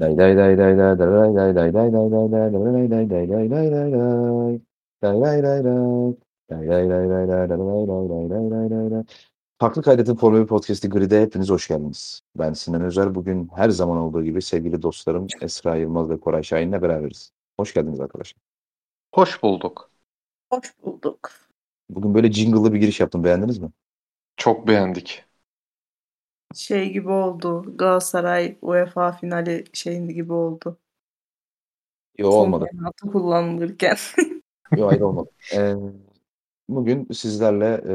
Day day day day day day day day day day day day day day day day day day day day. Day day day day. Day day day day day day day day day day day day. Farklı Kaydet'in Formula 1 Podcast'i Grid'e hepiniz hoş geldiniz. Ben Sinan Özer. Bugün her zaman olduğu gibi sevgili dostlarım Esra Yılmaz ve Koray Şahin'le beraberiz. Hoş geldiniz arkadaşlar. Hoş bulduk. Hoş bulduk. Bugün böyle jingle'lı bir giriş yaptım. Beğendiniz mi? Çok beğendik. Şey gibi oldu. Galatasaray UEFA finali şeyinde gibi oldu. Yok olmadı. Son kullanılırken. Yok hayır olmadı. Ee, bugün sizlerle e,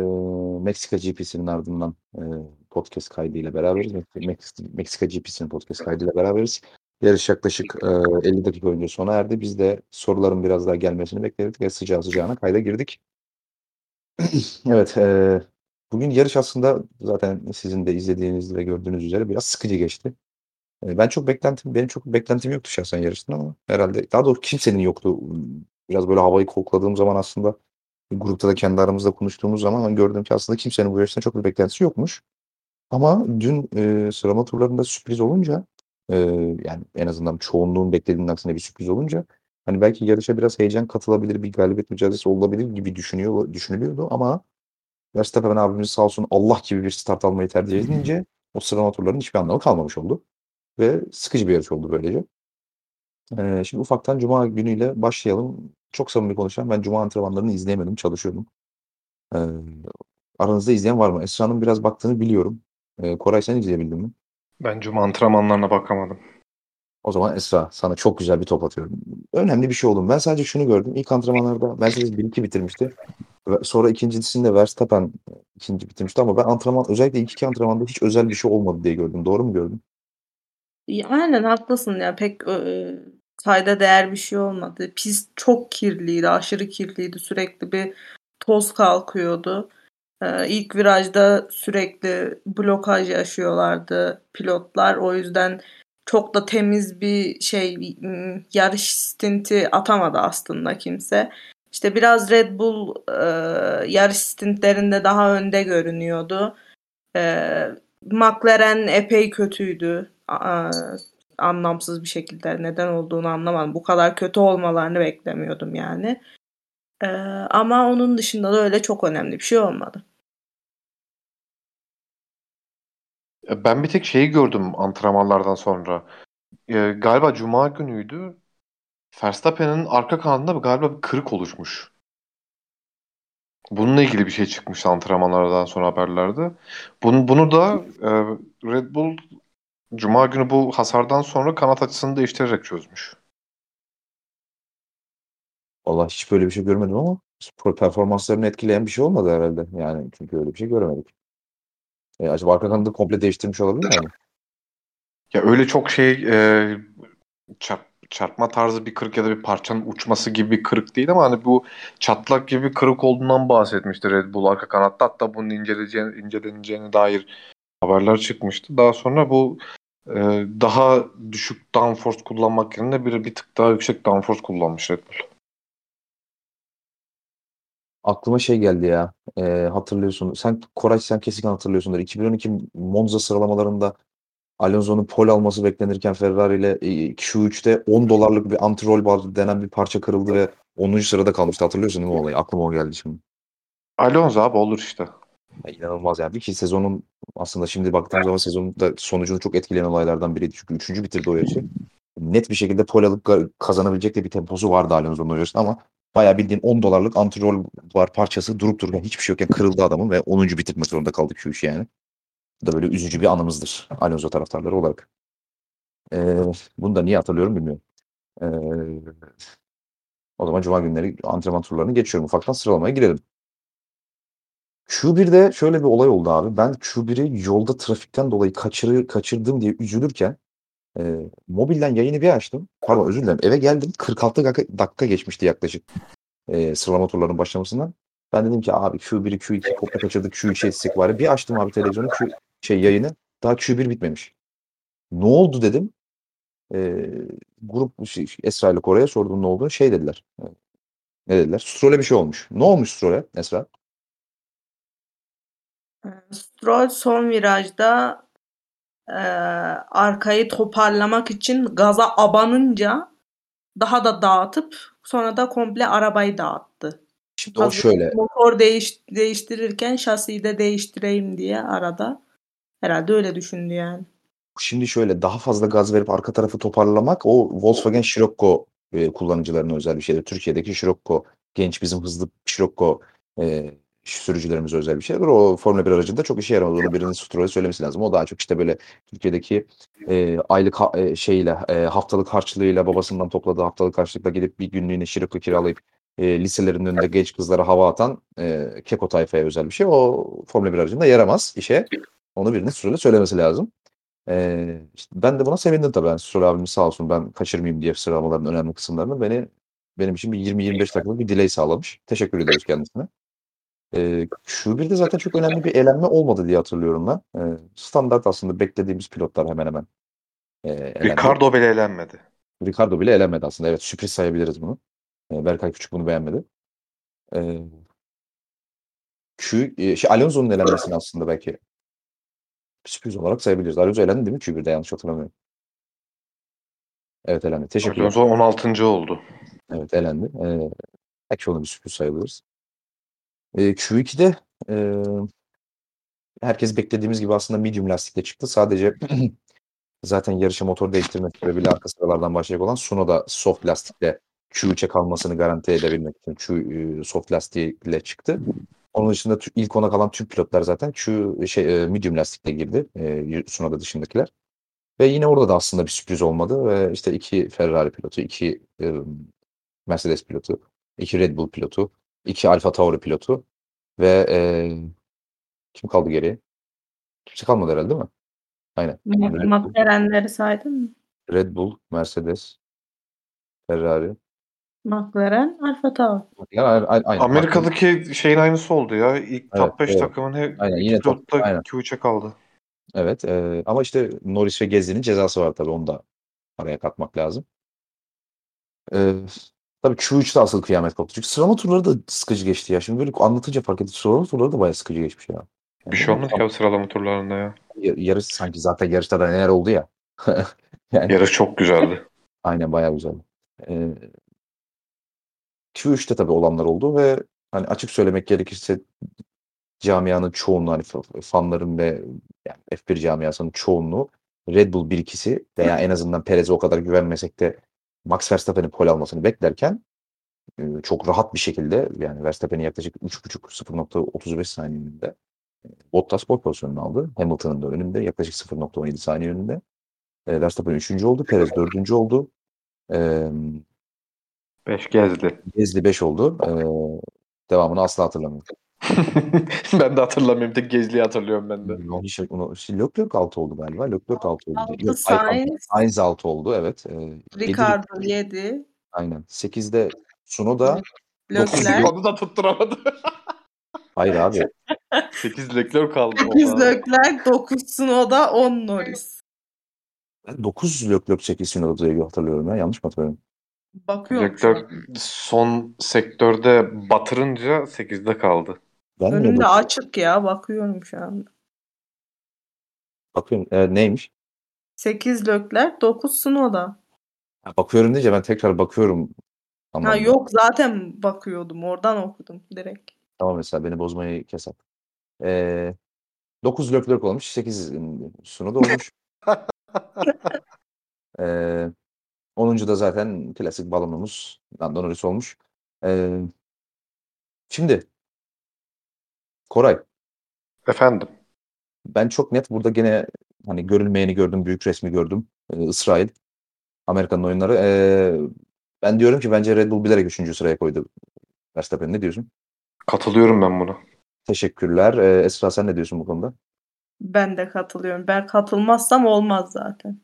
Meksika GP'sinin ardından e, podcast kaydıyla beraberiz. Meksika, Meksika GP'sinin podcast kaydıyla beraberiz. Yarış yaklaşık e, 50 dakika önce sona erdi. Biz de soruların biraz daha gelmesini bekledik ve sıcağı sıcağına kayda girdik. evet, e, bugün yarış aslında zaten sizin de izlediğiniz ve gördüğünüz üzere biraz sıkıcı geçti. E, ben çok beklentim, benim çok beklentim yoktu şahsen yarıştan ama herhalde daha doğrusu kimsenin yoktu. Biraz böyle havayı kokladığım zaman aslında grupta da kendi aramızda konuştuğumuz zaman gördüm ki aslında kimsenin bu yarıştan çok bir beklentisi yokmuş. Ama dün e, sıralama turlarında sürpriz olunca e, yani en azından çoğunluğun beklediğinin aksine bir sürpriz olunca hani belki yarışa biraz heyecan katılabilir bir galibiyet mücadelesi olabilir gibi düşünüyor düşünülüyordu ama Verstappen abimiz sağ olsun Allah gibi bir start almayı tercih edince o sıralama turlarının hiçbir anlamı kalmamış oldu. Ve sıkıcı bir yarış oldu böylece. Ee, şimdi ufaktan Cuma günüyle başlayalım. Çok samimi konuşacağım. Ben Cuma antrenmanlarını izleyemedim, çalışıyordum. Ee, aranızda izleyen var mı? Esra'nın biraz baktığını biliyorum. Ee, Koray sen izleyebildin mi? Ben Cuma antrenmanlarına bakamadım. O zaman Esra sana çok güzel bir top atıyorum. Önemli bir şey oldu. Ben sadece şunu gördüm. İlk antrenmanlarda Mercedes 1-2 bitirmişti. Sonra ikincisinde Verstappen ikinci bitirmişti ama ben antrenman özellikle ilk iki antrenmanda hiç özel bir şey olmadı diye gördüm. Doğru mu gördüm? Aynen haklısın ya pek e, kayda değer bir şey olmadı. Pist çok kirliydi, aşırı kirliydi. Sürekli bir toz kalkıyordu. E, ilk virajda sürekli blokaj yaşıyorlardı pilotlar. O yüzden çok da temiz bir şey yarış stinti atamadı aslında kimse. İşte biraz Red Bull e, yarış stintlerinde daha önde görünüyordu. E, McLaren epey kötüydü. A, anlamsız bir şekilde neden olduğunu anlamadım. Bu kadar kötü olmalarını beklemiyordum yani. E, ama onun dışında da öyle çok önemli bir şey olmadı. Ben bir tek şeyi gördüm antrenmanlardan sonra. Ee, galiba Cuma günüydü. Verstappen'in arka kanadında galiba bir kırık oluşmuş. Bununla ilgili bir şey çıkmış antrenmanlardan sonra haberlerde. Bunu, bunu da e, Red Bull Cuma günü bu hasardan sonra kanat açısını değiştirerek çözmüş. Allah hiç böyle bir şey görmedim ama spor performanslarını etkileyen bir şey olmadı herhalde. Yani çünkü öyle bir şey göremedik. E, acaba arka kanadı komple değiştirmiş olabilir mi? Ya öyle çok şey e, çarp, çarpma tarzı bir kırık ya da bir parçanın uçması gibi bir kırık değil ama hani bu çatlak gibi bir kırık olduğundan bahsetmişti Red Bull arka kanatta. Hatta bunun inceleyeceğine, inceleneceğine dair haberler çıkmıştı. Daha sonra bu e, daha düşük downforce kullanmak yerine bir, bir tık daha yüksek downforce kullanmış Red Bull. Aklıma şey geldi ya. E, hatırlıyorsun. Sen Koray sen kesin hatırlıyorsundur. 2012 Monza sıralamalarında Alonso'nun pol alması beklenirken Ferrari ile Q3'te 10 dolarlık bir anti-roll bar denen bir parça kırıldı ve 10. sırada kalmıştı. Hatırlıyorsun değil mi olayı? Aklıma o geldi şimdi. Alonso abi olur işte. Ya, inanılmaz yani. Ki sezonun aslında şimdi baktığım zaman sezonun da sonucunu çok etkileyen olaylardan biriydi. Çünkü 3. bitirdi o yarışı. Net bir şekilde pol alıp kazanabilecek de bir temposu vardı Alonso'nun o yarışta ama bayağı bildiğin 10 dolarlık anti-roll var parçası durup dururken hiçbir şey yokken kırıldı adamın ve 10. bitirmek zorunda kaldı Q3 yani. Bu da böyle üzücü bir anımızdır Alonso taraftarları olarak. Ee, bunu da niye hatırlıyorum bilmiyorum. Ee, o zaman Cuma günleri antrenman turlarını geçiyorum. Ufaktan sıralamaya girelim. Q1'de şöyle bir olay oldu abi. Ben Q1'i yolda trafikten dolayı kaçırır, kaçırdım diye üzülürken e, mobilden yayını bir açtım. Pardon özür dilerim. Eve geldim. 46 dakika, dakika geçmişti yaklaşık e, sıralama turlarının başlamasından. Ben dedim ki abi Q1'i Q2 kopya kaçırdık. Q3'e etsek var. Bir açtım abi televizyonu. Q, şey yayını. Daha Q1 bitmemiş. Ne oldu dedim. E, grup şey, Esra ile Kore'ye sordum ne oldu. Şey dediler. Ne dediler? Stroll'e bir şey olmuş. Ne olmuş Stroll'e Esra? Stroll son virajda e, arkayı toparlamak için gaza abanınca daha da dağıtıp sonra da komple arabayı dağıttı. Şimdi o Hazır şöyle. motor değiş, değiştirirken şasiyi de değiştireyim diye arada. Herhalde öyle düşündü yani. Şimdi şöyle daha fazla gaz verip arka tarafı toparlamak o Volkswagen Scirocco e, kullanıcılarına özel bir şeydir. Türkiye'deki Scirocco genç bizim hızlı Scirocco e, sürücülerimize özel bir şeydir. O Formula 1 aracında çok işe yaramaz. Onu birinin Stroll'e söylemesi lazım. O daha çok işte böyle Türkiye'deki e, aylık ha- e, şeyle e, haftalık harçlığıyla babasından topladığı haftalık harçlıkla gidip bir günlüğüne Scirocco kiralayıp e, liselerin önünde genç kızlara hava atan e, keko tayfaya özel bir şey. O Formula 1 aracında yaramaz işe. Onu birinin Stroll'e söylemesi lazım. Ee, işte ben de buna sevindim tabii. Yani Stroll abimiz sağ olsun ben kaçırmayayım diye sıralamaların önemli kısımlarını beni benim için bir 20-25 dakikalık bir delay sağlamış. Teşekkür ediyoruz kendisine. Ee, Q1'de zaten çok önemli bir elenme olmadı diye hatırlıyorum ben. Ee, standart aslında beklediğimiz pilotlar hemen hemen e. Ricardo bile elenmedi. Ricardo bile elenmedi aslında. Evet sürpriz sayabiliriz bunu. Ee, Berkay Küçük bunu beğenmedi. Ee, Q, e, şey, Alonso'nun elenmesini aslında belki bir sürpriz olarak sayabiliriz. Alonso elendi değil mi Q1'de yanlış hatırlamıyorum. Evet elendi. Teşekkürler. Alonso 16. oldu. Evet elendi. Ee, belki onu bir sürpriz sayabiliriz. Ee, Q2'de e, herkes beklediğimiz gibi aslında medium lastikle çıktı. Sadece zaten yarışa motor değiştirmek sebebiyle arka sıralardan başlayacak olan Sunoda soft lastikle Q3'e kalmasını garanti edebilmek için Q e, soft lastikle çıktı. Onun dışında ilk ona kalan tüm pilotlar zaten Q şey e, medium lastikle girdi. E, Sunoda dışındakiler. Ve yine orada da aslında bir sürpriz olmadı ve işte iki Ferrari pilotu, iki e, Mercedes pilotu, iki Red Bull pilotu, iki Alfa Tauri pilotu ve e, kim kaldı geriye? Kimse kalmadı herhalde değil mi? Aynen. McLaren'leri saydın mı? Red Bull, Mercedes, Ferrari. McLaren, Alfa Tauri. Yani aynen. Amerika'daki şeyin aynısı oldu ya. İlk Evet, top 5 evet. takımın hep Aynen, yine top- pilot da aynen. Q3'e kaldı. Evet. e, ama işte Norris ve Gezli'nin cezası var tabii. Onu da araya katmak lazım. E, tabii Q3'te asıl kıyamet koptu. Çünkü sıralama turları da sıkıcı geçti ya. Şimdi böyle anlatınca fark ettim. Sıralama turları da bayağı sıkıcı geçmiş ya. Yani Bir şey olmadı ki abi sıralama turlarında ya. ya- yarış sanki zaten yarışta da neler oldu ya. yani Yarış çok güzeldi. aynen bayağı güzel. E, Q3'te tabii olanlar oldu ve hani açık söylemek gerekirse camianın çoğunluğu hani fa- fanların ve yani F1 camiasının çoğunluğu Red Bull 1-2'si veya en azından Perez'e o kadar güvenmesek de Max Verstappen'in pole almasını beklerken e, çok rahat bir şekilde yani Verstappen'in yaklaşık 3.5 0.35 saniye önünde e, Bottas pole pozisyonunu aldı. Hamilton'ın da önünde yaklaşık 0.17 saniye önünde. E, Verstappen 3. oldu. Perez 4. oldu. E, 5 gezdi. Gezli 5 oldu. E, devamını asla hatırlamıyorum. ben de hatırlamıyorum. Tek Gezli'yi hatırlıyorum ben de. Onu hiç, onu, şey, Leclerc 6 oldu galiba. Leclerc 6 oldu. Altı Yok, Sainz. Sainz 6 oldu evet. Ee, yedi- Ricardo 7. aynen. 8'de Tsunoda. Dokuz Leclerc. Onu da tutturamadı. Hayır abi. 8 Leclerc kaldı. 8 Oha. Leclerc, 9 Tsunoda, 10 Norris. 9 Leclerc 8 Tsunoda diye hatırlıyorum ya. Yanlış mı hatırlıyorum? Bakıyorum. Leclerc son sektörde batırınca 8'de kaldı. Ben Önümde açık ya. Bakıyorum şu anda. bakıyorum. Ee, neymiş? 8 Leclerc, 9 Tsunoda. Ha, bakıyorum deyince ben tekrar bakıyorum. Ha Anlamda. yok zaten bakıyordum. Oradan okudum direkt. Tamam mesela beni bozmayı kes at. Ee, 9 Leclerc olmuş. 8 Tsunoda olmuş. ee, 10. da zaten klasik balonumuz Lando Norris olmuş. Ee, şimdi Koray Efendim. ben çok net burada gene hani görülmeyeni gördüm, büyük resmi gördüm. Ee, İsrail, Amerika'nın oyunları. Ee, ben diyorum ki bence Red Bull bilerek 3. sıraya koydu Verstappen. Ne diyorsun? Katılıyorum ben buna. Teşekkürler. Ee, Esra sen ne diyorsun bu konuda? Ben de katılıyorum. Ben katılmazsam olmaz zaten.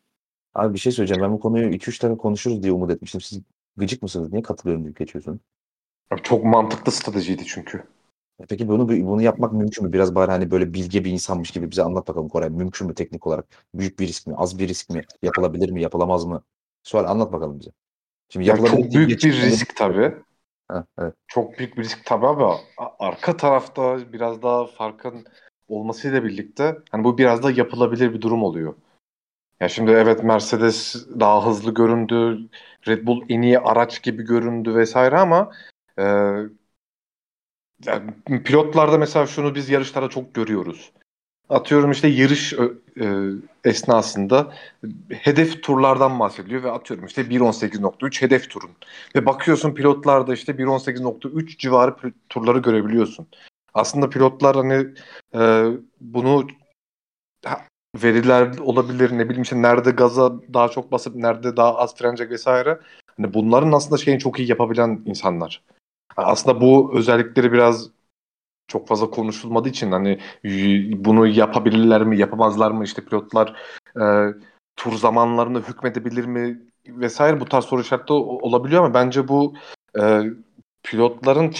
Abi bir şey söyleyeceğim. Ben bu konuyu 2-3 tane konuşuruz diye umut etmiştim. Siz gıcık mısınız? Niye katılıyorum deyip geçiyorsun? Abi çok mantıklı stratejiydi çünkü. E Peki bunu bunu yapmak mümkün mü? Biraz bari hani böyle bilge bir insanmış gibi bize anlat bakalım Koray. Mümkün mü teknik olarak? Büyük bir risk mi? Az bir risk mi? Yapılabilir mi? Yapılamaz mı? Sual anlat bakalım bize. Şimdi Ya yapılabilir çok büyük bir geçmeyelim. risk tabii. Ha, evet. Çok büyük bir risk tabii ama arka tarafta biraz daha farkın olmasıyla birlikte hani bu biraz da yapılabilir bir durum oluyor. Ya şimdi evet Mercedes daha hızlı göründü. Red Bull en iyi araç gibi göründü vesaire ama e, yani pilotlarda mesela şunu biz yarışlarda çok görüyoruz. Atıyorum işte yarış e, esnasında hedef turlardan bahsediliyor ve atıyorum işte 1.18.3 hedef turun. Ve bakıyorsun pilotlarda işte 1.18.3 civarı turları görebiliyorsun. Aslında pilotlar hani e, bunu veriler olabilir ne bileyim işte nerede gaza daha çok basıp nerede daha az frenecek vesaire. Hani bunların aslında şeyini çok iyi yapabilen insanlar. Aslında bu özellikleri biraz çok fazla konuşulmadığı için hani bunu yapabilirler mi yapamazlar mı işte pilotlar e, tur zamanlarını hükmedebilir mi vesaire bu tarz soru işaretleri olabiliyor ama bence bu e, pilotların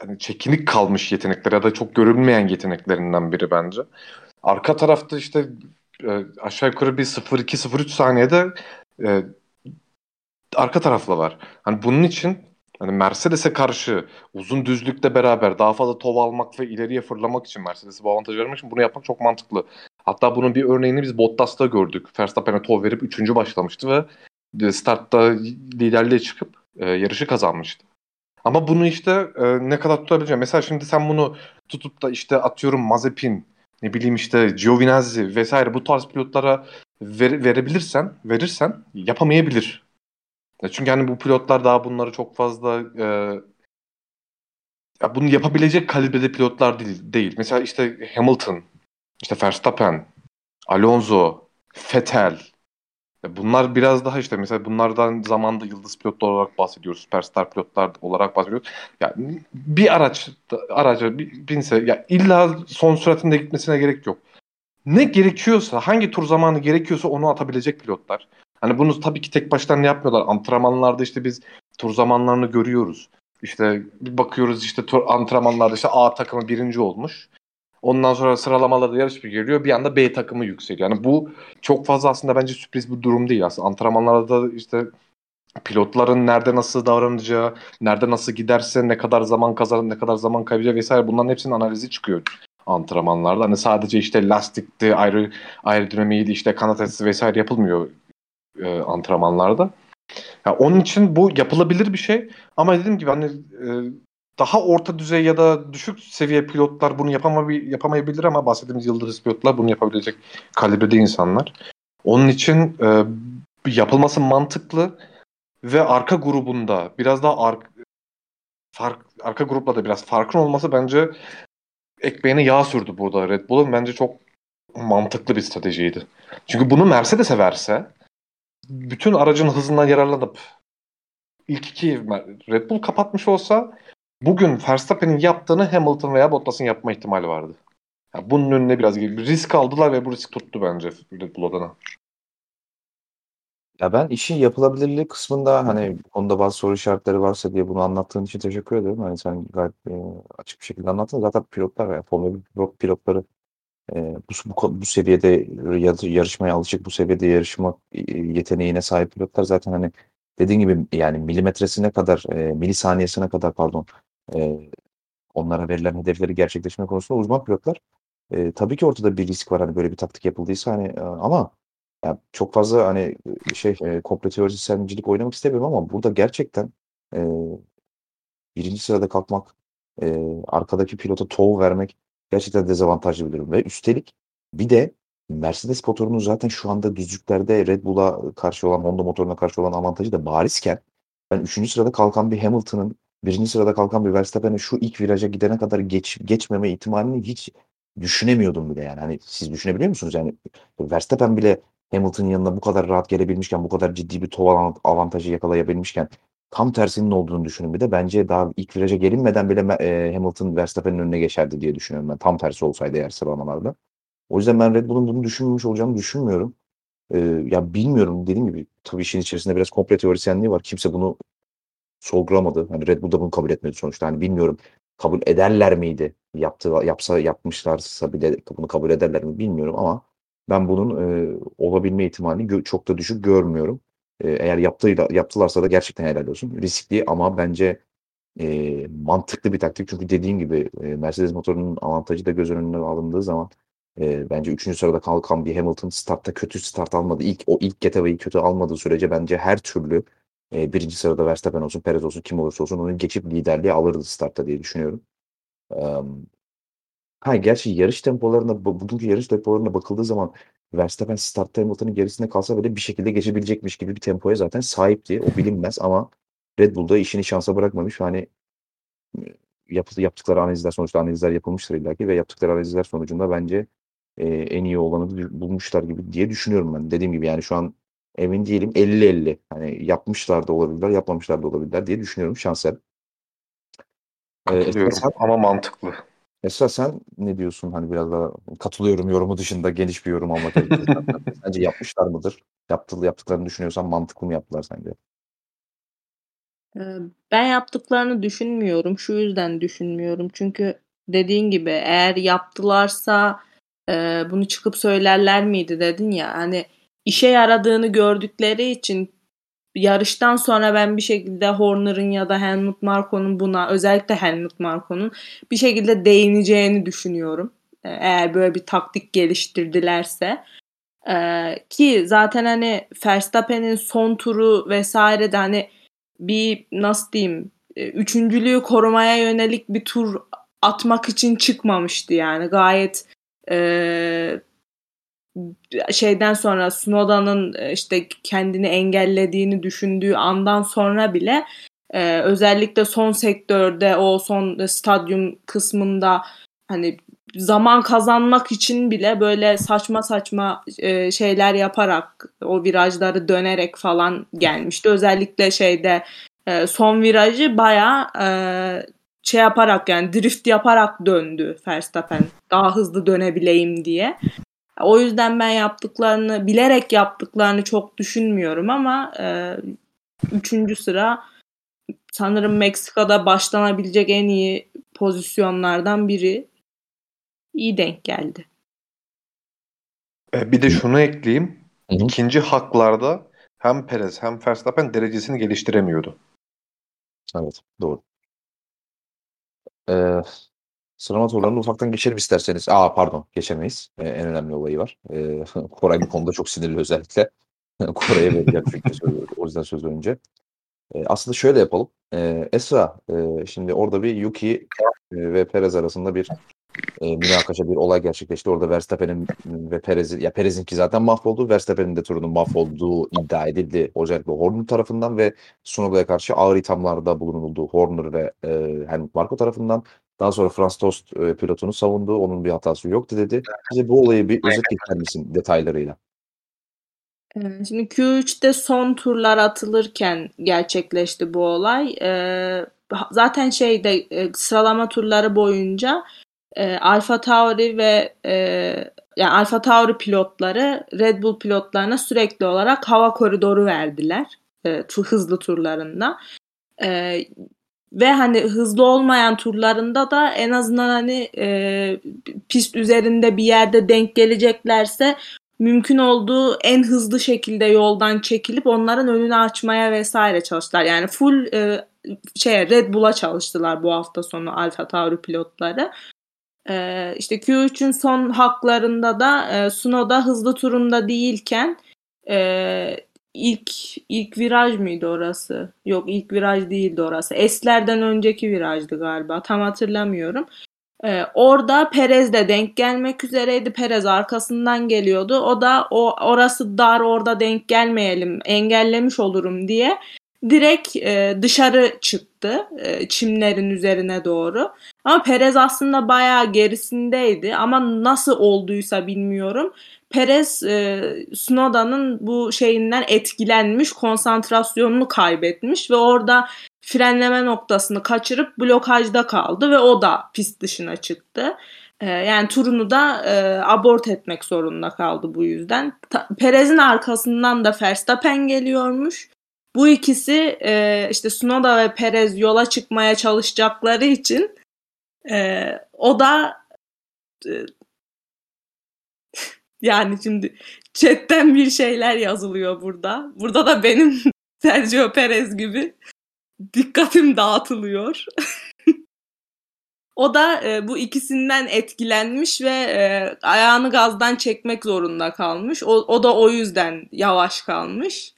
hani çekinik kalmış yetenekler ya da çok görünmeyen yeteneklerinden biri bence. Arka tarafta işte e, aşağı yukarı bir 0-2-0-3 saniyede e, arka tarafla var. Hani bunun için hani Mercedes'e karşı uzun düzlükle beraber daha fazla tov almak ve ileriye fırlamak için Mercedes'e bu avantajı vermek için bunu yapmak çok mantıklı. Hatta bunun bir örneğini biz Bottas'ta gördük. Verstappen'e tov verip 3. başlamıştı ve e, startta liderliğe çıkıp e, yarışı kazanmıştı. Ama bunu işte e, ne kadar tutabileceğim. Mesela şimdi sen bunu tutup da işte atıyorum Mazepin, ne bileyim işte Giovinazzi vesaire bu tarz pilotlara ver, verebilirsen, verirsen yapamayabilir. Çünkü hani bu pilotlar daha bunları çok fazla e, ya bunu yapabilecek kalibrede pilotlar değil, değil. Mesela işte Hamilton, işte Verstappen, Alonso, Vettel, Bunlar biraz daha işte mesela bunlardan zamanda yıldız pilotlar olarak bahsediyoruz. Süperstar pilotlar olarak bahsediyoruz. Yani bir araç araca binse ya illa son süratinde gitmesine gerek yok. Ne gerekiyorsa, hangi tur zamanı gerekiyorsa onu atabilecek pilotlar. Hani bunu tabii ki tek başlarına yapmıyorlar. Antrenmanlarda işte biz tur zamanlarını görüyoruz. İşte bir bakıyoruz işte tur antrenmanlarda işte A takımı birinci olmuş. Ondan sonra sıralamalarda yarış bir geliyor. Bir anda B takımı yükseliyor. Yani bu çok fazla aslında bence sürpriz bir durum değil. Aslında antrenmanlarda işte pilotların nerede nasıl davranacağı, nerede nasıl giderse ne kadar zaman kazanır, ne kadar zaman kaybedecek vesaire bunların hepsinin analizi çıkıyor antrenmanlarda. Hani sadece işte lastikti, ayrı aerodinamiğiydi, işte kanat açısı vesaire yapılmıyor e, antrenmanlarda. Yani onun için bu yapılabilir bir şey ama dediğim gibi hani e, daha orta düzey ya da düşük seviye pilotlar bunu yapamay yapamayabilir ama bahsettiğimiz yıldız pilotlar bunu yapabilecek kalibrede insanlar. Onun için e, yapılması mantıklı ve arka grubunda biraz daha ar fark, arka grupla da biraz farkın olması bence ekmeğine yağ sürdü burada Red Bull'un. Bence çok mantıklı bir stratejiydi. Çünkü bunu Mercedes'e verse bütün aracın hızından yararlanıp ilk iki Red Bull kapatmış olsa bugün Verstappen'in yaptığını Hamilton veya Bottas'ın yapma ihtimali vardı. Yani bunun önüne biraz gibi risk aldılar ve bu risk tuttu bence Red Bull adına. Ya ben işin yapılabilirliği kısmında hani bu konuda bazı soru işaretleri varsa diye bunu anlattığın için teşekkür ederim. Hani sen gayet e, açık bir şekilde anlattın. Zaten pilotlar veya Formula 1 pilotları e, bu, bu, bu seviyede yarışmaya alışık, bu seviyede yarışma yeteneğine sahip pilotlar zaten hani dediğin gibi yani milimetresine kadar, e, milisaniyesine kadar pardon e, onlara verilen hedefleri gerçekleşme konusunda uzman pilotlar. E, tabii ki ortada bir risk var hani böyle bir taktik yapıldıysa hani ama ya çok fazla hani şey e, komple teorisyencilik oynamak istemiyorum ama burada gerçekten e, birinci sırada kalkmak, e, arkadaki pilota tov vermek gerçekten dezavantajlı bir durum ve üstelik bir de Mercedes motorunun zaten şu anda düzlüklerde Red Bull'a karşı olan Honda motoruna karşı olan avantajı da barizken ben 3. sırada kalkan bir Hamilton'ın birinci sırada kalkan bir Verstappen'e şu ilk viraja gidene kadar geç, geçmeme ihtimalini hiç düşünemiyordum bile yani. Hani siz düşünebiliyor musunuz? Yani Verstappen bile Hamilton'ın yanına bu kadar rahat gelebilmişken, bu kadar ciddi bir tov avantajı yakalayabilmişken tam tersinin olduğunu düşünün bir de. Bence daha ilk viraja gelinmeden bile e, Hamilton Verstappen'in önüne geçerdi diye düşünüyorum ben. Tam tersi olsaydı eğer sıralamalarda. O yüzden ben Red Bull'un bunu düşünmemiş olacağını düşünmüyorum. Ee, ya bilmiyorum dediğim gibi tabii işin içerisinde biraz komple teorisyenliği var. Kimse bunu sorgulamadı. Hani Red Bull da bunu kabul etmedi sonuçta. Hani bilmiyorum kabul ederler miydi? Yaptı, yapsa yapmışlarsa bile bunu kabul ederler mi bilmiyorum ama ben bunun e, olabilme ihtimalini çok da düşük görmüyorum. E, eğer yaptığıyla, yaptılarsa da gerçekten helal olsun. Riskli ama bence e, mantıklı bir taktik. Çünkü dediğim gibi e, Mercedes motorunun avantajı da göz önüne alındığı zaman E, bence 3. sırada kalkan bir Hamilton startta kötü start almadı. İlk o ilk getaway'i kötü almadığı sürece bence her türlü e, birinci sırada Verstappen olsun, Perez olsun, kim olursa olsun onu geçip liderliği alırdı startta diye düşünüyorum. Um, ha gerçi yarış tempolarına bugünkü yarış tempolarına bakıldığı zaman Verstappen startta Hamilton'ın gerisinde kalsa bile bir şekilde geçebilecekmiş gibi bir tempoya zaten sahipti. O bilinmez ama Red Bull'da işini şansa bırakmamış. Hani yap, yaptıkları analizler sonuçta analizler yapılmıştır illaki ve yaptıkları analizler sonucunda bence e, en iyi olanı bulmuşlar gibi diye düşünüyorum ben. Dediğim gibi yani şu an emin değilim 50-50. Hani yapmışlar da olabilirler, yapmamışlar da olabilirler diye düşünüyorum. Katılıyorum ee, ama mantıklı. Esra sen ne diyorsun? Hani biraz daha katılıyorum yorumu dışında geniş bir yorum almak Sence yapmışlar mıdır? Yaptı, yaptıklarını düşünüyorsan mantıklı mı yaptılar sence? Ben yaptıklarını düşünmüyorum. Şu yüzden düşünmüyorum. Çünkü dediğin gibi eğer yaptılarsa bunu çıkıp söylerler miydi dedin ya. Hani işe yaradığını gördükleri için yarıştan sonra ben bir şekilde Horner'ın ya da Helmut Marko'nun buna özellikle Helmut Marko'nun bir şekilde değineceğini düşünüyorum. Eğer böyle bir taktik geliştirdilerse. Ee, ki zaten hani Verstappen'in son turu vesaire de hani bir nasıl diyeyim e, üçüncülüğü korumaya yönelik bir tur atmak için çıkmamıştı yani gayet e, şeyden sonra Snowden'ın e, işte kendini engellediğini düşündüğü andan sonra bile e, özellikle son sektörde o son stadyum kısmında hani zaman kazanmak için bile böyle saçma saçma e, şeyler yaparak o virajları dönerek falan gelmişti. Özellikle şeyde e, son virajı baya e, şey yaparak yani drift yaparak döndü Verstappen daha hızlı dönebileyim diye. O yüzden ben yaptıklarını bilerek yaptıklarını çok düşünmüyorum ama e, üçüncü sıra sanırım Meksika'da başlanabilecek en iyi pozisyonlardan biri iyi denk geldi. E, bir de şunu ekleyeyim. Hı hı. İkinci haklarda hem Perez hem Verstappen derecesini geliştiremiyordu. Evet doğru. Ee, sıralama turlarını ufaktan geçelim isterseniz. Aa pardon geçemeyiz. Ee, en önemli olayı var. Ee, Koray bu konuda çok sinirli özellikle. Koray'a vereceğim çünkü söz, o yüzden söz önce. Ee, aslında şöyle yapalım. Ee, Esra e, şimdi orada bir Yuki e, ve Perez arasında bir e, münakaşa bir olay gerçekleşti. Orada Verstappen'in ve Perez'in ya Perez'inki zaten mahvoldu. Verstappen'in de turunun mahvolduğu iddia edildi. Özellikle Horner tarafından ve Sunoda'ya karşı ağır ithamlarda bulunuldu. Horner ve e, Helmut Marko tarafından. Daha sonra Franz Tost e, pilotunu savundu. Onun bir hatası yoktu dedi. Bize bu olayı bir özet geçer misin detaylarıyla? Ee, şimdi Q3'te son turlar atılırken gerçekleşti bu olay. Ee, zaten şeyde e, sıralama turları boyunca e, Alfa Tauri ve e, yani Alfa Tauri pilotları Red Bull pilotlarına sürekli olarak hava koridoru verdiler e, hızlı turlarında. E, ve hani hızlı olmayan turlarında da en azından hani e, pist üzerinde bir yerde denk geleceklerse mümkün olduğu en hızlı şekilde yoldan çekilip onların önünü açmaya vesaire çalıştılar. Yani full e, şey Red Bull'a çalıştılar bu hafta sonu Alfa Tauri pilotları. Ee, işte Q3'ün son haklarında da e, Sunoda hızlı turunda değilken e, ilk ilk viraj mıydı orası? Yok ilk viraj değildi orası. Eslerden önceki virajdı galiba. Tam hatırlamıyorum. Ee, orada Perez de denk gelmek üzereydi. Perez arkasından geliyordu. O da o orası dar orada denk gelmeyelim engellemiş olurum diye direkt e, dışarı çıktı e, çimlerin üzerine doğru. Ama Perez aslında bayağı gerisindeydi ama nasıl olduysa bilmiyorum. Perez e, Snowda'nın bu şeyinden etkilenmiş, konsantrasyonunu kaybetmiş ve orada frenleme noktasını kaçırıp blokajda kaldı ve o da pist dışına çıktı. E, yani turunu da e, abort etmek zorunda kaldı bu yüzden. Perez'in arkasından da Verstappen geliyormuş. Bu ikisi e, işte Sunoda ve Perez yola çıkmaya çalışacakları için e, o da e, yani şimdi chatten bir şeyler yazılıyor burada. Burada da benim Sergio Perez gibi dikkatim dağıtılıyor. O da e, bu ikisinden etkilenmiş ve e, ayağını gazdan çekmek zorunda kalmış. O, o da o yüzden yavaş kalmış.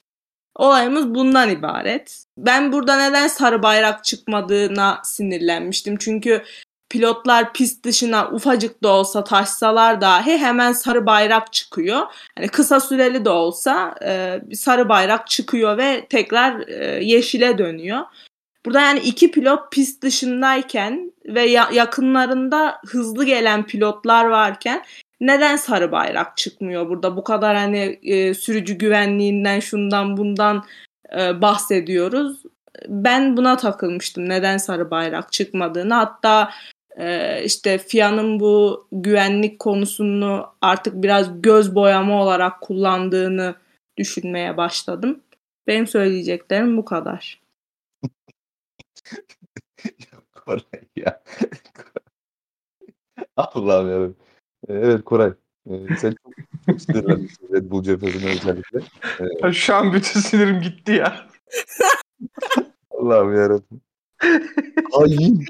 Olayımız bundan ibaret. Ben burada neden sarı bayrak çıkmadığına sinirlenmiştim. Çünkü pilotlar pist dışına ufacık da olsa taşsalar dahi hemen sarı bayrak çıkıyor. Hani kısa süreli de olsa e, sarı bayrak çıkıyor ve tekrar e, yeşile dönüyor. Burada yani iki pilot pist dışındayken ve ya- yakınlarında hızlı gelen pilotlar varken neden sarı bayrak çıkmıyor burada? Bu kadar hani e, sürücü güvenliğinden şundan bundan e, bahsediyoruz. Ben buna takılmıştım. Neden sarı bayrak çıkmadığını. Hatta e, işte FIA'nın bu güvenlik konusunu artık biraz göz boyama olarak kullandığını düşünmeye başladım. Benim söyleyeceklerim bu kadar. Koray ya. Allah'ım ya. Evet Koray. Ee, sen çok, çok sinirlenmişsin Red Bull cephesine özellikle. Ya Şu an bütün sinirim gitti ya. Allah'ım yarabbim. Hain.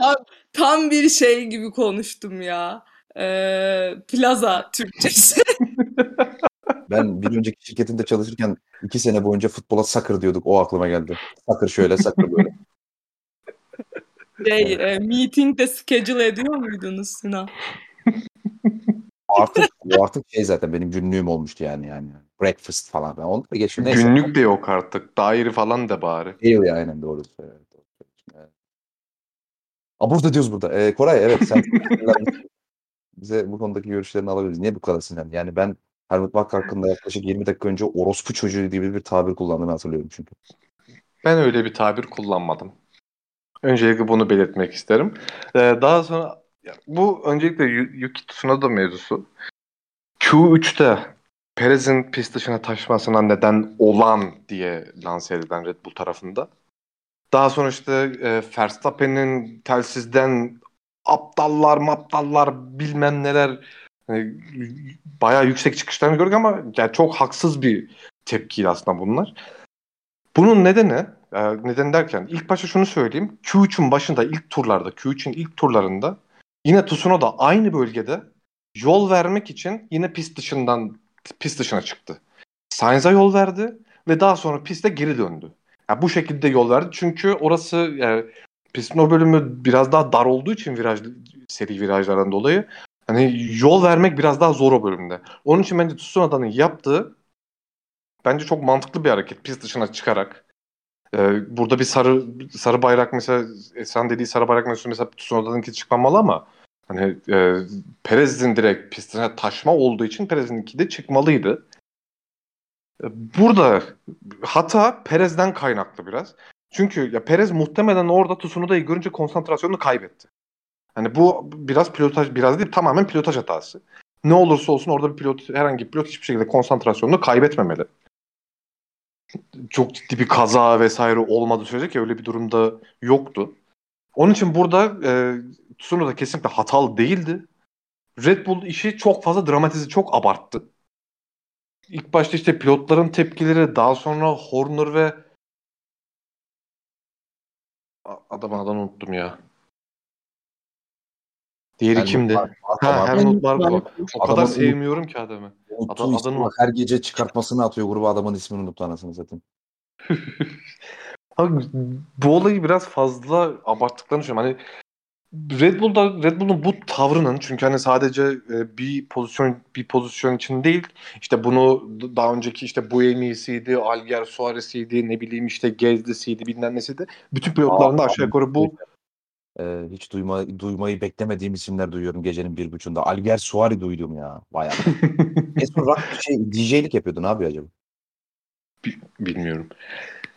Tam bir şey gibi konuştum ya. Ee, plaza Türkçesi. Ben bir önceki şirketinde çalışırken iki sene boyunca futbola sakır diyorduk. O aklıma geldi. Sakır şöyle, sakır böyle. şey, e, meeting de schedule ediyor muydunuz Sinan? Artık bu artık şey zaten benim günlüğüm olmuştu yani yani. Breakfast falan. Ben onu da. Neyse. Günlük de yok artık. Daire falan da bari. Değil ya aynen doğru. Evet. Aa, burada diyoruz burada. Ee, Koray evet sen bize bu konudaki görüşlerini alabiliriz. Niye bu kadar sinirlendin? Yani ben Helmut Marko hakkında yaklaşık 20 dakika önce orospu çocuğu gibi bir tabir kullandığını hatırlıyorum çünkü. Ben öyle bir tabir kullanmadım. Öncelikle bunu belirtmek isterim. Ee, daha sonra bu öncelikle Yu- Yuki Tsunoda mevzusu. Q3'te Perez'in pist dışına taşmasına neden olan diye lanse edilen Red Bull tarafında. Daha sonra işte e, Verstappen'in telsizden aptallar maptallar bilmem neler hani, bayağı yüksek çıkışlarını gördük ama yani çok haksız bir tepkiydi aslında bunlar. Bunun nedeni e, neden derken ilk başta şunu söyleyeyim. Q3'ün başında ilk turlarda Q3'ün ilk turlarında yine Tsunoda aynı bölgede yol vermek için yine pist dışından pist dışına çıktı. Sainz'a yol verdi ve daha sonra piste geri döndü. Yani bu şekilde yol verdi çünkü orası yani pistin o bölümü biraz daha dar olduğu için viraj seri virajlardan dolayı hani yol vermek biraz daha zor o bölümde. Onun için bence Tsunoda'nın yaptığı bence çok mantıklı bir hareket pist dışına çıkarak. Ee, burada bir sarı sarı bayrak mesela sen dediği sarı bayrak mevzusu mesela Tsunoda'nınki çıkmamalı ama hani e, Perez'in direkt pistine taşma olduğu için Perez'inki de çıkmalıydı. Burada hata Perez'den kaynaklı biraz. Çünkü ya Perez muhtemelen orada Tsunoda'yı görünce konsantrasyonunu kaybetti. Hani bu biraz pilotaj biraz değil tamamen pilotaj hatası. Ne olursa olsun orada bir pilot herhangi bir pilot hiçbir şekilde konsantrasyonunu kaybetmemeli. Çok ciddi bir kaza vesaire olmadığı sürece ki öyle bir durumda yoktu. Onun için burada e, Tsunoda kesinlikle hatalı değildi. Red Bull işi çok fazla dramatize, çok abarttı. İlk başta işte pilotların tepkileri, daha sonra Horner ve A- adamın adını unuttum ya. Diğeri Helmut kimdi? Marko, Ha. Helmut Marko. O kadar Adamın sevmiyorum ki adamı. Adam- var. Her gece çıkartmasını atıyor gruba adamın ismini unuttu anasını satayım. Abi, bu olayı biraz fazla abarttıklarını düşünüyorum. Hani Red Bull'da Red Bull'un bu tavrının çünkü hani sadece e, bir pozisyon bir pozisyon için değil işte bunu daha önceki işte Buemi'siydi, Alger Suarez'iydi, ne bileyim işte Gezdi'siydi, bilmem nesiydi. Bütün pilotların da Aa, aşağı yukarı bu Ee, hiç duyma, duymayı beklemediğim isimler duyuyorum gecenin bir buçuğunda. Alger Suari duydum ya. Bayağı. son rock şey, DJ'lik yapıyordu. Ne yapıyor acaba? bilmiyorum.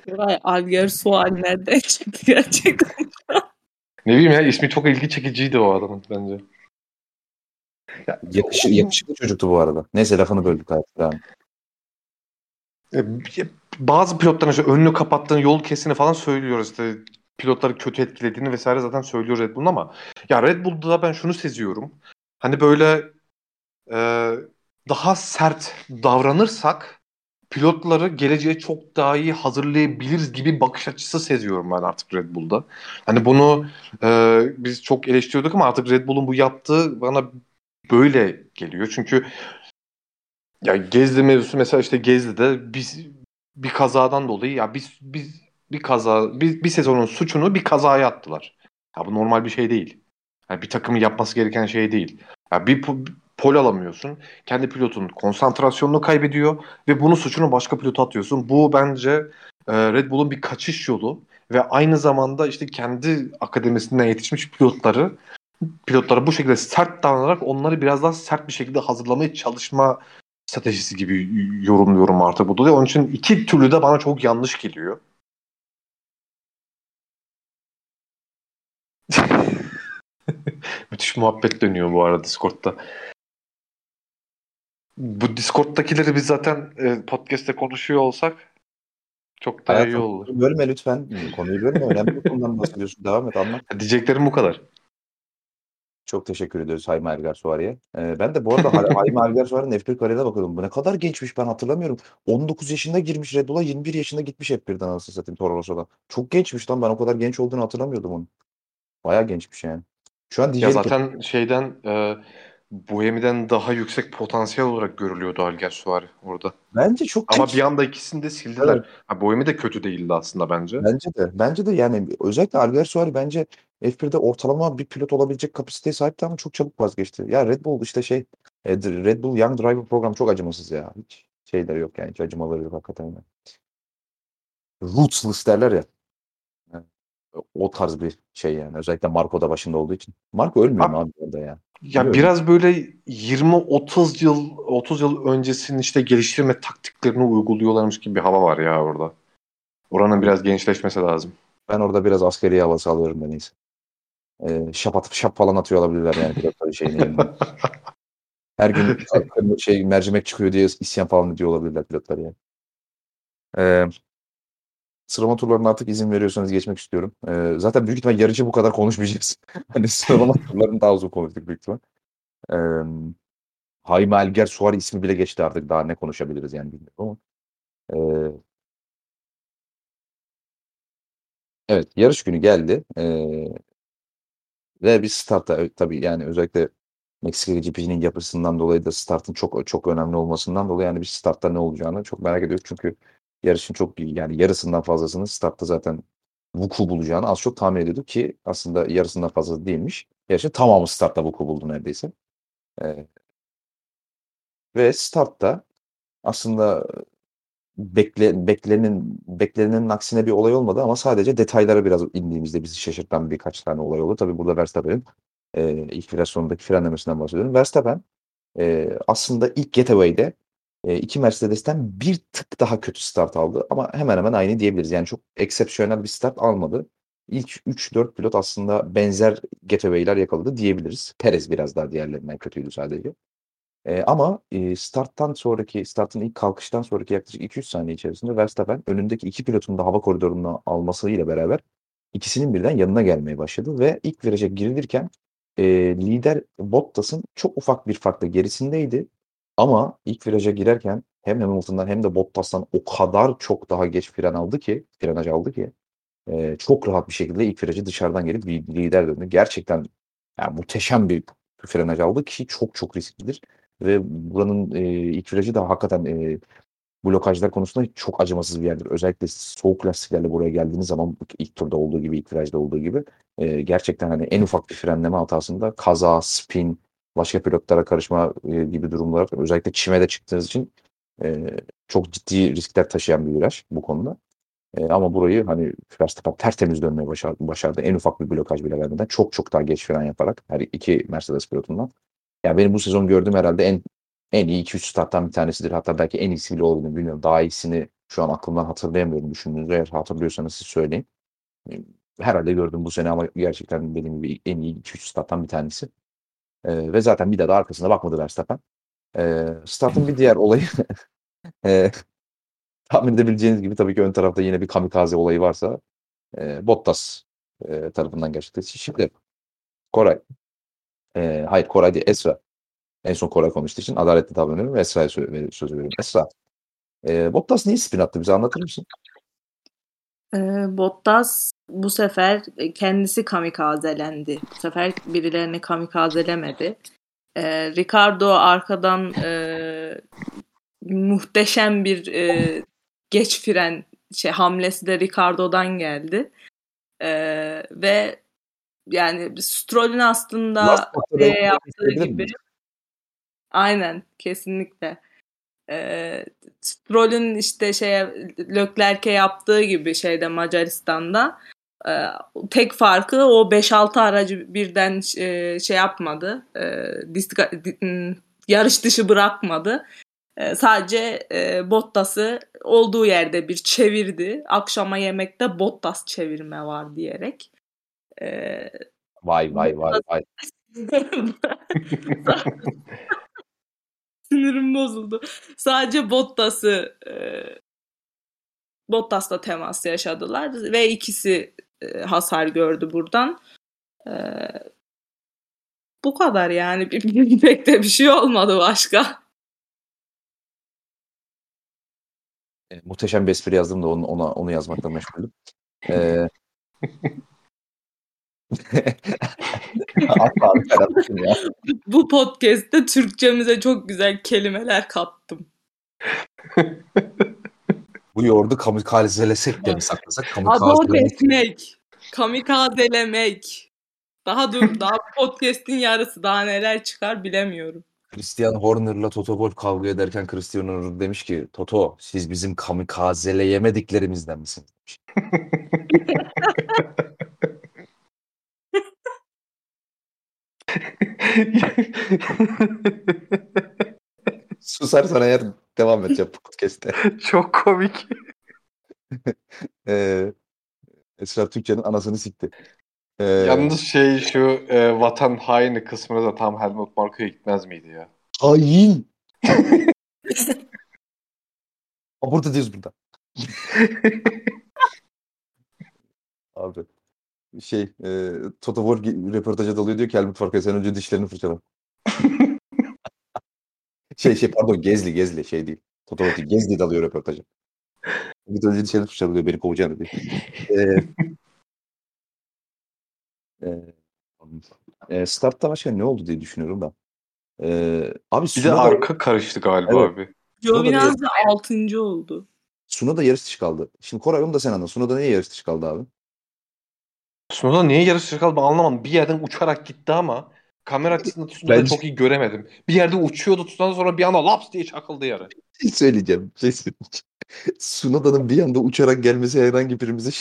Vay Alger Sual nereden çıktı gerçekten? Ne bileyim ya ismi çok ilgi çekiciydi o adamın bence. Yakışı, yakışıklı çocuktu bu arada. Neyse lafını böldük. Devam. E, bazı pilotların işte önünü kapattığını, yol kesini falan söylüyoruz. İşte pilotları kötü etkilediğini vesaire zaten söylüyor Red Bull'un ama ya Red Bull'da ben şunu seziyorum. Hani böyle e, daha sert davranırsak pilotları geleceğe çok daha iyi hazırlayabiliriz gibi bakış açısı seziyorum ben artık Red Bull'da. Hani bunu e, biz çok eleştiriyorduk ama artık Red Bull'un bu yaptığı bana böyle geliyor. Çünkü ya Gezdi mevzusu mesela işte Gezdi'de biz bir kazadan dolayı ya biz biz bir kaza bir, bir sezonun suçunu bir kazaya attılar. Ya bu normal bir şey değil. Yani bir takımın yapması gereken şey değil. Ya bir pol alamıyorsun. Kendi pilotun konsantrasyonunu kaybediyor ve bunun suçunu başka pilota atıyorsun. Bu bence e, Red Bull'un bir kaçış yolu ve aynı zamanda işte kendi akademisinden yetişmiş pilotları pilotlara bu şekilde sert davranarak onları biraz daha sert bir şekilde hazırlamaya çalışma stratejisi gibi yorumluyorum artık bu da. Onun için iki türlü de bana çok yanlış geliyor. Müthiş muhabbet dönüyor bu arada Discord'da. Bu Discord'dakileri biz zaten e, podcast'te konuşuyor olsak çok daha Hayatım, iyi olur. Bölme lütfen. Konuyu bölme. Önemli bir konudan bahsediyorsun. Devam et anlat. Diyeceklerim bu kadar. Çok teşekkür ediyoruz Hayme Erger Suari'ye. Ee, ben de bu arada Hayme Erger Suari'nin F1 kariyerine bakıyordum. Bu ne kadar gençmiş ben hatırlamıyorum. 19 yaşında girmiş Red Bull'a 21 yaşında gitmiş F1'den anasını satayım Toro Rosso'dan. Çok gençmiş lan ben o kadar genç olduğunu hatırlamıyordum onu. Bayağı gençmiş yani. Şu an Ya zaten şeyden e, Buemi'den daha yüksek potansiyel olarak görülüyordu Alger Suari orada. Bence çok Ama bir anda ikisini de sildiler. Evet. Ha, Buemi de kötü değildi aslında bence. Bence de. Bence de yani özellikle Alger Suari bence F1'de ortalama bir pilot olabilecek kapasiteye sahipti ama çok çabuk vazgeçti. Ya Red Bull işte şey e, Red Bull Young Driver program çok acımasız ya. Hiç şeyleri yok yani hiç acımaları yok hakikaten. Yani. Ruthless derler ya. O tarz bir şey yani. Özellikle Marco da başında olduğu için. Marco ölmüyor mu abi orada ya? Ya Biliyorum. biraz böyle 20-30 yıl 30 yıl öncesinin işte geliştirme taktiklerini uyguluyorlarmış gibi bir hava var ya orada. Oranın biraz gençleşmesi lazım. Ben orada biraz askeri havası alıyorum ben iyisi. Ee, şap atıp şap falan atıyor olabilirler yani pilotları şeyin Her gün şey mercimek çıkıyor diye isyan falan ediyor olabilirler pilotlar yani. Ee, sıralama turlarına artık izin veriyorsanız geçmek istiyorum. Ee, zaten büyük ihtimal yarıcı bu kadar konuşmayacağız. hani sıralama turlarını daha uzun konuştuk büyük ihtimal. Ee, Hayme Elger Suari ismi bile geçti artık. Daha ne konuşabiliriz yani bilmiyorum ama. Ee, evet yarış günü geldi. Ee, ve bir startta tabii yani özellikle Meksika GP'nin yapısından dolayı da startın çok çok önemli olmasından dolayı yani bir startta ne olacağını çok merak ediyorum. Çünkü yarışın çok yani yarısından fazlasını startta zaten vuku bulacağını az çok tahmin ediyorduk ki aslında yarısından fazla değilmiş. Yarışın tamamı startta vuku buldu neredeyse. Ee, ve startta aslında bekle, beklenenin, beklenenin aksine bir olay olmadı ama sadece detaylara biraz indiğimizde bizi şaşırtan birkaç tane olay oldu. Tabii burada Verstappen'in e, ilk biraz sonundaki frenlemesinden bahsediyorum. Verstappen e, aslında ilk getaway'de e, iki Mercedes'ten bir tık daha kötü start aldı ama hemen hemen aynı diyebiliriz. Yani çok eksepsiyonel bir start almadı. İlk 3-4 pilot aslında benzer getaway'ler yakaladı diyebiliriz. Perez biraz daha diğerlerinden kötüydü sadece. E, ama e, starttan sonraki, startın ilk kalkıştan sonraki yaklaşık 200 saniye içerisinde Verstappen önündeki iki pilotun da hava koridoruna almasıyla beraber ikisinin birden yanına gelmeye başladı ve ilk viraja girilirken e, lider Bottas'ın çok ufak bir farkla gerisindeydi. Ama ilk viraja girerken hem Hamilton'dan hem de Bottas'tan o kadar çok daha geç fren aldı ki, frenaj aldı ki e, çok rahat bir şekilde ilk virajı dışarıdan gelip lider döndü. Gerçekten yani muhteşem bir frenaj aldı ki çok çok risklidir. Ve buranın e, ilk virajı da hakikaten e, blokajlar konusunda çok acımasız bir yerdir. Özellikle soğuk lastiklerle buraya geldiğiniz zaman ilk turda olduğu gibi, ilk virajda olduğu gibi e, gerçekten hani en ufak bir frenleme hatasında kaza, spin, başka pilotlara karışma e, gibi durumlar özellikle çimede çıktığınız için e, çok ciddi riskler taşıyan bir viraj bu konuda. E, ama burayı hani Verstappen tertemiz dönmeye başardı, başardı. En ufak bir blokaj bile vermeden çok çok daha geç fren yaparak her iki Mercedes pilotundan. Yani benim bu sezon gördüğüm herhalde en en iyi 2-3 starttan bir tanesidir. Hatta belki en iyisi bile olduğunu bilmiyorum. Daha iyisini şu an aklımdan hatırlayamıyorum düşündüğünüzde. Eğer hatırlıyorsanız siz söyleyin. Herhalde gördüm bu sene ama gerçekten benim gibi en iyi 2-3 starttan bir tanesi. Ee, ve zaten bir daha da arkasına bakmadı Verstappen. Ee, startın bir diğer olayı e, tahmin edebileceğiniz gibi tabii ki ön tarafta yine bir kamikaze olayı varsa e, Bottas e, tarafından gerçekleşti. Şimdi Koray e, hayır Koray değil Esra. En son Koray konuştuğu için adaletli davranıyorum Esra'ya söz, söz veriyorum. Esra E, Bottas niye spin attı bize anlatır mısın? E, Bottas bu sefer kendisi kamikazelendi. Bu sefer birilerini kamikazelemedi. E, Ricardo arkadan e, muhteşem bir e, geç fren şey hamlesi de Ricardo'dan geldi. E, ve yani Stroll'ün aslında e, yaptığı gibi aynen kesinlikle e, Stroll'ün işte şeye Leclerc'e yaptığı gibi şeyde Macaristan'da e, tek farkı o 5-6 aracı birden e, şey yapmadı. E, diska, di, yarış dışı bırakmadı. E, sadece e, Bottas'ı olduğu yerde bir çevirdi. Akşama yemekte Bottas çevirme var diyerek. Vay vay vay vay. Sinirim bozuldu. Sadece Bottas'ı e, Bottas'la temas yaşadılar ve ikisi e, hasar gördü buradan. E, bu kadar yani. Pek de bir şey olmadı başka. E, muhteşem bir espri yazdım da onu, ona, onu yazmakla meşguldüm. E, ya. Bu podcast'te Türkçemize çok güzel kelimeler kattım. Bu yoğurdu kamikazelesek de mi saklasak? Kamikazelemek. Kamikazelemek. Daha dur, daha podcast'in yarısı. Daha neler çıkar bilemiyorum. Christian Horner'la Toto Wolff kavga ederken Christian Horner demiş ki Toto siz bizim kamikazeleyemediklerimizden misiniz? Susarsan eğer devam edeceğim podcast'te. Çok komik. ee, Esra Türkçe'nin anasını sikti. Ee, Yalnız şey şu e, vatan haini kısmına da tam Helmut Marko'ya gitmez miydi ya? Hain! burada diyoruz burada. Abi şey e, Toto Wolff röportaja dalıyor diyor ki Helmut Marko sen önce dişlerini fırçala. Şey şey pardon Gezli Gezli şey değil. Toto Wolff Gezli dalıyor röportaja. Bir önce dişlerini fırçalıyor beni kovacağını diye. Ee, e, e, startta başka ne oldu diye düşünüyorum da. Ee, abi bir de arka karıştı galiba evet. abi. Giovinazzi 6. oldu. Suna da yarış dışı kaldı. Şimdi Koray onu da sen anla. Suna da niye yarış dışı kaldı abi? Sunoda niye yarış dışı kaldı ben anlamadım. Bir yerden uçarak gitti ama kamera açısından Tsunoda'yı Bence... çok iyi göremedim. Bir yerde uçuyordu Tsunoda sonra bir anda laps diye çakıldı yere. Şey söyleyeceğim. Şey söyleyeceğim. Sunoda'nın bir anda uçarak gelmesi herhangi birimizi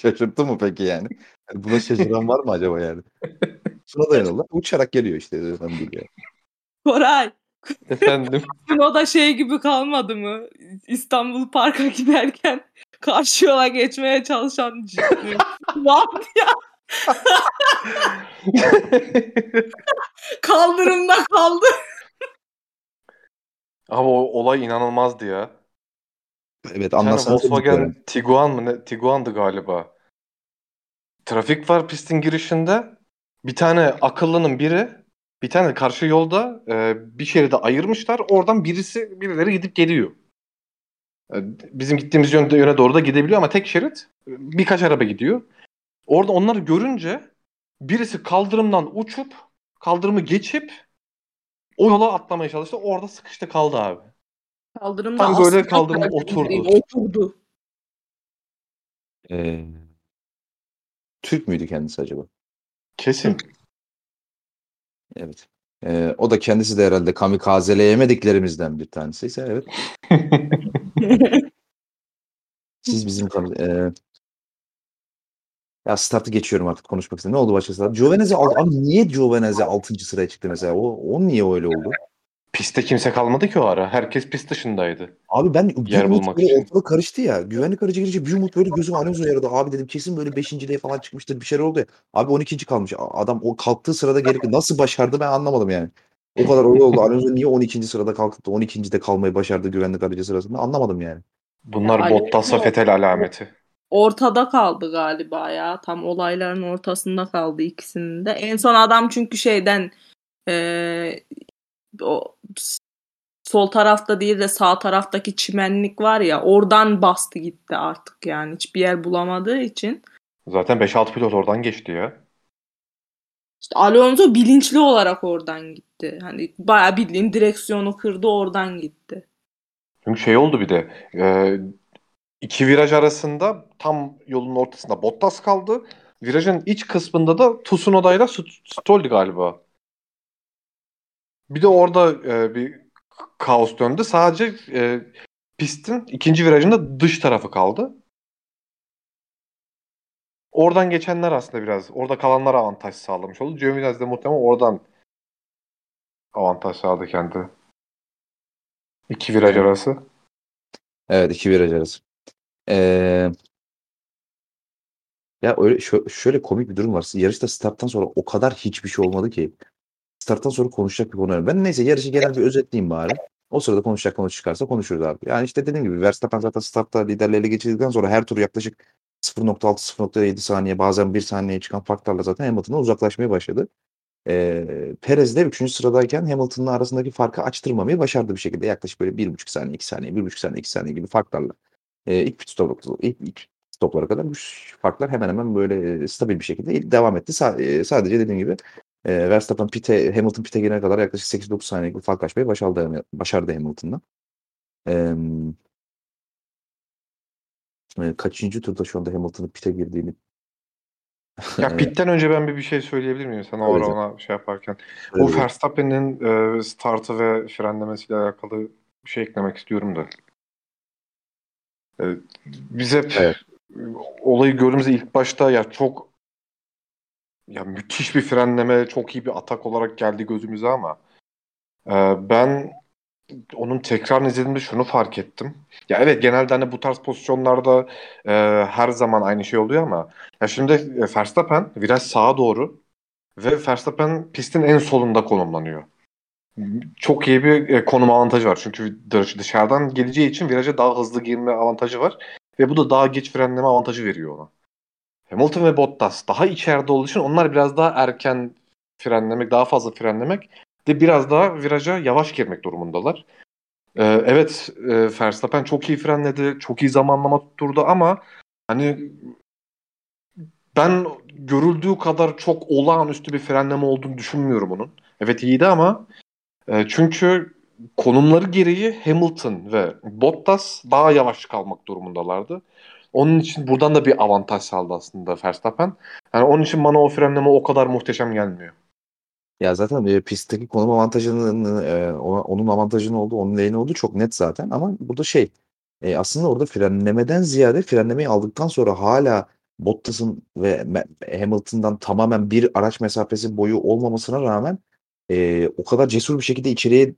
şaşırttı mı peki yani? yani buna şaşıran var mı acaba yani? Sunoda yanıldı. Uçarak geliyor işte. Değil yani. Koray. Efendim. Sunoda şey gibi kalmadı mı? İstanbul Park'a giderken karşı yola geçmeye çalışan var ya. Kaldırımda kaldı. Ama o olay inanılmazdı ya. Evet anlasana. Volkswagen Tiguan mı ne? Tiguan'dı galiba. Trafik var pistin girişinde. Bir tane akıllının biri bir tane karşı yolda e, bir şeride ayırmışlar. Oradan birisi birileri gidip geliyor. E, bizim gittiğimiz yönde yöne doğru da gidebiliyor ama tek şerit birkaç araba gidiyor. Orada onları görünce birisi kaldırımdan uçup kaldırımı geçip o yola atlamaya çalıştı. Orada sıkıştı kaldı abi. Kaldırımda Tam böyle kaldırım oturdu. Oturdu. Ee, Türk müydü kendisi acaba? Kesin. Evet. Ee, o da kendisi de herhalde kamikazeleyemediklerimizden bir tanesi ise evet. Siz bizim e, ya startı geçiyorum artık konuşmak istedim. Ne oldu başka start? Giovinazzi abi niye Giovinazzi 6. sıraya çıktı mesela? O, o niye öyle oldu? Pistte kimse kalmadı ki o ara. Herkes pist dışındaydı. Abi ben bir Yer umut böyle ortalık karıştı ya. Güvenlik aracı girince bir umut böyle gözüm Alonso yaradı. Abi dedim kesin böyle 5.liğe falan çıkmıştır bir şeyler oldu ya. Abi 12. kalmış. Adam o kalktığı sırada geri nasıl başardı ben anlamadım yani. O kadar olay oldu. Alonso niye 12. sırada kalkıp da 12. de kalmayı başardı güvenlik aracı sırasında anlamadım yani. Bunlar Bottas'a Fetel alameti. Ortada kaldı galiba ya. Tam olayların ortasında kaldı ikisinin de. En son adam çünkü şeyden e, o sol tarafta değil de sağ taraftaki çimenlik var ya oradan bastı gitti artık yani hiçbir yer bulamadığı için. Zaten 5-6 pilot oradan geçti ya. İşte Alonso bilinçli olarak oradan gitti. Hani bayağı bildiğin direksiyonu kırdı oradan gitti. Çünkü şey oldu bir de e, iki viraj arasında tam yolun ortasında Bottas kaldı. Virajın iç kısmında da Tsunoda ile Stroll'di galiba. Bir de orada e, bir kaos döndü. Sadece e, pistin ikinci virajında dış tarafı kaldı. Oradan geçenler aslında biraz, orada kalanlar avantaj sağlamış oldu. Giovinazzi de muhtemelen oradan avantaj sağladı kendi. İki viraj arası. Evet iki viraj arası. Ee, ya öyle şö- şöyle komik bir durum var. Yarışta starttan sonra o kadar hiçbir şey olmadı ki. Starttan sonra konuşacak bir konu yok. Ben neyse yarışı genel bir özetleyeyim bari. O sırada konuşacak konu çıkarsa konuşuruz abi. Yani işte dediğim gibi Verstappen zaten startta liderliği ele geçirdikten sonra her tur yaklaşık 0.6-0.7 saniye bazen 1 saniyeye çıkan farklarla zaten Hamilton'dan uzaklaşmaya başladı. Ee, Perez de 3. sıradayken Hamilton'la arasındaki farkı açtırmamayı başardı bir şekilde. Yaklaşık böyle 1.5 saniye, 2 saniye, 1.5 saniye, 2 saniye gibi farklarla. Ee, ilk pit stop, ilk, ilk stoplara kadar bu farklar hemen hemen böyle stabil bir şekilde devam etti. Sa- sadece dediğim gibi e, Verstappen pite, Hamilton pite gelene kadar yaklaşık 8-9 saniyelik bir fark açmayı başardı, başardı Hamilton'la. Ee, kaçıncı turda şu anda Hamilton'ın pite girdiğini Ya pitten önce ben bir bir şey söyleyebilir miyim sana Evet. ona, şey yaparken? Bu bir- Verstappen'in e, startı ve frenlemesiyle alakalı bir şey eklemek istiyorum da. E, biz hep Evet. olayı gördüğümüzde ilk başta ya çok ya müthiş bir frenleme, çok iyi bir atak olarak geldi gözümüze ama e, ben onun tekrar izlediğimde şunu fark ettim. Ya evet genelde hani bu tarz pozisyonlarda e, her zaman aynı şey oluyor ama ya şimdi e, Verstappen viraj sağa doğru ve Verstappen pistin en solunda konumlanıyor. Çok iyi bir e, konum avantajı var. Çünkü dış- dışarıdan geleceği için viraja daha hızlı girme avantajı var. Ve bu da daha geç frenleme avantajı veriyor ona. Hamilton ve Bottas daha içeride olduğu için onlar biraz daha erken frenlemek, daha fazla frenlemek de biraz daha viraja yavaş girmek durumundalar. Ee, evet e, Verstappen çok iyi frenledi, çok iyi zamanlama tutturdu ama hani ben görüldüğü kadar çok olağanüstü bir frenleme olduğunu düşünmüyorum onun. Evet iyiydi ama e, çünkü konumları gereği Hamilton ve Bottas daha yavaş kalmak durumundalardı. Onun için buradan da bir avantaj sağladı aslında Verstappen. Yani onun için bana o frenleme o kadar muhteşem gelmiyor. Ya zaten e, pistteki konum avantajının e, onun avantajının olduğu, onun lehine olduğu çok net zaten ama burada şey e, aslında orada frenlemeden ziyade frenlemeyi aldıktan sonra hala Bottas'ın ve Hamilton'dan tamamen bir araç mesafesi boyu olmamasına rağmen e, o kadar cesur bir şekilde içeriye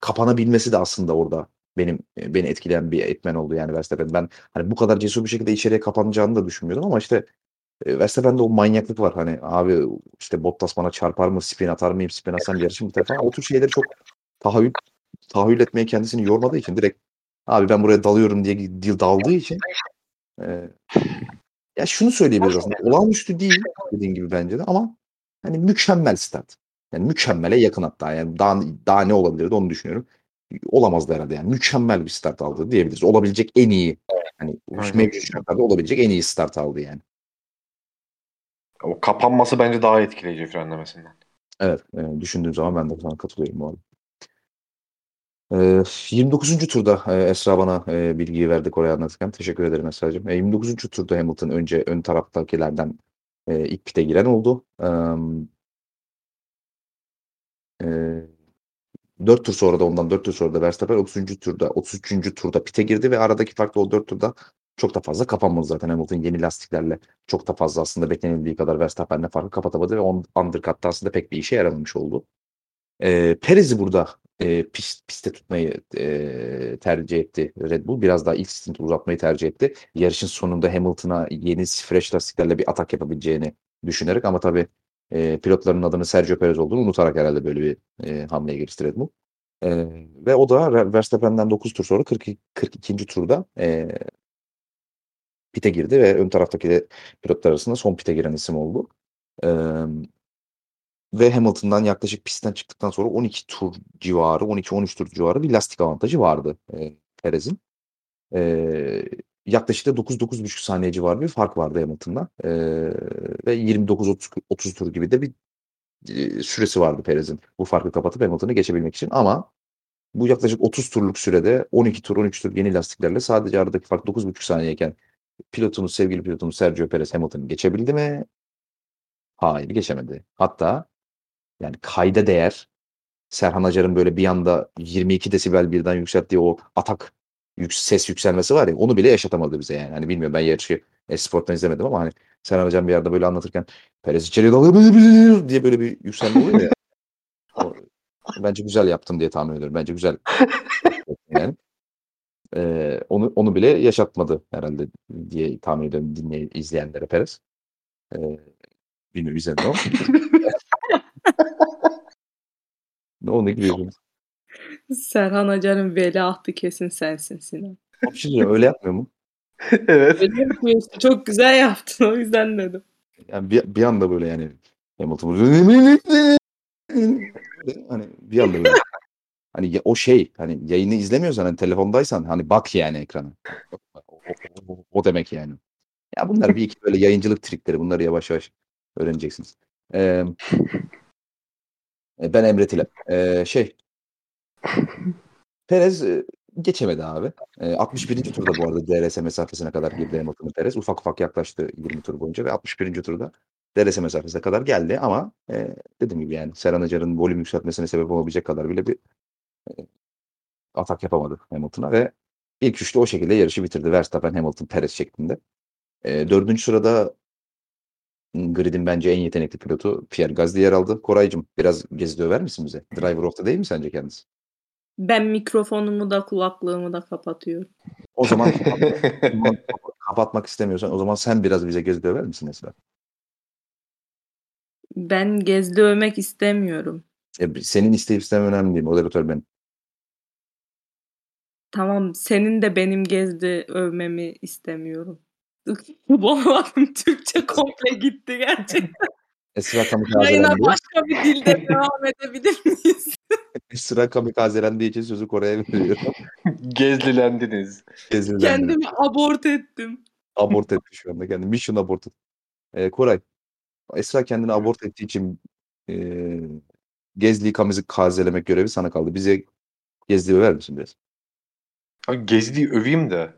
kapanabilmesi de aslında orada benim e, beni etkileyen bir etmen oldu yani Verstappen. Ben hani bu kadar cesur bir şekilde içeriye kapanacağını da düşünmüyordum ama işte e, Verstappen'de o manyaklık var. Hani abi işte Bottas bana çarpar mı, spin atar mıyım, spin atsam yarışım biter falan. O tür şeyleri çok tahayyül, tahayyül etmeye kendisini yormadığı için direkt abi ben buraya dalıyorum diye dil daldığı için e, ya şunu söyleyebiliriz aslında. Olağanüstü değil dediğin gibi bence de ama hani mükemmel start. Yani mükemmele yakın hatta. Yani daha, daha ne olabilirdi onu düşünüyorum. Olamazdı herhalde yani. Mükemmel bir start aldı diyebiliriz. Olabilecek en iyi hani Aynen. mevcut şartlarda olabilecek en iyi start aldı yani. O kapanması bence daha etkileyici frenlemesinden. Evet, e, düşündüğüm zaman ben de sana katılıyorum bu arada. E, 29. turda e, Esra bana e, bilgiyi verdi oraya anlatırken. Teşekkür ederim Esra'cığım. E, 29. turda Hamilton önce ön taraftakilerden e, ilk pite giren oldu. E, e, 4 tur sonra da ondan 4 tur sonra da Verstappen 30. turda 33. turda pite girdi ve aradaki fark o 4 turda çok da fazla kapanmadı zaten. Hamilton yeni lastiklerle çok da fazla aslında beklenildiği kadar Verstappen'le farkı kapatamadı ve on, undercut'ta aslında pek bir işe yaramamış oldu. E, Perez'i burada e, pist, piste tutmayı e, tercih etti Red Bull. Biraz daha ilk stinti uzatmayı tercih etti. Yarışın sonunda Hamilton'a yeni fresh lastiklerle bir atak yapabileceğini düşünerek ama tabii e, pilotların adını Sergio Perez olduğunu unutarak herhalde böyle bir e, hamleye girişti Red Bull. E, ve o da Ver- Verstappen'den 9 tur sonra 42, 42. turda e, pite girdi ve ön taraftaki de pilotlar arasında son pite giren isim oldu. E, ve Hamilton'dan yaklaşık pistten çıktıktan sonra 12 tur civarı, 12-13 tur civarı bir lastik avantajı vardı e, Perez'in. E, yaklaşık da 9-9,5 saniye civarı bir fark vardı Hamilton'da. E, ve 29-30 tur gibi de bir e, süresi vardı Perez'in. Bu farkı kapatıp Hamilton'ı geçebilmek için ama bu yaklaşık 30 turluk sürede 12 tur 13 tur yeni lastiklerle sadece aradaki fark 9,5 saniyeyken pilotumuz sevgili pilotumuz Sergio Perez Hamilton'ı geçebildi mi? Hayır geçemedi. Hatta yani kayda değer Serhan Acar'ın böyle bir anda 22 desibel birden yükselttiği o atak yük, ses yükselmesi var ya onu bile yaşatamadı bize yani. Hani bilmiyorum ben yarışı Esport'tan izlemedim ama hani Serhan Acar bir yerde böyle anlatırken Perez içeriye dalıyor diye böyle bir yükselme oluyor ya. O, bence güzel yaptım diye tahmin ediyorum. Bence güzel. yani. Ee, onu onu bile yaşatmadı herhalde diye tahmin ediyorum dinley izleyenlere Perez. Ee, bilmiyorum izledim ama. ne onu gibi Serhan Acar'ın veliahtı kesin sensin Sinan. Bir şey diyeceğim, öyle yapmıyor mu? evet. Öyle yapıyorsun. Çok güzel yaptın o yüzden dedim. Yani bir, bir anda böyle yani Hamilton hani bir anda böyle hani ya- o şey hani yayını izlemiyorsan hani telefondaysan hani bak yani ekrana. O, o- o- o demek yani. Ya bunlar bir iki böyle yayıncılık trikleri. Bunları yavaş yavaş öğreneceksiniz. Ee, ben Emre Tile. Ee, şey Perez e, geçemedi abi. E, 61. turda bu arada DRS mesafesine kadar girdi Hamilton'ın Perez. Ufak ufak yaklaştı 20 tur boyunca ve 61. turda DRS mesafesine kadar geldi ama e, dediğim gibi yani Serhan Acar'ın volüm yükseltmesine sebep olabilecek kadar bile bir e, atak yapamadı Hamilton'a ve ilk üçlü o şekilde yarışı bitirdi. Verstappen, Hamilton, Perez şeklinde. E, dördüncü sırada Grid'in bence en yetenekli pilotu Pierre Gasly yer aldı. Koraycığım biraz gezi över misin bize? Driver of the Day mi sence kendisi? Ben mikrofonumu da kulaklığımı da kapatıyorum. O zaman kapatmak istemiyorsan o zaman sen biraz bize gezi döver misin Esra? Ben gezdi övmek istemiyorum. E, senin isteyip istemem önemli değil. Moderatör benim. Tamam senin de benim gezdi övmemi istemiyorum. Bulamadım. Türkçe komple gitti gerçekten. Esra Yayına Kamikazelendi. başka bir dilde devam edebilir miyiz? Esra Kamikazelendiği için sözü Kore'ye veriyorum. Gezlilendiniz. Gezilendi. Kendimi abort ettim. Abort etti şu anda kendini. Mission aborted. E, Koray. Esra kendini abort ettiği için e, Gezli'yi kamızı kazelemek görevi sana kaldı. Bize Gezli'yi ver misin biraz? Abi Gezdi'yi öveyim de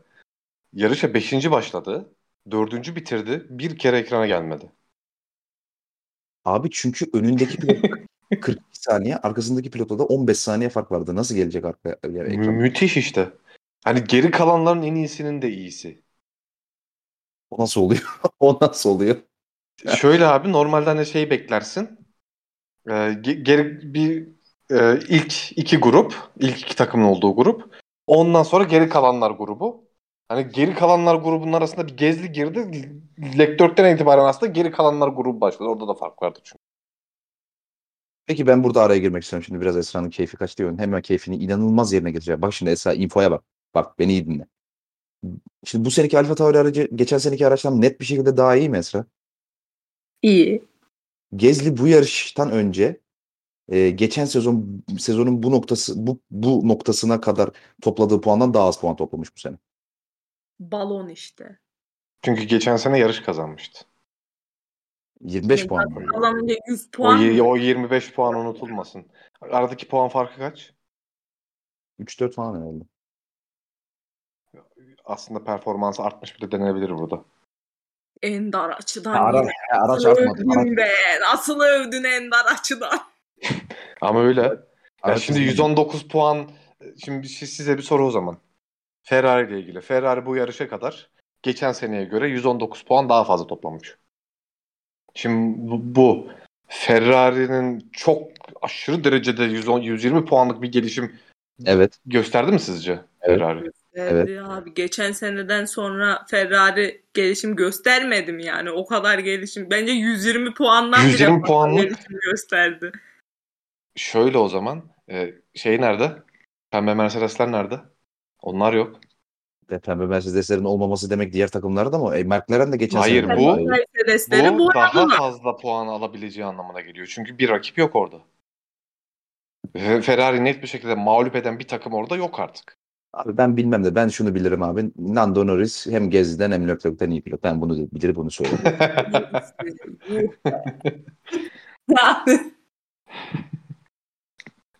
yarışa 5. başladı. 4. bitirdi. Bir kere ekrana gelmedi. Abi çünkü önündeki 42 saniye, arkasındaki pilotta da 15 saniye fark vardı. Nasıl gelecek arka yani ekran? müthiş işte. Hani geri kalanların en iyisinin de iyisi. O nasıl oluyor? o nasıl oluyor? Şöyle abi normalde hani şey beklersin. Ee, ge- geri bir e, ilk iki grup, ilk iki takımın olduğu grup. Ondan sonra geri kalanlar grubu. Hani geri kalanlar grubunun arasında bir gezli girdi. Leg 4'ten itibaren aslında geri kalanlar grubu başladı. Orada da fark vardı çünkü. Peki ben burada araya girmek istiyorum. Şimdi biraz Esra'nın keyfi kaç diyor. Hemen keyfini inanılmaz yerine getireceğim. Bak şimdi Esra infoya bak. Bak beni iyi dinle. Şimdi bu seneki Alfa Tauri aracı geçen seneki araçtan net bir şekilde daha iyi mi Esra? İyi. Gezli bu yarıştan önce e, geçen sezon sezonun bu noktası bu bu noktasına kadar topladığı puandan daha az puan toplamış bu sene. Balon işte. Çünkü geçen sene yarış kazanmıştı. 25 puan. mı? Kazanınca 100 O, puan. mı? o 25 puan unutulmasın. Aradaki puan farkı kaç? 3-4 falan herhalde. Aslında performansı artmış bile denebilir burada. Ender açıdan. Ya, ara, ya, araç Nasıl artmadı. Övdün be? Nasıl övdün Ender açıdan? Ama öyle. Ya araç şimdi hızlı. 119 puan şimdi si- size bir soru o zaman. Ferrari ile ilgili. Ferrari bu yarışa kadar geçen seneye göre 119 puan daha fazla toplamış. Şimdi bu, bu Ferrari'nin çok aşırı derecede 110 120 puanlık bir gelişim Evet. gösterdi mi sizce Evet. Ferrari? Evet. Abi geçen seneden sonra Ferrari gelişim göstermedi mi yani o kadar gelişim bence 120 puandan 120 bile puanlık. gelişim gösterdi. Şöyle o zaman e, şey nerede? Pembe Mercedesler nerede? Onlar yok. E, pembe Mercedeslerin olmaması demek diğer takımlarda ama e, McLaren de geçen Hayır, sene bu- Bu bu daha arada fazla puan alabileceği anlamına geliyor. Çünkü bir rakip yok orada. Ferrari net bir şekilde mağlup eden bir takım orada yok artık. Abi ben bilmem de ben şunu bilirim abi. Lando Norris hem Gezi'den hem Leclerc'ten iyi pilot. Ben bunu bilir bunu söylerim.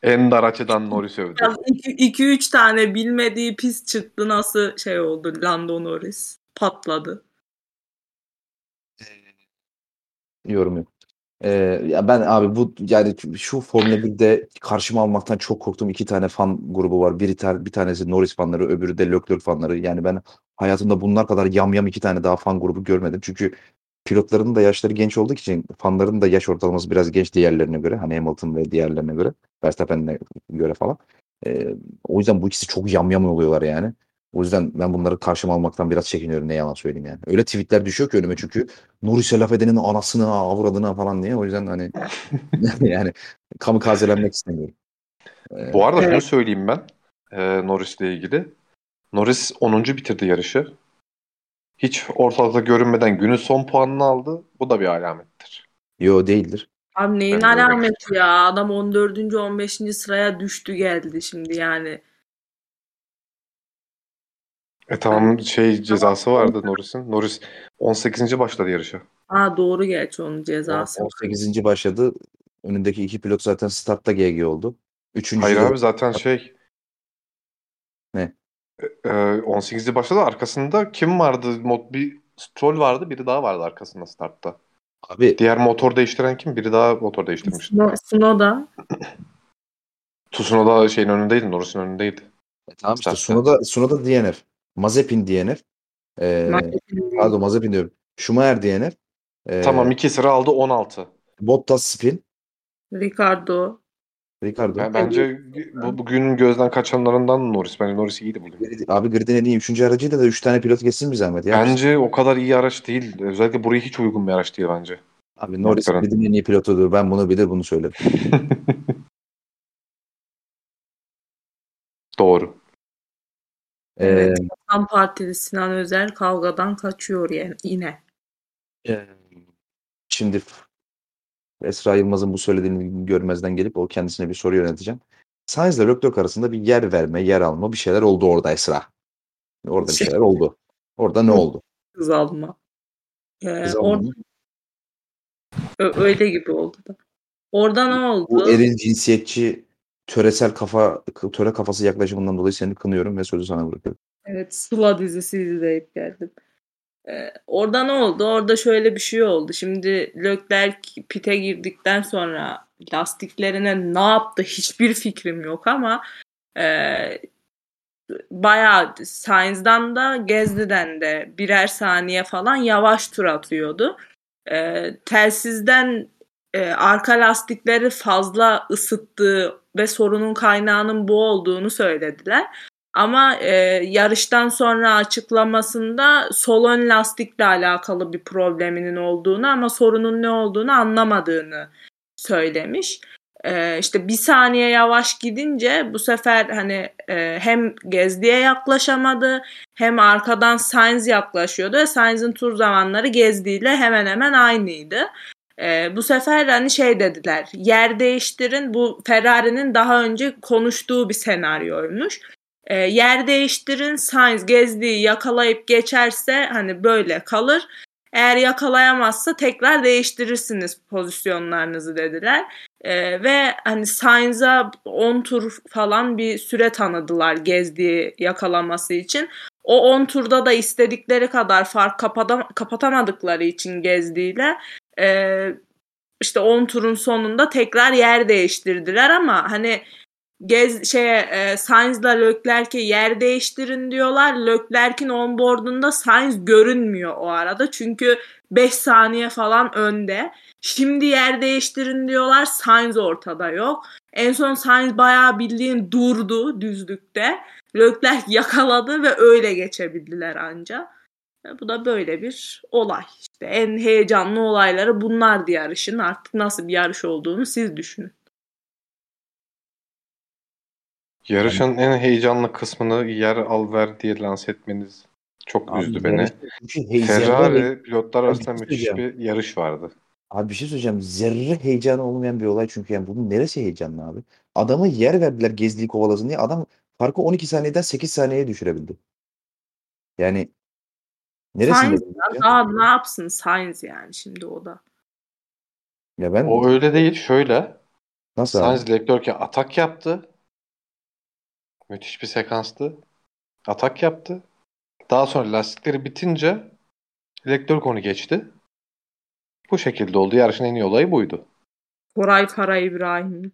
En dar açıdan Norris övdü. 2-3 tane bilmediği pist çıktı nasıl şey oldu Lando Norris patladı. Yorum yok. Ee, ya ben abi bu yani şu Formula 1'de karşıma almaktan çok korktuğum iki tane fan grubu var. Biri ta- bir tanesi Norris fanları, öbürü de Leclerc fanları. Yani ben hayatımda bunlar kadar yamyam iki tane daha fan grubu görmedim. Çünkü pilotların da yaşları genç olduğu için fanların da yaş ortalaması biraz genç diğerlerine göre. Hani Hamilton ve diğerlerine göre. Verstappen'e göre falan. Ee, o yüzden bu ikisi çok yamyam oluyorlar yani. O yüzden ben bunları karşıma almaktan biraz çekiniyorum ne yalan söyleyeyim yani. Öyle tweetler düşüyor ki önüme çünkü Norris'e laf edenin anasını avradına falan diye. O yüzden hani yani kamikazelenmek istemiyorum. Ee, Bu arada şunu Evet. söyleyeyim ben e, Norris'le ilgili. Norris 10. bitirdi yarışı. Hiç ortalıkta görünmeden günün son puanını aldı. Bu da bir alamettir. yo değildir. Abi neyin Ben alameti ya? Adam 14. 15. sıraya düştü geldi şimdi yani. E tamam şey cezası vardı Norris'in. Norris 18. başladı yarışa. Ha doğru gerçi onun cezası. 18. başladı. Önündeki iki pilot zaten startta GG oldu. Üçüncü Hayır abi zaten şey Ne? E, 18. başladı arkasında kim vardı? Mod bir Stroll vardı, biri daha vardı arkasında startta. Abi Diğer motor değiştiren kim? Biri daha motor değiştirmişti. Snow'da Tsunoda şeyin önündeydi, Norris'in önündeydi. e, tamam işte Zaten. Sunoda, Sunoda DNF. Mazepin DNF. Ee, pardon Mazepin diyorum. Schumacher DNF. Ee, Tamam iki sıra aldı 16. Bottas spin. Ricardo. Ricardo. Ben, bence bu bugünün gözden kaçanlarından Norris. Bence Norris iyiydi bugün. Abi gridin en iyi üçüncü aracıyla da üç tane pilot geçsin bir zahmet. Ya. Bence o kadar iyi araç değil. Özellikle buraya hiç uygun bir araç değil bence. Abi Norris gridin en iyi pilotudur. Ben bunu bilir bunu söylerim. Doğru. Ee, Evet. Tam Partili Sinan Özer kavgadan kaçıyor yani yine. Ee, Şimdi Esra Yılmaz'ın bu söylediğini görmezden gelip o kendisine bir soru yönelteceğim. Sainz ile Leclerc arasında bir yer verme, yer alma bir şeyler oldu orada Esra. Orada bir şeyler oldu. Orada ne oldu? Kız alma. Ee, Kız alma orada öyle gibi oldu da. Orada ne oldu? Bu eril cinsiyetçi töresel kafa töre kafası yaklaşımından dolayı seni kınıyorum ve sözü sana bırakıyorum. Evet, Sıla dizisi izleyip geldim. Ee, orada ne oldu? Orada şöyle bir şey oldu. Şimdi Leclerc pite girdikten sonra lastiklerine ne yaptı hiçbir fikrim yok ama e, bayağı Sainz'dan da Gezdi'den de birer saniye falan yavaş tur atıyordu. E, telsizden e, arka lastikleri fazla ısıttığı ve sorunun kaynağının bu olduğunu söylediler. Ama e, yarıştan sonra açıklamasında sol ön lastikle alakalı bir probleminin olduğunu ama sorunun ne olduğunu anlamadığını söylemiş. E, işte bir saniye yavaş gidince bu sefer hani e, hem Gezdi'ye yaklaşamadı hem arkadan Sainz yaklaşıyordu ve Sainz'in tur zamanları Gezdi ile hemen hemen aynıydı. E, bu sefer hani şey dediler yer değiştirin bu Ferrari'nin daha önce konuştuğu bir senaryoymuş. E, yer değiştirin Sainz Gezdi'yi yakalayıp geçerse hani böyle kalır. Eğer yakalayamazsa tekrar değiştirirsiniz pozisyonlarınızı dediler. E, ve hani Sainz'a 10 tur falan bir süre tanıdılar Gezdi'yi yakalaması için. O 10 turda da istedikleri kadar fark kapatam- kapatamadıkları için Gezdi'yle e, işte 10 turun sonunda tekrar yer değiştirdiler ama hani Gez şeye e, Sainz'la Leclerc'e yer değiştirin diyorlar. Leclerc'in onboard'unda Sainz görünmüyor o arada. Çünkü 5 saniye falan önde. Şimdi yer değiştirin diyorlar. Sainz ortada yok. En son Sainz bayağı bildiğin durdu düzlükte. Leclerc yakaladı ve öyle geçebildiler anca. E, Bu da böyle bir olay. İşte en heyecanlı olayları bunlardı yarışın. Artık nasıl bir yarış olduğunu siz düşünün. Yarışın en heyecanlı kısmını yer al ver diye lanse etmeniz çok Abi üzdü beni. ve- Ferrari pilotlar arasında bir şey müthiş bir yarış vardı. Abi bir şey söyleyeceğim. Zerre heyecanı olmayan bir olay çünkü yani bunun neresi heyecanlı abi? Adamı yer verdiler gezdiği kovalasın diye. Adam farkı 12 saniyeden 8 saniyeye düşürebildi. Yani neresinde? Sainz ya, daha ne yapsın Sainz yani şimdi o da. Ya ben O öyle değil. Şöyle. nasıl? Sainz Leclerc'e atak yaptı. Müthiş bir sekanstı. Atak yaptı. Daha sonra lastikleri bitince Leclerc onu geçti. Bu şekilde oldu. Yarışın en iyi olayı buydu. Koray Kara İbrahim.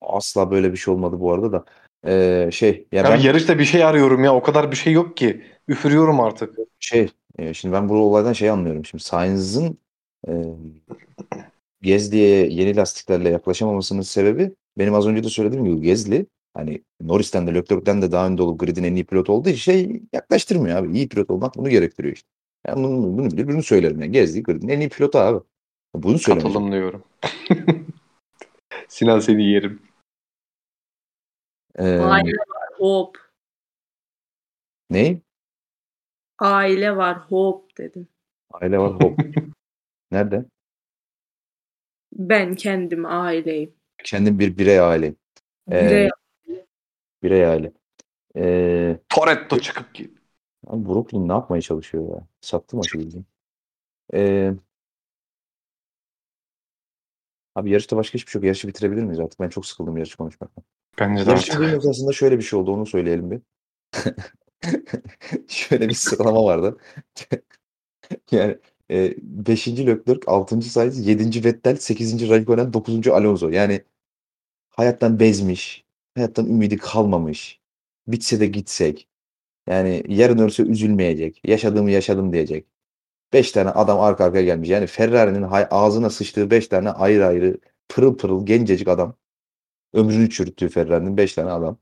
Asla böyle bir şey olmadı bu arada da. Ee, şey ya Ya ben yarışta bir şey arıyorum ya. O kadar bir şey yok ki. Üfürüyorum artık. şey e, şimdi ben bu olaydan şey anlıyorum. Şimdi Sainz'ın e, Gezli'ye yeni lastiklerle yaklaşamamasının sebebi benim az önce de söylediğim gibi Gezli hani Norris'ten de Leclerc'ten de daha önde olup gridin en iyi pilot olduğu şey yaklaştırmıyor abi. İyi pilot olmak bunu gerektiriyor işte. Ben bunu, bunu bilir, bunu söylerim yani. Gezli gridin en iyi pilotu abi. Bunu söylemeyeceğim. Katılım diyorum. Sinan seni yerim. Ee, Aile var hop. ne? Aile var hop dedim. Aile var hop. Nerede? Ben kendim aileyim. Kendim bir birey aile. Ee, Birey Birey aile. Ee, Toretto çıkıp git. Abi Brooklyn ne yapmaya çalışıyor ya? Sattı maçı bildiğin. Ee, abi yarışta başka hiçbir şey yok. Yarışı bitirebilir miyiz artık? Ben çok sıkıldım yarışı konuşmaktan. Bence de Yarışın artık. esasında şöyle bir şey oldu. Onu söyleyelim bir. şöyle bir sıralama vardı. yani 5. Leclerc, 6. Sainz, 7. Vettel, 8. Raikkonen, 9. Alonso. Yani hayattan bezmiş. Hayattan ümidi kalmamış. Bitse de gitsek. Yani yarın ölse üzülmeyecek. Yaşadığımı yaşadım diyecek. 5 tane adam arka arkaya gelmiş. Yani Ferrari'nin ağzına sıçtığı 5 tane ayrı ayrı pırıl pırıl gencecik adam. Ömrünü çürüttüğü Ferrari'nin 5 tane adam.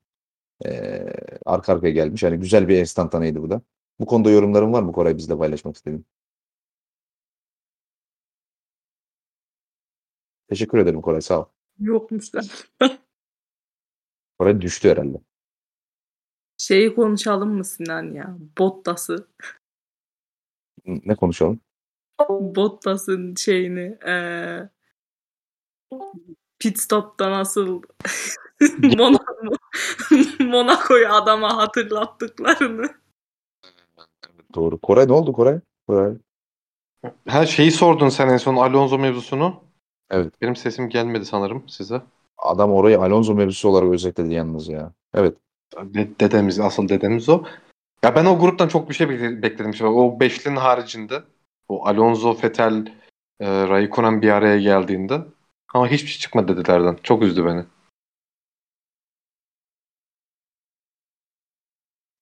Ee, arka arkaya gelmiş. Yani güzel bir enstantaneydi bu da. Bu konuda yorumların var mı Koray bizle paylaşmak istediğin? Teşekkür ederim Koray sağ ol. yokmuşlar. Koray düştü herhalde. Şeyi konuşalım mı Sinan ya? Bottas'ı. Ne konuşalım? Bottas'ın şeyini eee pit stop'ta nasıl Monaco, Monaco'yu adama hatırlattıklarını. Doğru. Koray ne oldu Koray? Koray. Ha şeyi sordun sen en son Alonso mevzusunu. Evet. Benim sesim gelmedi sanırım size. Adam orayı Alonso mevzusu olarak özetledi yalnız ya. Evet. De- dedemiz, asıl dedemiz o. Ya ben o gruptan çok bir şey bekle- bekledim. Şimdi o beşlinin haricinde o Alonso, Vettel, e, Raikkonen bir araya geldiğinde ama hiçbir şey çıkmadı dedilerden. Çok üzdü beni.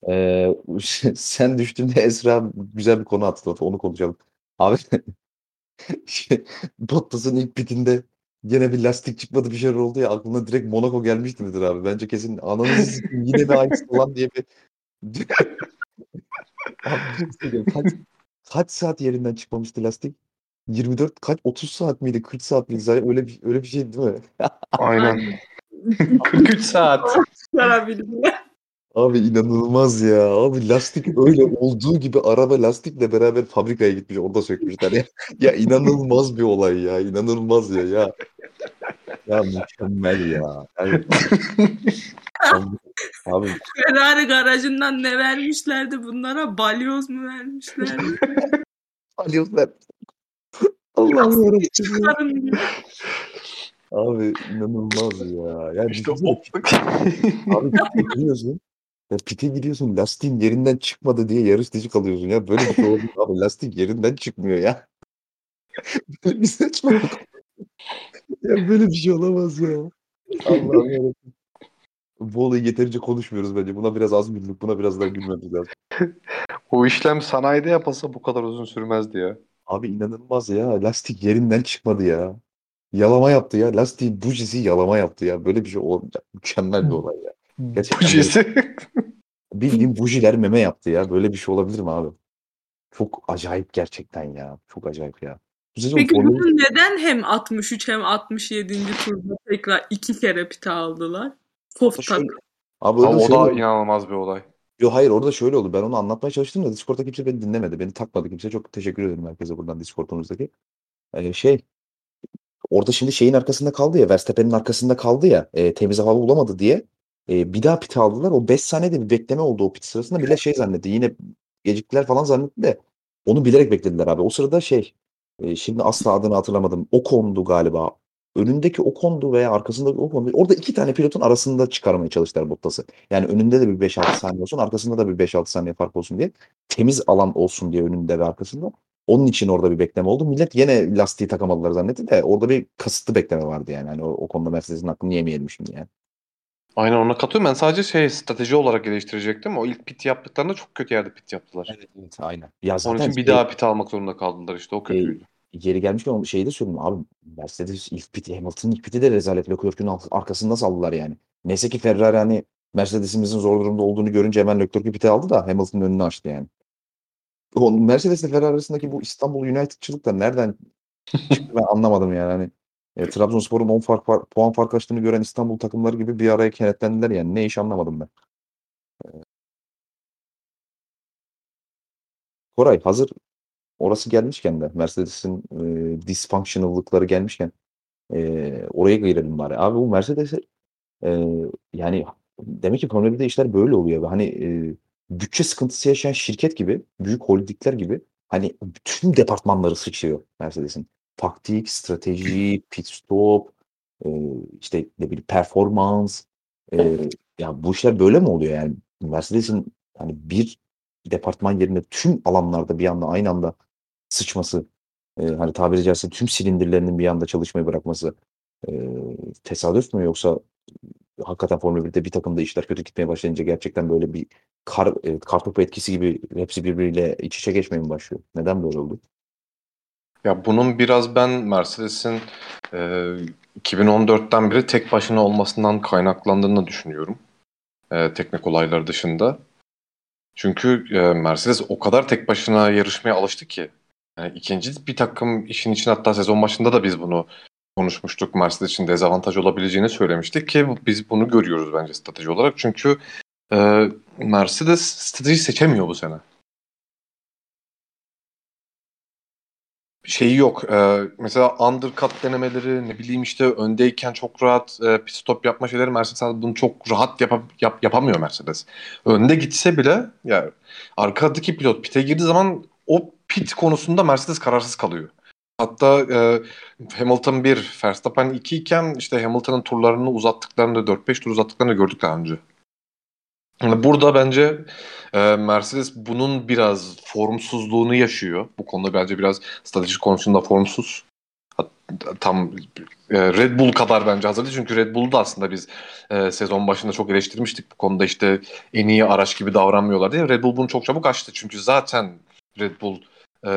Ee, sen düştüğünde Esra güzel bir konu atladı. Onu konuşalım. Abi Bottas'ın ilk pitinde gene bir lastik çıkmadı bir şeyler oldu ya aklına direkt Monaco gelmişti midir abi? Bence kesin ananızı sikeyim, yine mi aynısı falan diye bir Abi bir şey kaç, kaç saat yerinden çıkmamıştı lastik? 24 kaç 30 saat miydi 40 saat miydi zaten öyle bir öyle bir şey değil mi? Aynen. 43 saat. Abi inanılmaz ya. Abi lastik öyle olduğu gibi araba lastikle beraber fabrikaya gitmiş. Orada sökmüşler ya. Ya inanılmaz bir olay ya. İnanılmaz ya. Ya, ya mükemmel ya. Yani, abi, abi Ferrari garajından ne vermişlerdi bunlara? Balyoz mu vermişlerdi? alıyorlar. Allah'ım yarabbim. Abi inanılmaz ya. Yani İşte o. Abi pite gidiyorsun. Ya pite gidiyorsun lastiğin yerinden çıkmadı diye yarış dışı kalıyorsun ya. Böyle bir şey olabilir abi. Lastik yerinden çıkmıyor ya. Böyle bir saçmalık. ya böyle bir şey olamaz ya. Allah'ım yarabbim. Bu olayı yeterince konuşmuyoruz bence. Buna biraz az güldük. Buna biraz daha gülmemiz lazım. o işlem sanayide yapılsa bu kadar uzun sürmezdi ya. Abi inanılmaz ya. Lastik yerinden çıkmadı ya. Yalama yaptı ya. Lastiğin bujisi yalama yaptı ya. Böyle bir şey olmayacak. Mükemmel bir olay ya. Gerçekten Bujisi. Bildiğin bujiler meme yaptı ya. Böyle bir şey olabilir mi abi? Çok acayip gerçekten ya. Çok acayip ya. Sezon Peki Formula- bunu neden hem 63 hem 67. turda tekrar iki kere pite aldılar? Şöyle- takım. Abi orada o şöyle da inanılmaz bir olay. Yo hayır orada şöyle oldu. Ben onu anlatmaya çalıştım da Discord'da kimse beni dinlemedi. Beni takmadı kimse. Çok teşekkür ederim herkese buradan Discord'umuzdaki. Ee, şey orada şimdi şeyin arkasında kaldı ya Verstappen'in arkasında kaldı ya e, temiz hava bulamadı diye e, bir daha pit aldılar. O 5 saniyede bir bekleme oldu o pit sırasında. Millet şey zannetti. Yine geciktiler falan zannetti de onu bilerek beklediler abi. O sırada şey e, şimdi asla adını hatırlamadım. O kondu galiba. Önündeki o kondu veya arkasındaki o kondu. Orada iki tane pilotun arasında çıkarmaya çalıştılar Bottas'ı. Yani önünde de bir 5-6 saniye olsun, arkasında da bir 5-6 saniye fark olsun diye. Temiz alan olsun diye önünde ve arkasında. Onun için orada bir bekleme oldu. Millet yine lastiği takamadılar zannetti de orada bir kasıtlı bekleme vardı yani. Hani o, o konuda Mercedes'in hakkını yemeyelim şimdi yani. Aynen ona katılıyorum. Ben sadece şey strateji olarak geliştirecektim. O ilk pit yaptıklarında çok kötü yerde pit yaptılar. Evet, evet aynen. Ya Onun için bir şey- daha pit almak zorunda kaldılar işte. O kötüydü. yeri gelmişken o şeyi de söyleyeyim abi Mercedes ilk piti Hamilton'ın ilk piti de rezalet Leclerc'ün arkasında saldılar yani. Neyse ki Ferrari hani Mercedes'imizin zor durumda olduğunu görünce hemen Leclerc'ü pite aldı da Hamilton'ın önünü açtı yani. O Mercedes ile Ferrari arasındaki bu İstanbul United'çılık da nereden çıktı ben anlamadım yani. Hani e, Trabzonspor'un 10 fark, puan fark açtığını gören İstanbul takımları gibi bir araya kenetlendiler yani. Ne iş anlamadım ben. Ee, Koray hazır orası gelmişken de Mercedes'in e, dysfunctional'lıkları gelmişken e, oraya girelim bari. Abi bu Mercedes'e e, yani demek ki Formula 1'de işler böyle oluyor. Hani e, bütçe sıkıntısı yaşayan şirket gibi, büyük holdingler gibi hani bütün departmanları sıçıyor Mercedes'in. Taktik, strateji, pit stop, e, işte ne bileyim performans. E, ya bu işler böyle mi oluyor yani? Mercedes'in hani bir departman yerine tüm alanlarda bir anda aynı anda sıçması, e, hani tabiri caizse tüm silindirlerinin bir anda çalışmayı bırakması e, tesadüf mü yoksa hakikaten Formula 1'de bir takımda işler kötü gitmeye başlayınca gerçekten böyle bir kar, e, kartopu etkisi gibi hepsi birbiriyle iç içe geçmeye mi başlıyor? Neden böyle oldu? Ya bunun biraz ben Mercedes'in e, 2014'ten beri tek başına olmasından kaynaklandığını düşünüyorum. E, teknik olaylar dışında. Çünkü e, Mercedes o kadar tek başına yarışmaya alıştı ki. Yani ikinci bir takım işin için hatta sezon başında da biz bunu konuşmuştuk. Mercedes için dezavantaj olabileceğini söylemiştik ki biz bunu görüyoruz bence strateji olarak. Çünkü e, Mercedes strateji seçemiyor bu sene. Şeyi yok. Ee, mesela undercut denemeleri ne bileyim işte öndeyken çok rahat e, pit stop yapma şeyleri Mercedes bunu çok rahat yap, yap, yapamıyor Mercedes. Önde gitse bile ya arkadaki pilot pite girdiği zaman o pit konusunda Mercedes kararsız kalıyor. Hatta e, Hamilton 1, Verstappen 2 iken işte Hamilton'ın turlarını uzattıklarını 4-5 tur uzattıklarını gördük daha önce. Burada bence e, Mercedes bunun biraz formsuzluğunu yaşıyor. Bu konuda bence biraz strateji konusunda formsuz. Tam e, Red Bull kadar bence hazır. Çünkü Red Bull'u da aslında biz e, sezon başında çok eleştirmiştik. Bu konuda işte en iyi araç gibi davranmıyorlar diye. Red Bull bunu çok çabuk açtı. Çünkü zaten Red Bull e,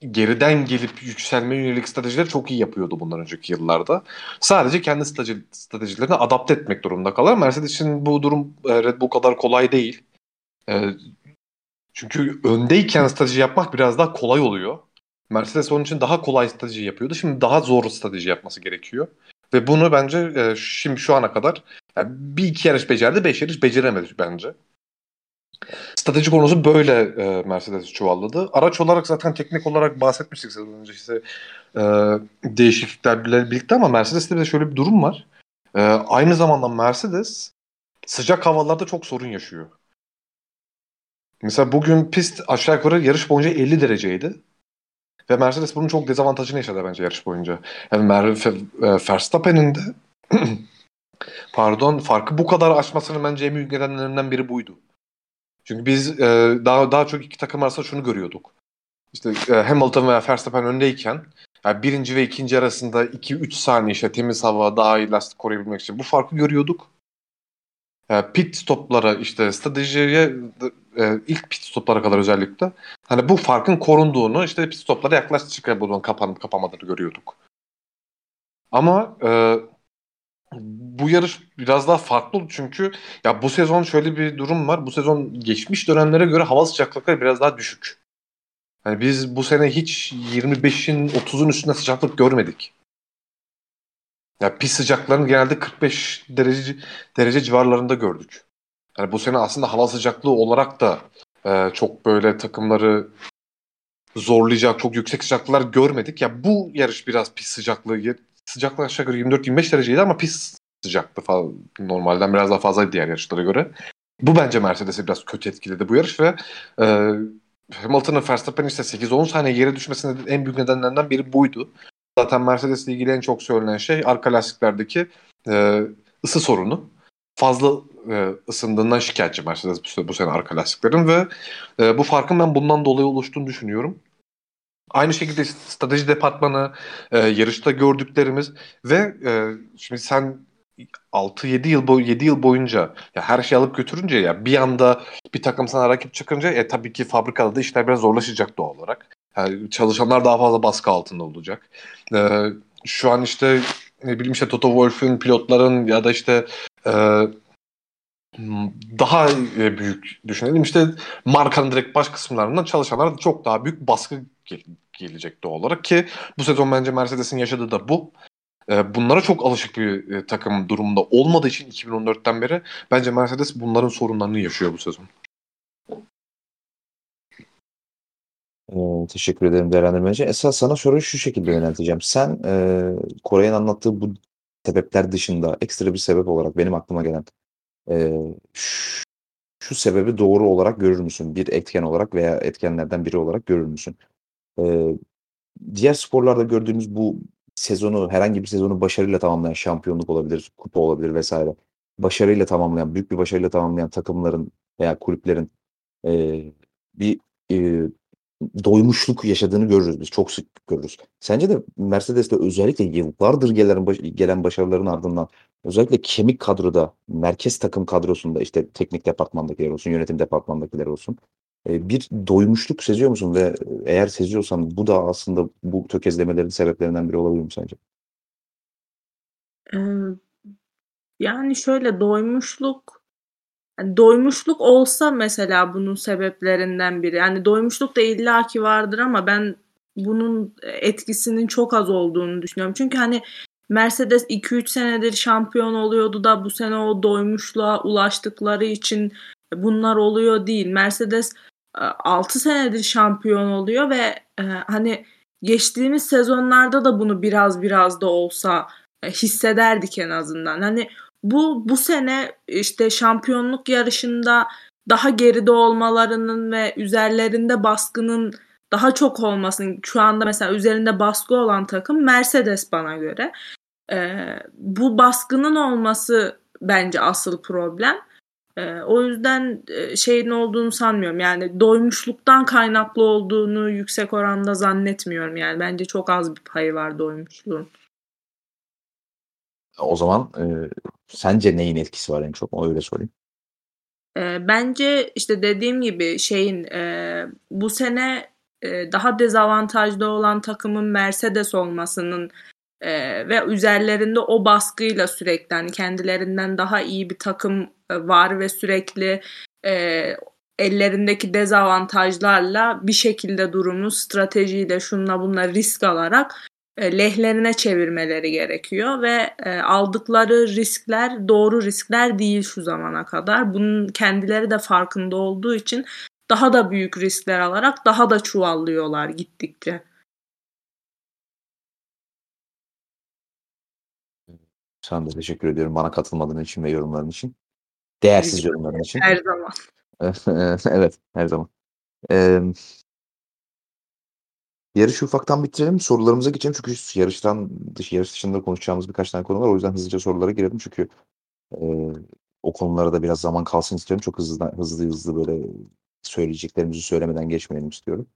geriden gelip yükselme yönelik stratejileri çok iyi yapıyordu bundan önceki yıllarda. Sadece kendi strateji, stratejilerini adapte etmek durumunda kalır. Mercedes için bu durum e, Red Bull kadar kolay değil. E, çünkü öndeyken strateji yapmak biraz daha kolay oluyor. Mercedes onun için daha kolay strateji yapıyordu. Şimdi daha zor strateji yapması gerekiyor. Ve bunu bence e, şimdi şu ana kadar yani bir iki yarış becerdi, beş yarış beceremedi bence. Strateji konusu böyle e, Mercedes çuvalladı. Araç olarak zaten teknik olarak bahsetmiştik sezon önce işte e, değişikliklerle birlikte ama Mercedes'te bir de şöyle bir durum var. E, aynı zamanda Mercedes sıcak havalarda çok sorun yaşıyor. Mesela bugün pist aşağı yukarı yarış boyunca 50 dereceydi. Ve Mercedes bunun çok dezavantajını yaşadı bence yarış boyunca. Yani Mer- e, Verstappen'in de pardon farkı bu kadar aşmasının bence en büyük nedenlerinden biri buydu. Çünkü biz e, daha daha çok iki takım arasında şunu görüyorduk. İşte e, Hamilton veya Verstappen öndeyken yani birinci ve ikinci arasında 2-3 saniye işte temiz hava daha iyi lastik koruyabilmek için bu farkı görüyorduk. E, pit stoplara işte stratejiye e, ilk pit stoplara kadar özellikle hani bu farkın korunduğunu işte pit stoplara yaklaştıkça bunun kapanıp kapamadığını görüyorduk. Ama e, bu yarış biraz daha farklı oldu çünkü ya bu sezon şöyle bir durum var. Bu sezon geçmiş dönemlere göre hava sıcaklıkları biraz daha düşük. Yani biz bu sene hiç 25'in 30'un üstünde sıcaklık görmedik. Yani pis sıcaklarını genelde 45 derece derece civarlarında gördük. Yani bu sene aslında hava sıcaklığı olarak da e, çok böyle takımları zorlayacak çok yüksek sıcaklıklar görmedik. Ya bu yarış biraz pis sıcaklığı sıcaklık aşağı yukarı 24-25 dereceydi ama pis sıcaktı falan. Normalden biraz daha fazlaydı diğer yarışlara göre. Bu bence Mercedes'i biraz kötü etkiledi bu yarış ve e, Hamilton'ın Verstappen'in işte 8-10 saniye geri düşmesinin en büyük nedenlerinden biri buydu. Zaten Mercedes'le ilgili en çok söylenen şey arka lastiklerdeki e, ısı sorunu. Fazla e, ısındığından şikayetçi Mercedes bu, bu sene arka lastiklerin ve e, bu farkın ben bundan dolayı oluştuğunu düşünüyorum. Aynı şekilde strateji departmanı, e, yarışta gördüklerimiz ve e, şimdi sen 6-7 yıl boy 7 yıl boyunca ya her şeyi alıp götürünce ya bir anda bir takım sana rakip çıkınca e tabii ki fabrikada da işler biraz zorlaşacak doğal olarak. Yani çalışanlar daha fazla baskı altında olacak. E, şu an işte ne bileyim işte Toto Wolff'ün pilotların ya da işte e, daha e, büyük düşünelim işte markanın direkt baş kısımlarından çalışanlar çok daha büyük baskı gelecek doğal olarak ki bu sezon bence Mercedes'in yaşadığı da bu. E, bunlara çok alışık bir e, takım durumunda olmadığı için 2014'ten beri bence Mercedes bunların sorunlarını yaşıyor bu sezon. Ee, teşekkür ederim değerlendirmen için. Esas sana soruyu şu şekilde yönelteceğim. Sen e, Koray'ın anlattığı bu sebepler dışında ekstra bir sebep olarak benim aklıma gelen e, şu sebebi doğru olarak görür müsün? Bir etken olarak veya etkenlerden biri olarak görür müsün? E, diğer sporlarda gördüğümüz bu sezonu herhangi bir sezonu başarıyla tamamlayan şampiyonluk olabilir, kupa olabilir vesaire. Başarıyla tamamlayan, büyük bir başarıyla tamamlayan takımların veya kulüplerin e, bir e, doymuşluk yaşadığını görürüz biz. Çok sık görürüz. Sence de Mercedes'te özellikle yıllardır gelen, baş, gelen başarıların ardından özellikle kemik kadroda, merkez takım kadrosunda işte teknik departmandakiler olsun, yönetim departmandakiler olsun bir doymuşluk seziyor musun ve eğer seziyorsan bu da aslında bu tökezlemelerin sebeplerinden biri olabilir mi sence? yani şöyle doymuşluk Hani doymuşluk olsa mesela bunun sebeplerinden biri. Yani doymuşluk da illaki vardır ama ben bunun etkisinin çok az olduğunu düşünüyorum. Çünkü hani Mercedes 2-3 senedir şampiyon oluyordu da bu sene o doymuşluğa ulaştıkları için bunlar oluyor değil. Mercedes 6 senedir şampiyon oluyor ve hani geçtiğimiz sezonlarda da bunu biraz biraz da olsa hissederdik en azından. Hani bu bu sene işte şampiyonluk yarışında daha geride olmalarının ve üzerlerinde baskının daha çok olmasının şu anda mesela üzerinde baskı olan takım Mercedes bana göre. Ee, bu baskının olması bence asıl problem. Ee, o yüzden e, şeyin olduğunu sanmıyorum. Yani doymuşluktan kaynaklı olduğunu yüksek oranda zannetmiyorum. Yani bence çok az bir payı var doymuşluğun. O zaman e, sence neyin etkisi var en çok? O öyle sorayım. E, bence işte dediğim gibi şeyin e, bu sene e, daha dezavantajlı olan takımın Mercedes olmasının e, ve üzerlerinde o baskıyla sürekli hani kendilerinden daha iyi bir takım var ve sürekli e, ellerindeki dezavantajlarla bir şekilde durumu stratejiyle şunla bunla risk alarak e, lehlerine çevirmeleri gerekiyor ve e, aldıkları riskler doğru riskler değil şu zamana kadar. Bunun kendileri de farkında olduğu için daha da büyük riskler alarak daha da çuvallıyorlar gittikçe. Sana da teşekkür ediyorum bana katılmadığın için ve yorumların için. Değersiz yorumların için. Her zaman. evet, her zaman. Ee, Yarışı ufaktan bitirelim. Sorularımıza geçelim. Çünkü yarıştan dış yarış dışında konuşacağımız birkaç tane konu var. O yüzden hızlıca sorulara girelim. Çünkü e, o konulara da biraz zaman kalsın istiyorum. Çok hızlı hızlı hızlı böyle söyleyeceklerimizi söylemeden geçmeyelim istiyorum.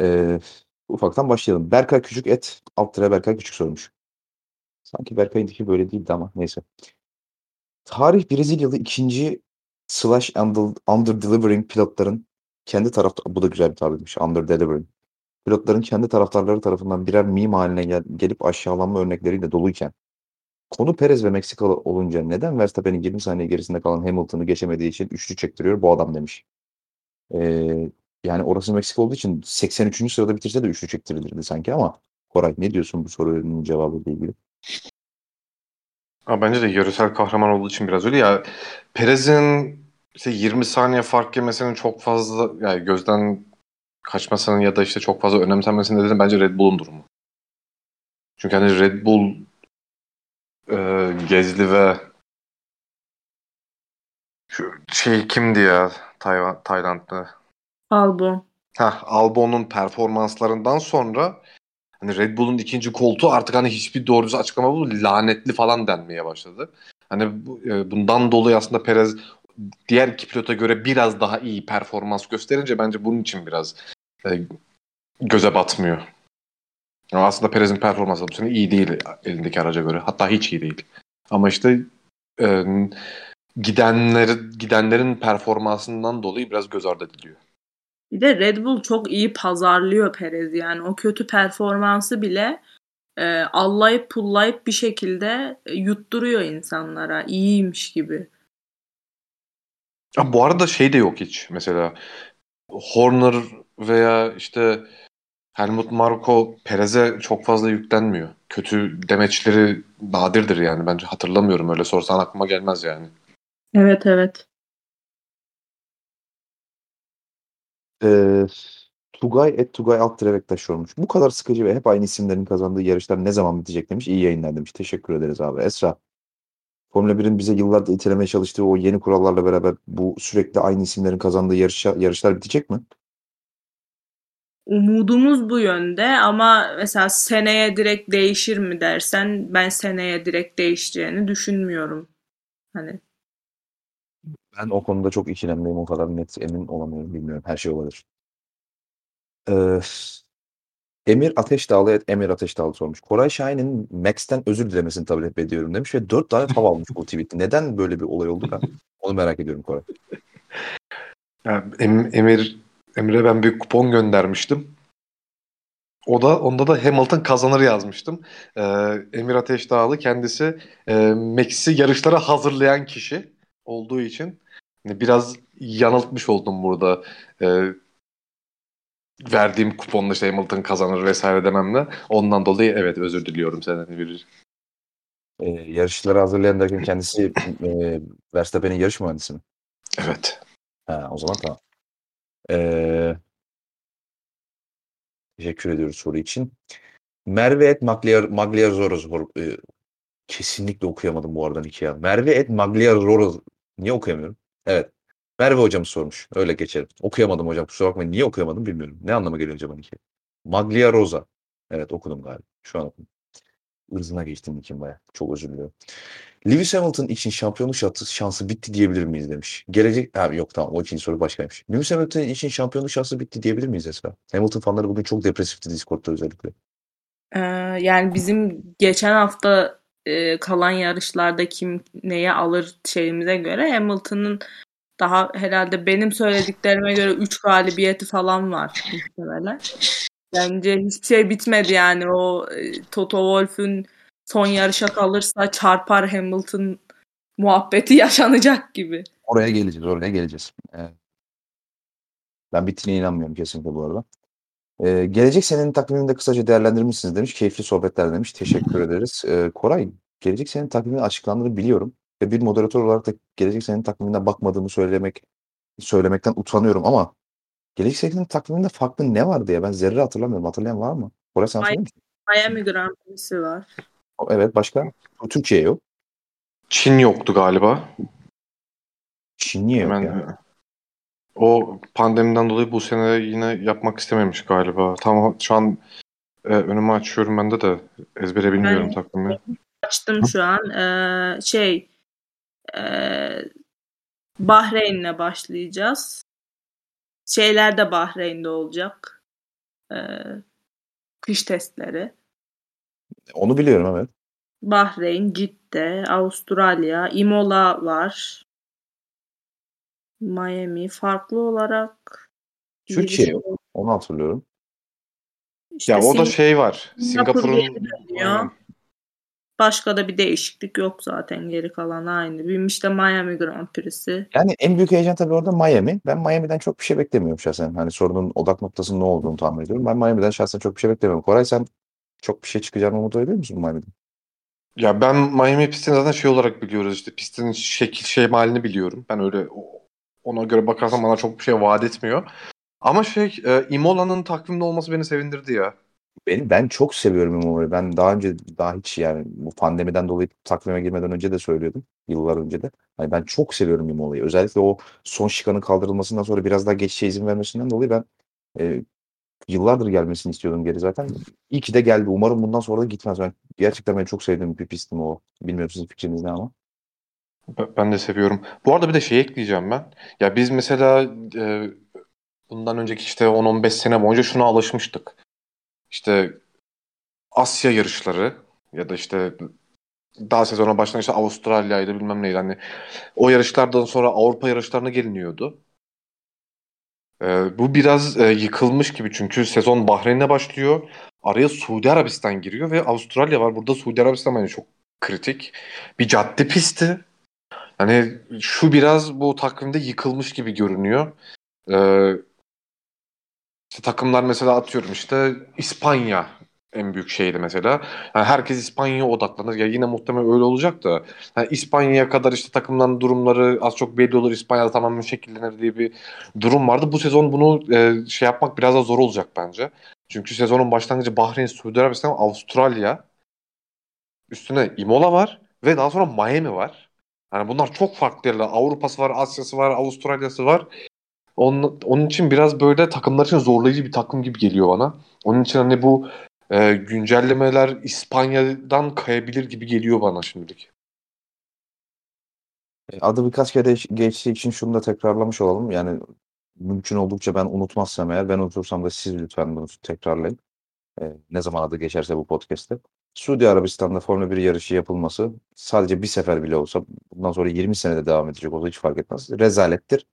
E, ufaktan başlayalım. Berkay Küçük et alt tire Berkay Küçük sormuş. Sanki Berkay'ınki böyle değildi ama neyse. Tarih Brezilyalı ikinci slash under delivering pilotların kendi tarafta bu da güzel bir tabirmiş. Under delivering pilotların kendi taraftarları tarafından birer meme haline gel gelip aşağılanma örnekleriyle doluyken konu Perez ve Meksikalı olunca neden Verstappen'in 20 saniye gerisinde kalan Hamilton'ı geçemediği için üçlü çektiriyor bu adam demiş. Ee, yani orası Meksika olduğu için 83. sırada bitirse de üçlü çektirilirdi sanki ama Koray ne diyorsun bu sorunun cevabı ile ilgili? Ha, bence de yarısel kahraman olduğu için biraz öyle ya. Perez'in işte 20 saniye fark yemesinin çok fazla yani gözden kaçmasının ya da işte çok fazla önemsenmesinin nedeni bence Red Bull'un durumu. Çünkü hani Red Bull e, Gezli ve şu şey kimdi ya Tayvan, Tayland'da? Albon. Heh, Albon'un performanslarından sonra hani Red Bull'un ikinci koltuğu artık hani hiçbir doğru düzgün açıklama bu lanetli falan denmeye başladı. Hani e, bundan dolayı aslında Perez diğer iki pilota göre biraz daha iyi performans gösterince bence bunun için biraz e, göze batmıyor. Ama aslında Perez'in performansı bu sene iyi değil elindeki araca göre. Hatta hiç iyi değil. Ama işte e, gidenleri gidenlerin performansından dolayı biraz göz ardı ediliyor. Bir de Red Bull çok iyi pazarlıyor Perez yani o kötü performansı bile e, allayıp pullayıp bir şekilde e, yutturuyor insanlara iyiymiş gibi. Ha, bu arada şey de yok hiç mesela Horner veya işte Helmut Marko Perez'e çok fazla yüklenmiyor. Kötü demeçleri nadirdir yani bence hatırlamıyorum öyle sorsan aklıma gelmez yani. Evet evet. Ee, Tugay et Tugay alt Bektaş sormuş. Bu kadar sıkıcı ve hep aynı isimlerin kazandığı yarışlar ne zaman bitecek demiş. İyi yayınlar demiş. Teşekkür ederiz abi. Esra. Formula 1'in bize yıllardır itelemeye çalıştığı o yeni kurallarla beraber bu sürekli aynı isimlerin kazandığı yarış, yarışlar bitecek mi? Umudumuz bu yönde ama mesela seneye direkt değişir mi dersen ben seneye direkt değişeceğini düşünmüyorum. Hani Ben o konuda çok ikilemdeyim. O kadar net emin olamıyorum. Bilmiyorum. Her şey olabilir. Ee, Emir Ateşdağlı et Emir Ateşdağlı sormuş. Koray Şahin'in Max'ten özür dilemesini talep ediyorum demiş ve 4 tane tav almış bu tweet'i. Neden böyle bir olay oldu ben? Onu merak ediyorum Koray. Yani Em- Emir Emir'e ben bir kupon göndermiştim. O da onda da Hamilton kazanır yazmıştım. Ee, Emir Ateşdağlı kendisi e, Max'i yarışlara hazırlayan kişi olduğu için biraz yanıltmış oldum burada. Ee, verdiğim kuponla işte Hamilton kazanır vesaire dememle. Ondan dolayı evet özür diliyorum senden bir Ee, yarışları hazırlayan derken kendisi e, Verstappen'in yarış mühendisi mi? Evet. Ha, o zaman tamam. Ee, teşekkür ediyoruz soru için. Merve et Magliazoros e, kesinlikle okuyamadım bu arada iki ya. Merve et Magliazoros niye okuyamıyorum? Evet. Merve hocamız sormuş. Öyle geçelim. Okuyamadım hocam. Kusura bakmayın. Niye okuyamadım bilmiyorum. Ne anlama geliyor acaba Niki? Maglia Rosa. Evet okudum galiba. Şu an okudum. Irzına geçtim Nick'in baya. Çok özür diliyorum. Lewis Hamilton için şampiyonluk şansı, şansı bitti diyebilir miyiz demiş. Gelecek... Ha, yok tamam o ikinci soru başkaymış. Lewis Hamilton için şampiyonluk şansı bitti diyebilir miyiz Esra? Hamilton fanları bugün çok depresifti Discord'da özellikle. Ee, yani bizim geçen hafta e, kalan yarışlarda kim neye alır şeyimize göre Hamilton'ın daha herhalde benim söylediklerime göre 3 galibiyeti falan var muhtemelen. Bence hiçbir şey bitmedi yani o e, Toto Wolff'ün son yarışa kalırsa çarpar Hamilton muhabbeti yaşanacak gibi. Oraya geleceğiz, oraya geleceğiz. Ben bittiğine inanmıyorum kesinlikle bu arada. Ee, gelecek senenin takvimini de kısaca değerlendirmişsiniz demiş. Keyifli sohbetler demiş. Teşekkür ederiz. Ee, Koray, gelecek senenin takviminin açıklandığını biliyorum. Ve bir moderatör olarak da gelecek senenin takvimine bakmadığımı söylemek söylemekten utanıyorum ama gelecek senenin takviminde farklı ne var diye ben zerre hatırlamıyorum. Hatırlayan var mı? Koray sen musun? Miami Grand Prix'si var. Evet başka? Türkiye yok. Çin yoktu galiba. Çin niye yok Hemen ya? O pandemiden dolayı bu sene yine yapmak istememiş galiba. Tam şu an e, önümü açıyorum bende de ezbere bilmiyorum Ben- takvimi. Açtım şu an. Ee, şey ee, Bahreyn'le başlayacağız. Şeyler de Bahreyn'de olacak. Ee, kış testleri. Onu biliyorum evet. Bahreyn, Cidde, Avustralya, Imola var. Miami farklı olarak Türkiye yok. Onu hatırlıyorum. İşte Ya o da şey var. Singapur Singapur'un. Başka da bir değişiklik yok zaten geri kalan aynı. Benim işte Miami Grand Prix'si. Yani en büyük heyecan tabii orada Miami. Ben Miami'den çok bir şey beklemiyorum şahsen. Hani sorunun odak noktasının ne olduğunu tahmin ediyorum. Ben Miami'den şahsen çok bir şey beklemiyorum. Koray sen çok bir şey çıkacağını umut ediyor musun Miami'den? Ya ben Miami pistini zaten şey olarak biliyoruz işte pistin şekil şey halini biliyorum. Ben öyle ona göre bakarsam bana çok bir şey vaat etmiyor. Ama şey e, Imola'nın takvimde olması beni sevindirdi ya. Benim ben çok seviyorum Imola'yı. Ben daha önce daha hiç yani bu pandemiden dolayı takvime girmeden önce de söylüyordum. Yıllar önce de. Hani ben çok seviyorum Imola'yı. Özellikle o son şikanın kaldırılmasından sonra biraz daha geçişe izin vermesinden dolayı ben e, yıllardır gelmesini istiyordum geri zaten. İyi ki de geldi. Umarım bundan sonra da gitmez. Ben gerçekten ben çok sevdiğim bir pistim o. Bilmiyorum sizin fikriniz ne ama. Ben de seviyorum. Bu arada bir de şey ekleyeceğim ben. Ya biz mesela e, bundan önceki işte 10-15 sene boyunca şuna alışmıştık. İşte Asya yarışları ya da işte daha sezona başlayan işte Avustralya'ydı bilmem neydi. Hani o yarışlardan sonra Avrupa yarışlarına geliniyordu. Ee, bu biraz e, yıkılmış gibi çünkü sezon Bahreyn'e başlıyor. Araya Suudi Arabistan giriyor ve Avustralya var. Burada Suudi Arabistan bence çok kritik. Bir cadde pisti. Hani şu biraz bu takvimde yıkılmış gibi görünüyor. Ee, işte takımlar mesela atıyorum işte İspanya en büyük şeydi mesela. Yani herkes İspanya'ya odaklanır. Ya yine muhtemelen öyle olacak da. Yani İspanya'ya kadar işte takımların durumları az çok belli olur. İspanya'da tamamen şekillenir diye bir durum vardı. Bu sezon bunu e, şey yapmak biraz daha zor olacak bence. Çünkü sezonun başlangıcı Bahreyn, Suudi Arabistan, Avustralya. Üstüne Imola var ve daha sonra Miami var. Yani bunlar çok farklı yerler. Avrupa'sı var, Asya'sı var, Avustralya'sı var. Onun, onun için biraz böyle takımlar için zorlayıcı bir takım gibi geliyor bana. Onun için hani bu e, güncellemeler İspanya'dan kayabilir gibi geliyor bana şimdilik. E, adı birkaç kere geçtiği için şunu da tekrarlamış olalım. Yani mümkün oldukça ben unutmazsam eğer, ben unutursam da siz lütfen bunu tekrarlayın. Ee, ne zaman adı geçerse bu podcast'te. Suudi Arabistan'da Formula 1 yarışı yapılması sadece bir sefer bile olsa bundan sonra 20 senede devam edecek olsa hiç fark etmez. Rezalettir.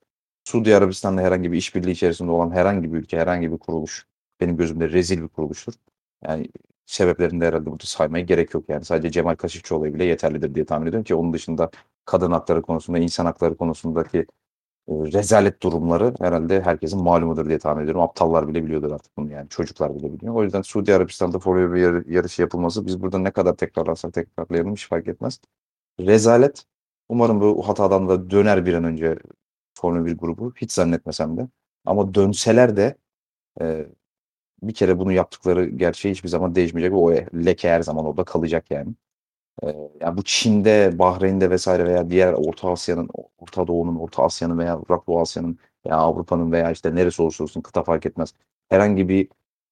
Suudi Arabistan'da herhangi bir işbirliği içerisinde olan herhangi bir ülke, herhangi bir kuruluş benim gözümde rezil bir kuruluştur. Yani sebeplerini de herhalde burada saymaya gerek yok yani. Sadece Cemal Kaşıkçıoğlu bile yeterlidir diye tahmin ediyorum ki onun dışında kadın hakları konusunda, insan hakları konusundaki rezalet durumları herhalde herkesin malumudur diye tahmin ediyorum. Aptallar bile biliyordur artık bunu yani. Çocuklar bile biliyor. O yüzden Suudi Arabistan'da Formula 1 yar- yarışı yapılması biz burada ne kadar tekrarlarsak tekrarlayalım hiç fark etmez. Rezalet. Umarım bu hatadan da döner bir an önce Formula 1 grubu. Hiç zannetmesem de. Ama dönseler de e, bir kere bunu yaptıkları gerçeği hiçbir zaman değişmeyecek. O leke her zaman orada kalacak yani. Yani bu Çin'de, Bahreyn'de vesaire veya diğer Orta Asya'nın, Orta Doğu'nun, Orta Asya'nın veya Uzak Doğu Asya'nın veya Avrupa'nın veya işte neresi olursa olsun kıta fark etmez. Herhangi bir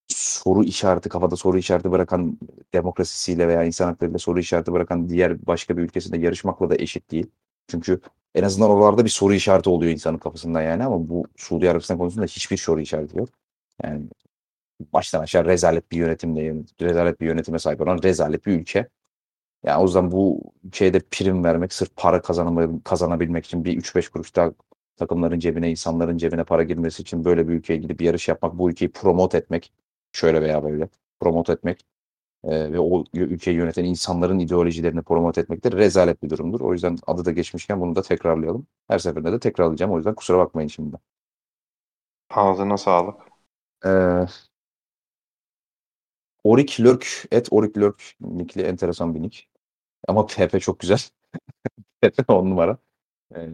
soru işareti, kafada soru işareti bırakan demokrasisiyle veya insan haklarıyla soru işareti bırakan diğer başka bir ülkesinde yarışmakla da eşit değil. Çünkü en azından oralarda bir soru işareti oluyor insanın kafasında yani ama bu Suudi Arabistan konusunda hiçbir soru işareti yok. Yani baştan aşağı rezalet bir yönetimle rezalet bir yönetime sahip olan rezalet bir ülke. Yani o yüzden bu ülkeye de prim vermek sırf para kazanabilmek için bir 3-5 kuruş daha takımların cebine, insanların cebine para girmesi için böyle bir ülkeye gidip yarış yapmak, bu ülkeyi promote etmek, şöyle veya böyle promote etmek e, ve o ülkeyi yöneten insanların ideolojilerini promote etmek de rezalet bir durumdur. O yüzden adı da geçmişken bunu da tekrarlayalım. Her seferinde de tekrarlayacağım. O yüzden kusura bakmayın şimdi. Ağzına sağlık. Ee, Orik Lurk, et Orik Lurk nickli enteresan bir nick. Ama PP çok güzel. PP on numara. E,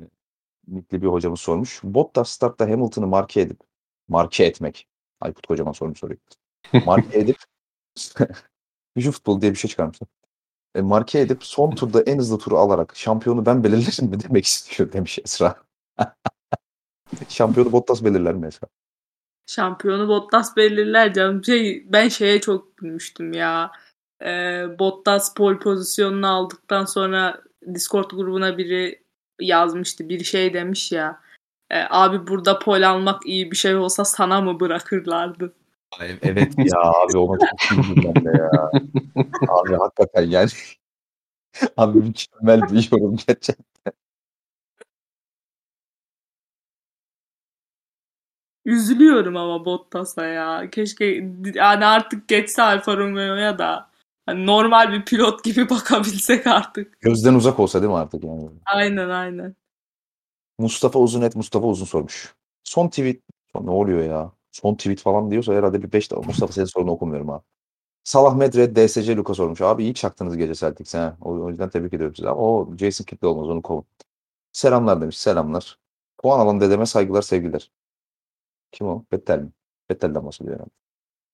nickli bir hocamız sormuş. Bottas startta Hamilton'ı marke edip marke etmek. Aykut kocaman sormuş soruyu. Marke edip Vücut futbolu diye bir şey çıkarmışlar. E, marke edip son turda en hızlı turu alarak şampiyonu ben belirlerim mi demek istiyor demiş Esra. şampiyonu Bottas belirler mi Esra? Şampiyonu Bottas belirler canım. Şey, ben şeye çok gülmüştüm ya. Ee, Bottas pol pozisyonunu aldıktan sonra Discord grubuna biri yazmıştı. Bir şey demiş ya. E, abi burada pol almak iyi bir şey olsa sana mı bırakırlardı? Evet ya abi ona çok üzüldüm de ya. Abi hakikaten yani. Abi mükemmel bir yorum gerçekten. Üzülüyorum ama Bottas'a ya. Keşke yani artık geçse Alfa Romeo'ya da hani normal bir pilot gibi bakabilsek artık. Gözden uzak olsa değil mi artık yani? Aynen aynen. Mustafa Uzunet Mustafa Uzun sormuş. Son tweet ne oluyor ya? Son tweet falan diyorsa herhalde bir 5 dakika Mustafa senin sorunu okumuyorum ha. Salah Medred DSC Lucas sormuş. Abi iyi çaktınız gece Celtics'e. ha. O, yüzden tebrik ediyorum sizi. Ama o Jason Kidd olmaz onu kovun. Selamlar demiş. Selamlar. Puan alan dedeme saygılar sevgiler. Kim o? Vettel mi? Vettel'den bahsediyor herhalde.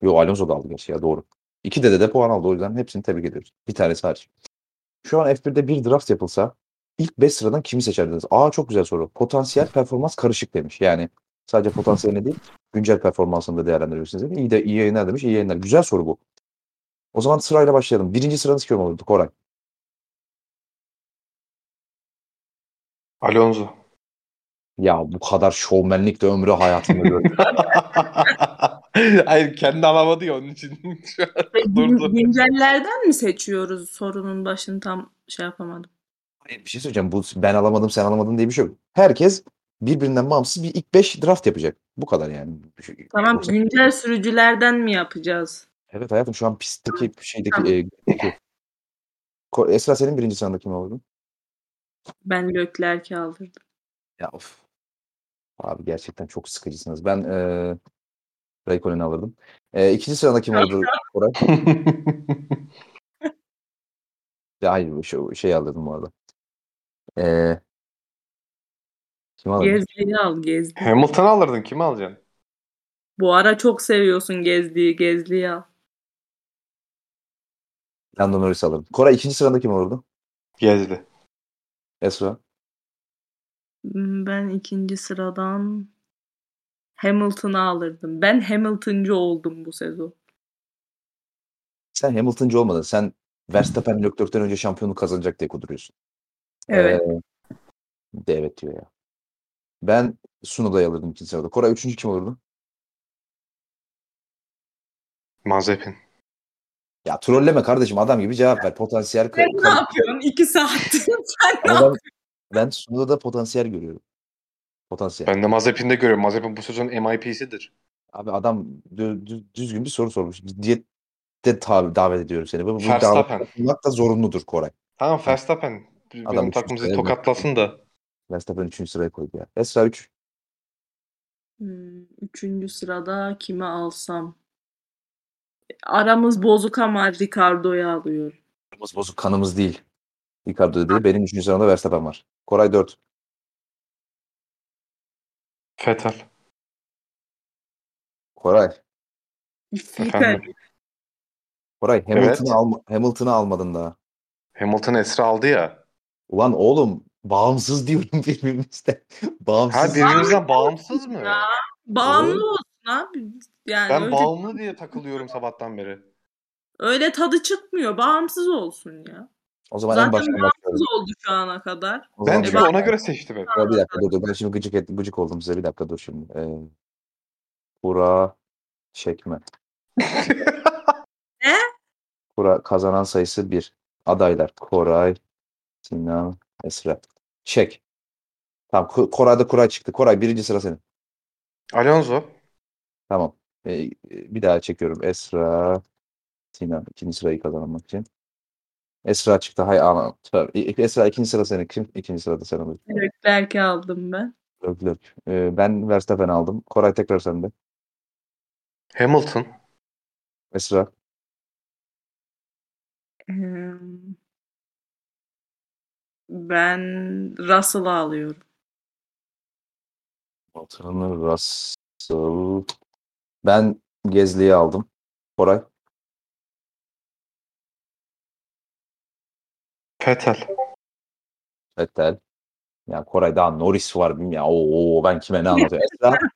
Yo Alonso da aldı gerçi ya doğru. İki dede de puan aldı o yüzden hepsini tebrik ediyoruz. Bir tanesi hariç. Şu an F1'de bir draft yapılsa ilk 5 sıradan kimi seçerdiniz? Aa çok güzel soru. Potansiyel performans karışık demiş. Yani sadece potansiyelini değil güncel performansını da değerlendiriyorsunuz. İyi de iyi yayınlar demiş. İyi yayınlar. Güzel soru bu. O zaman sırayla başlayalım. Birinci sıranız kim olurdu Koray? Alonso. Ya bu kadar şovmenlik de ömrü hayatımda gördüm. Hayır kendi alamadı ya onun için. Durdu. Güncellerden mi seçiyoruz sorunun başını tam şey yapamadım. Hayır, bir şey söyleyeceğim. Bu ben alamadım sen alamadın diye bir şey yok. Herkes birbirinden bağımsız bir ilk 5 draft yapacak. Bu kadar yani. Şey- Tamam Yoksa- güncel sürücülerden mi yapacağız? Evet hayatım şu an pistteki şeydeki Tamam. e. Ko- Esra senin birinci sıranda kim olurdu? Ben Leclerc'i aldırdım. Ya of. Abi gerçekten çok sıkıcısınız. Ben e, Raikkonen'i alırdım. E, ikinci sırada kim oldu Koray? Ya hayır şu şey alırdım bu arada. E, kim alırdım? Gezdiği al Gezdi. Hamilton'ı alırdın. Kimi alacaksın? Bu ara çok seviyorsun Gezdiği Gezdiği al. Lando Norris alırdım. Koray ikinci sırada kim olurdu? Gezdi. Esra. Hmm, Ben ikinci sıradan Hamilton'ı alırdım. Ben Hamilton'cı oldum bu sezon. Sen Hamilton'cı olmadın. Sen Verstappen Leclerc'ten önce şampiyonluk kazanacak diye kuduruyorsun. Evet. Ee, de evet diyor ya. Ben Sunoda'yı alırdım ikinci sırada. Koray üçüncü kim olurdu? Mazepin. Ya trolleme kardeşim adam gibi cevap ver. Potansiyel Sen ne yapıyorsun? İki saattir. Sen ne ben, ben Sunoda'da potansiyel görüyorum. Potansiyel. Ben de Mazepin'de görüyorum. Mazepin bu sezon MIP'sidir. Abi adam dü- dü- düzgün bir soru sormuş. Diyette tabi davet ediyorum seni. Bu, bu Verstappen. davet da zorunludur Koray. Tamam Verstappen. Adam Benim üçüncü takımımızı tokatlasın da. Verstappen üçüncü sıraya koydu ya. Esra 3. Hmm, Üçüncü sırada kimi alsam? Aramız bozuk ama Ricardo'yu alıyorum. Kanımız bozuk kanımız değil. Ricardo dedi. Benim üçüncü sıramda Verstappen var. Koray 4. Vettel. Koray. Efendim? Koray Hamilton'ı Evet. alma, Hamilton'ı almadın daha. Hamilton Esra aldı ya. Ulan oğlum bağımsız diyorum birbirimizden. bağımsız. Ha birbirimizden bağımsız mı? Ya, Bağımlı olsun abi. Yani Ben öyle, bağımlı diye takılıyorum sabahtan beri. öyle tadı çıkmıyor. Bağımsız olsun ya. O zaman en Zaten baştan bağımsız başlıyorum. oldu şu ana kadar. O Ben zaman çünkü ona göre seçtim hep. bir dakika dur, dur. Ben şimdi gıcık, et, gıcık oldum size. Bir dakika dur şimdi. Ee, Kura çekme. Ne? Kura kazanan sayısı 1. Adaylar Koray, Sinan, Esra. Çek. Tamam Ko- Koray'da Koray çıktı. Koray birinci sıra senin. Alonso. Tamam. Ee, bir daha çekiyorum. Esra, Sinan ikinci sırayı kazanmak için. Esra çıktı. Hay aman. Tövbe. Esra ikinci sıra senin. Kim? İkinci sırada sen alıyorsun. Leclerc'i aldım ben. Lök lök. Ee, ben Verstappen aldım. Koray tekrar sende. Hamilton. Esra. Ben Russell'ı alıyorum. Batırını Russell. Ben Gezli'yi aldım. Koray. Vettel. Vettel. Ya Koray daha Norris var bilmiyorum ya. Oo, ben kime ne anlatıyorum. Esra.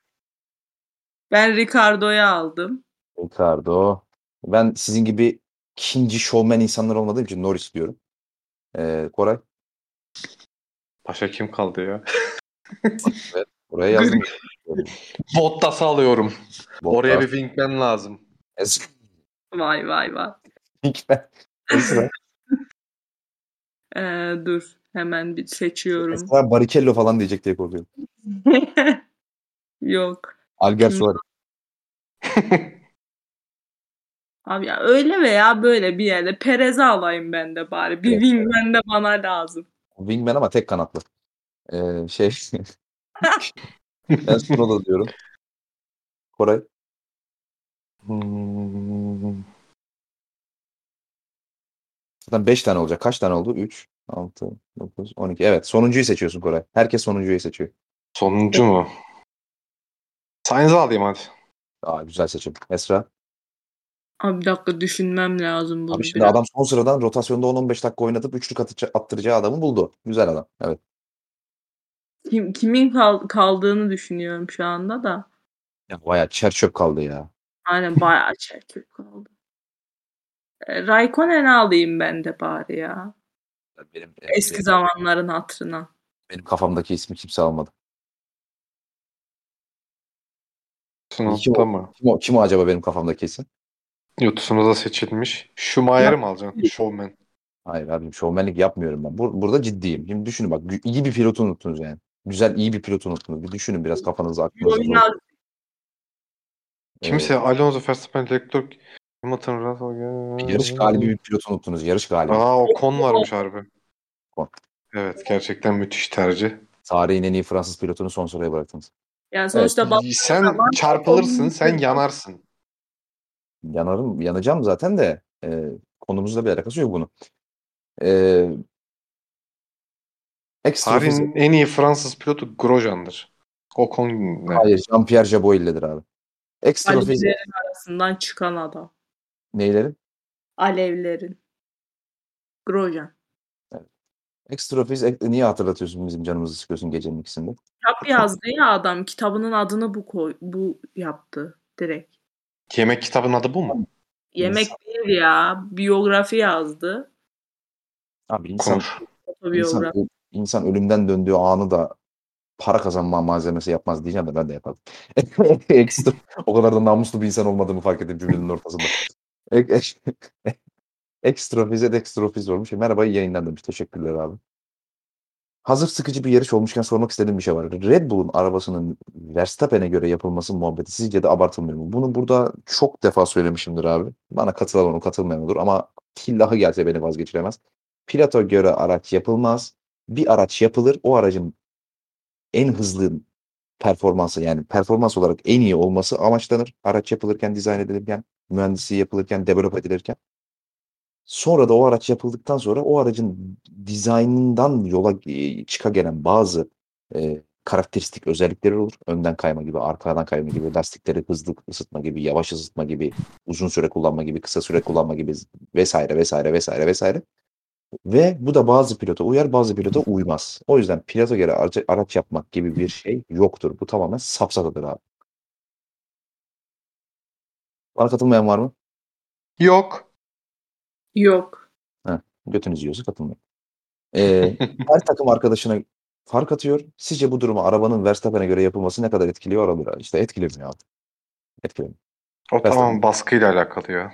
Ben Ricardo'yu aldım. Ricardo. Ben sizin gibi ikinci şovmen insanlar olmadığım için Norris diyorum. Ee, Koray. Başka kim kaldı ya? Oraya yazdım. Bottas'ı alıyorum. Oraya bir Bottas. wingman lazım. Vay vay vay. Esra. Ee, dur hemen bir seçiyorum. Esra Barrichello falan diyecek diye korkuyorum. Yok. Alger Suarez. Abi ya öyle veya böyle bir yerde Perez'i alayım ben de bari. Bir Evet. wingman de bana lazım. Wingman ama tek kanatlı. Ee, şey. ben Sunoda diyorum. Koray. Hmm. Zaten 5 tane olacak. Kaç tane oldu? 3, 6, 9, 12. Evet. Sonuncuyu seçiyorsun Koray. Herkes sonuncuyu seçiyor. Sonuncu mu? Sainz'i alayım hadi. Aa, güzel seçim. Esra. Abi bir dakika düşünmem lazım bunu Abi şimdi biraz. adam son sıradan rotasyonda 10-15 dakika oynatıp üçlük atı- attıracağı adamı buldu. Güzel adam. Evet. Kim, kimin kal- kaldığını düşünüyorum şu anda da. Ya bayağı çer çöp kaldı ya. Aynen bayağı çekip kaldı. E, Raikkonen'i alayım ben de bari ya. Benim, Eski benim, zamanların hatırına. benim kafamdaki ismi kimse almadı. Sınavda mı? Kim o, kim o acaba benim kafamdaki isim? Yutusunuza seçilmiş. Schumacher'i mi alacaksın? Showman. Hayır abim şovmenlik yapmıyorum ben. Bur- burada ciddiyim. Şimdi düşünün bak iyi bir pilotu unuttunuz yani. Güzel iyi bir pilotu unuttunuz. Bir düşünün biraz kafanızı aklınızı. Kimse Alonso, Verstappen, Leclerc, Hamilton, Russell. Yarış galibi bir pilotu unuttunuz. Yarış galibi. Aa o kon varmış harbi. Kon. Evet gerçekten müthiş tercih. Tarihin en iyi Fransız pilotunu son sıraya bıraktınız. Yani sonuçta bak Sen çarpılırsın, sen yanarsın. Yanarım, yanacağım zaten de e, konumuzla bir alakası yok bunun. E, ekstra Tarihin fizik- en iyi Fransız pilotu Grosjean'dır. O kon? Hayır, Jean-Pierre Jabot illedir abi. Ekstra fizik arasından çıkan adam. Neylerin? Alevlerin. Grosjean. Ekstra fizik niye hatırlatıyorsun bizim canımızı sıkıyorsun gecenin ikisinde? Kitap yazdı ya adam. Kitabının adını bu koy, bu yaptı direkt. Yemek kitabının adı bu mu? Yemek değil ya. Biyografi yazdı. Abi insan, insan, insan ölümden döndüğü anı da para kazanma malzemesi yapmaz diyeceğim de ben de yaparım. Ekstra, o kadar da namuslu bir insan olmadığımı fark ettim cümlenin ortasında. Ek- ek- ekstrofiz olmuş. Merhaba iyi demiş. Teşekkürler abi. Hazır sıkıcı bir yarış olmuşken sormak istediğim bir şey var. Red Bull'un arabasının Verstappen'e göre yapılması muhabbeti sizce de abartılmıyor mu? Bunu burada çok defa söylemişimdir abi. Bana katılan olur, katılmayan olur ama tillahı gelse beni vazgeçiremez. Pilota göre araç yapılmaz. Bir araç yapılır. O aracın en hızlı performansı yani performans olarak en iyi olması amaçlanır. Araç yapılırken, dizayn edilirken, mühendisliği yapılırken, develop edilirken. Sonra da o araç yapıldıktan sonra o aracın dizaynından yola e, çıka gelen bazı e, karakteristik özellikleri olur. Önden kayma gibi, arkadan kayma gibi, lastikleri hızlı ısıtma gibi, yavaş ısıtma gibi, uzun süre kullanma gibi, kısa süre kullanma gibi vesaire vesaire vesaire vesaire. Ve bu da bazı pilota uyar, bazı pilota uymaz. O yüzden pilota göre araç, yapmak gibi bir şey yoktur. Bu tamamen safsatadır abi. Bana katılmayan var mı? Yok. Yok. Götünüz yiyorsa katılmayın. Ee, her takım arkadaşına fark atıyor. Sizce bu durumu arabanın Verstappen'e göre yapılması ne kadar etkiliyor olabilir? İşte etkilemiyor abi. Etkilemiyor. O Verstappen. tamam baskıyla alakalı ya.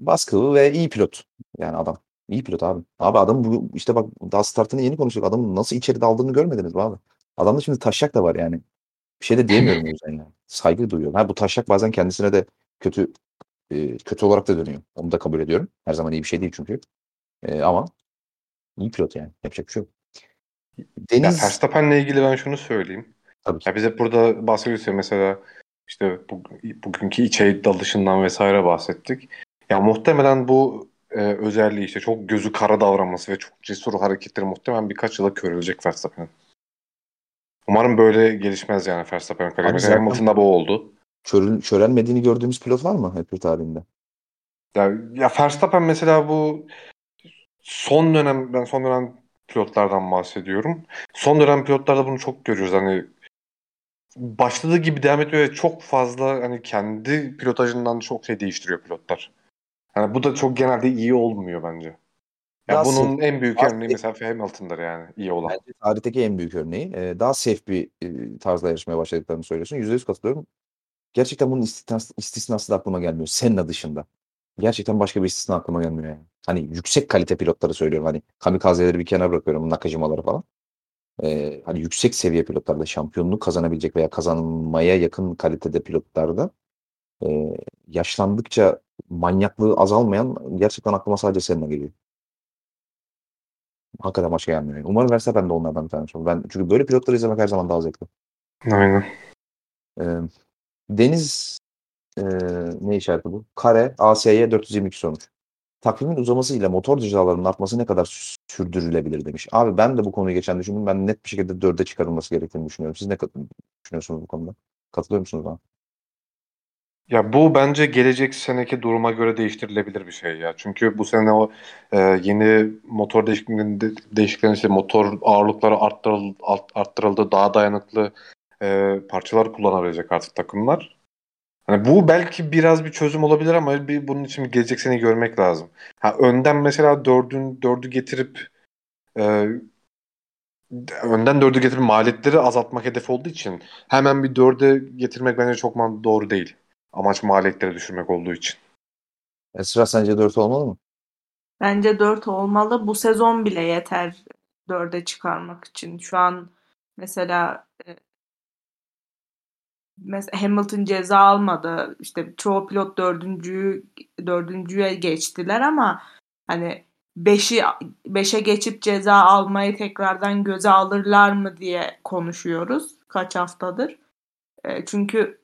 Baskılı ve iyi pilot. Yani adam. İyi pilot abi. Abi adam bu işte bak daha startını yeni konuştuk. Adamın nasıl içeri daldığını görmediniz mi abi? Adamda şimdi taşak da var yani. Bir şey de diyemiyorum o yüzden yani. Saygı duyuyorum. Ha bu taşak bazen kendisine de kötü e, kötü olarak da dönüyor. Onu da kabul ediyorum. Her zaman iyi bir şey değil çünkü. E, ama iyi pilot yani. Yapacak bir şey yok. Deniz Verstappen'le ilgili ben şunu söyleyeyim. tabii ki. Ya biz hep burada bahsediyoruz ya mesela işte bu, bugünkü içeri dalışından vesaire bahsettik. Ya muhtemelen bu e, özelliği işte çok gözü kara davranması ve çok cesur hareketleri muhtemelen birkaç yıla körülecek Verstappen'in. Umarım böyle gelişmez yani Verstappen kariyeri. Mesela Hamilton'da bu oldu. Körül, körelmediğini gördüğümüz pilot var mı F1 tarihinde? Ya, ya Verstappen mesela bu son dönem ben son dönem pilotlardan bahsediyorum. Son dönem pilotlarda bunu çok görüyoruz. Hani başladığı gibi devam etmiyor ve çok fazla hani kendi pilotajından çok şey değiştiriyor pilotlar. Yani bu da çok genelde iyi olmuyor bence. Ya Daha bunun safe- en büyük daha örneği mesela Hamilton'dır yani iyi olan. Bence tarihteki en büyük örneği. Ee, daha safe bir e, tarzda yarışmaya başladıklarını söylüyorsun. %100 katılıyorum. Gerçekten bunun istisnası, istisnası da aklıma gelmiyor. Senna dışında. Gerçekten başka bir istisna aklıma gelmiyor yani. Hani yüksek kalite pilotları söylüyorum. Hani kamikazeleri bir kenara bırakıyorum. Nakajimaları falan. Ee, hani yüksek seviye pilotlarda şampiyonluk kazanabilecek veya kazanmaya yakın kalitede pilotlarda e, yaşlandıkça manyaklığı azalmayan gerçekten aklıma sadece Senna geliyor. Hakikaten başka gelmiyor. yani. Umarım Verstappen de onlardan bir tanesi olur. Ben, çünkü böyle pilotları izlemek her zaman daha zevkli. Aynen. Ee, Deniz e, ne işareti bu? Kare ASY 422 sormuş. takvimin uzamasıyla motor cezalarının artması ne kadar sürdürülebilir demiş. Abi ben de bu konuyu geçen düşündüm. Ben net bir şekilde dörde çıkarılması gerektiğini düşünüyorum. Siz ne düşünüyorsunuz bu konuda? Katılıyor musunuz bana? Ya bu bence gelecek seneki duruma göre değiştirilebilir bir şey ya. Çünkü bu sene o e, yeni motor değişikliklerinde değişikliklerinde işte motor ağırlıkları arttırıldı, arttırıldı daha dayanıklı e, parçalar kullanabilecek artık takımlar. Hani bu belki biraz bir çözüm olabilir ama bir, bunun için bir gelecek seni görmek lazım. Ha, önden mesela dördün, dördü getirip e, önden dördü getirip maliyetleri azaltmak hedef olduğu için hemen bir dörde getirmek bence çok doğru değil. Amaç maliyetleri düşürmek olduğu için. Esra sence 4 olmalı mı? Bence 4 olmalı. Bu sezon bile yeter 4'e çıkarmak için. Şu an mesela e, mesela Hamilton ceza almadı. İşte çoğu pilot dördüncü dördüncüye geçtiler ama hani 5'i 5'e geçip ceza almayı tekrardan göze alırlar mı diye konuşuyoruz kaç haftadır. E, çünkü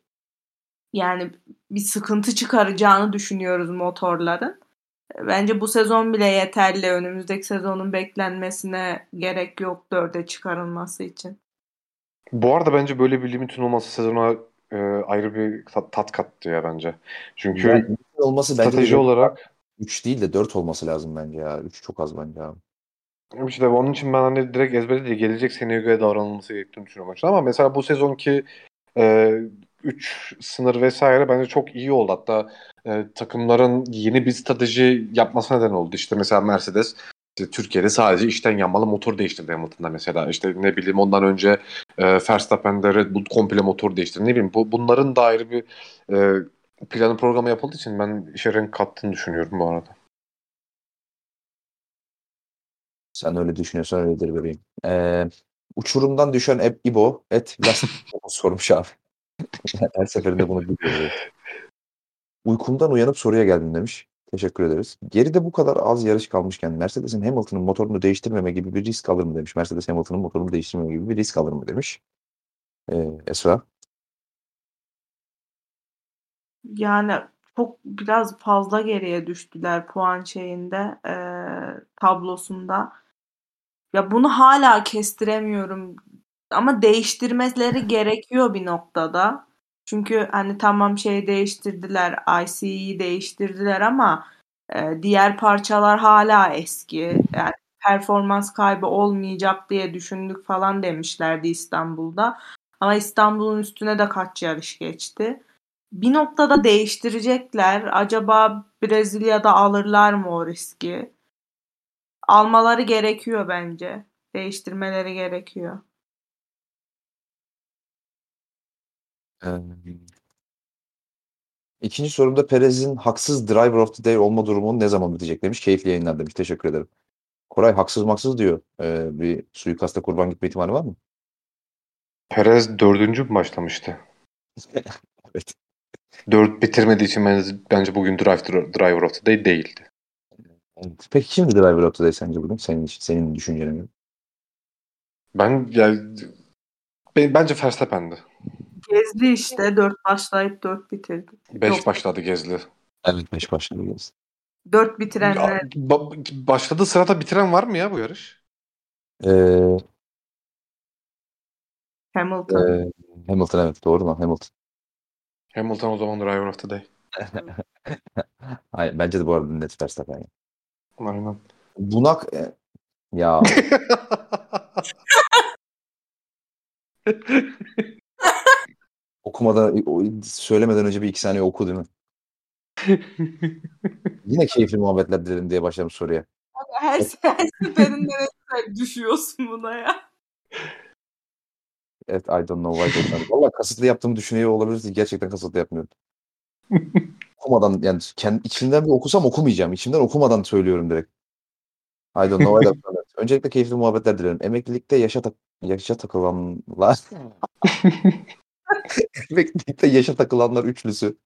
yani bir sıkıntı çıkaracağını düşünüyoruz motorların. Bence bu sezon bile yeterli. Önümüzdeki sezonun beklenmesine gerek yok dörde çıkarılması için. Bu arada bence böyle bir limitin olması sezona e, ayrı bir tat, tat kattı ya bence. Çünkü yani, olması strateji bence olarak 3 değil de 4 olması lazım bence ya. 3 çok az bence abi. İşte onun için ben hani direkt ezbere değil gelecek seneye göre davranılması gerektiğini düşünüyorum. Ama mesela bu sezonki e, 3 sınır vesaire bence çok iyi oldu. Hatta e, takımların yeni bir strateji yapmasına neden oldu. İşte mesela Mercedes işte Türkiye'de sadece içten yanmalı motor değiştirdi Hamilton'da mesela. İşte ne bileyim ondan önce e, Verstappen'de Red Bull komple motor değiştirdi. Ne bileyim bu, bunların da ayrı bir e, planı programı yapıldığı için ben işe renk kattığını düşünüyorum bu arada. Sen öyle düşünüyorsan öyledir bebeğim. Ee, uçurumdan düşen Eb İbo et lastik sormuş abi. Her seferinde bunu biliyoruz. Uykumdan uyanıp soruya geldim demiş. Teşekkür ederiz. Geride bu kadar az yarış kalmışken Mercedes'in Hamilton'ın motorunu değiştirmeme gibi bir risk alır mı demiş. Mercedes Hamilton'ın motorunu değiştirmeme gibi bir risk alır mı demiş. Ee, Esra. Yani çok biraz fazla geriye düştüler puan şeyinde e, tablosunda. Ya bunu hala kestiremiyorum. Ama değiştirmeleri gerekiyor bir noktada. Çünkü hani tamam şey değiştirdiler, IC'yi değiştirdiler ama e, diğer parçalar hala eski. Yani performans kaybı olmayacak diye düşündük falan demişlerdi İstanbul'da. Ama İstanbul'un üstüne de kaç yarış geçti. Bir noktada değiştirecekler. Acaba Brezilya'da alırlar mı o riski? Almaları gerekiyor bence. Değiştirmeleri gerekiyor. İkinci sorumda Perez'in haksız driver of the day olma durumu ne zaman bitecek demiş. Keyifli yayınlar demiş. Teşekkür ederim. Koray haksız maksız diyor. Ee, bir suikasta kurban gitme ihtimali var mı? Perez dördüncü mü başlamıştı? evet. Dört bitirmediği için bence bugün drive, driver of the day değildi. Evet. Peki kimdi driver of the day sence bugün? Senin, senin düşüncene Ben yani bence Verstappen'di. Gezdi işte. Dört başlayıp dört bitirdi. Beş Yok. başladı Gezli. Evet beş başladı Gezli. Dört bitirenler. Ba- başladığı sırada bitiren var mı ya bu yarış? Ee, Hamilton. E, Hamilton evet doğru lan Hamilton. Hamilton o zaman driver of the day. Hayır, bence de bu arada net Verstappen. Yani. Aynen. Bunak e, ya okumadan söylemeden önce bir iki saniye oku değil mi? Yine keyifli muhabbetler dilerim diye başladım soruya. Her, her seferinde düşüyorsun buna ya. Evet I don't know why don't Valla kasıtlı yaptığımı düşünüyor olabilirsiniz. Gerçekten kasıtlı yapmıyorum. okumadan yani kendi, içimden bir okusam okumayacağım. İçimden okumadan söylüyorum direkt. I don't know why don't Öncelikle keyifli muhabbetler dilerim. Emeklilikte yaşa, tak yaşa takılanlar Emeklilikte yaşa takılanlar üçlüsü.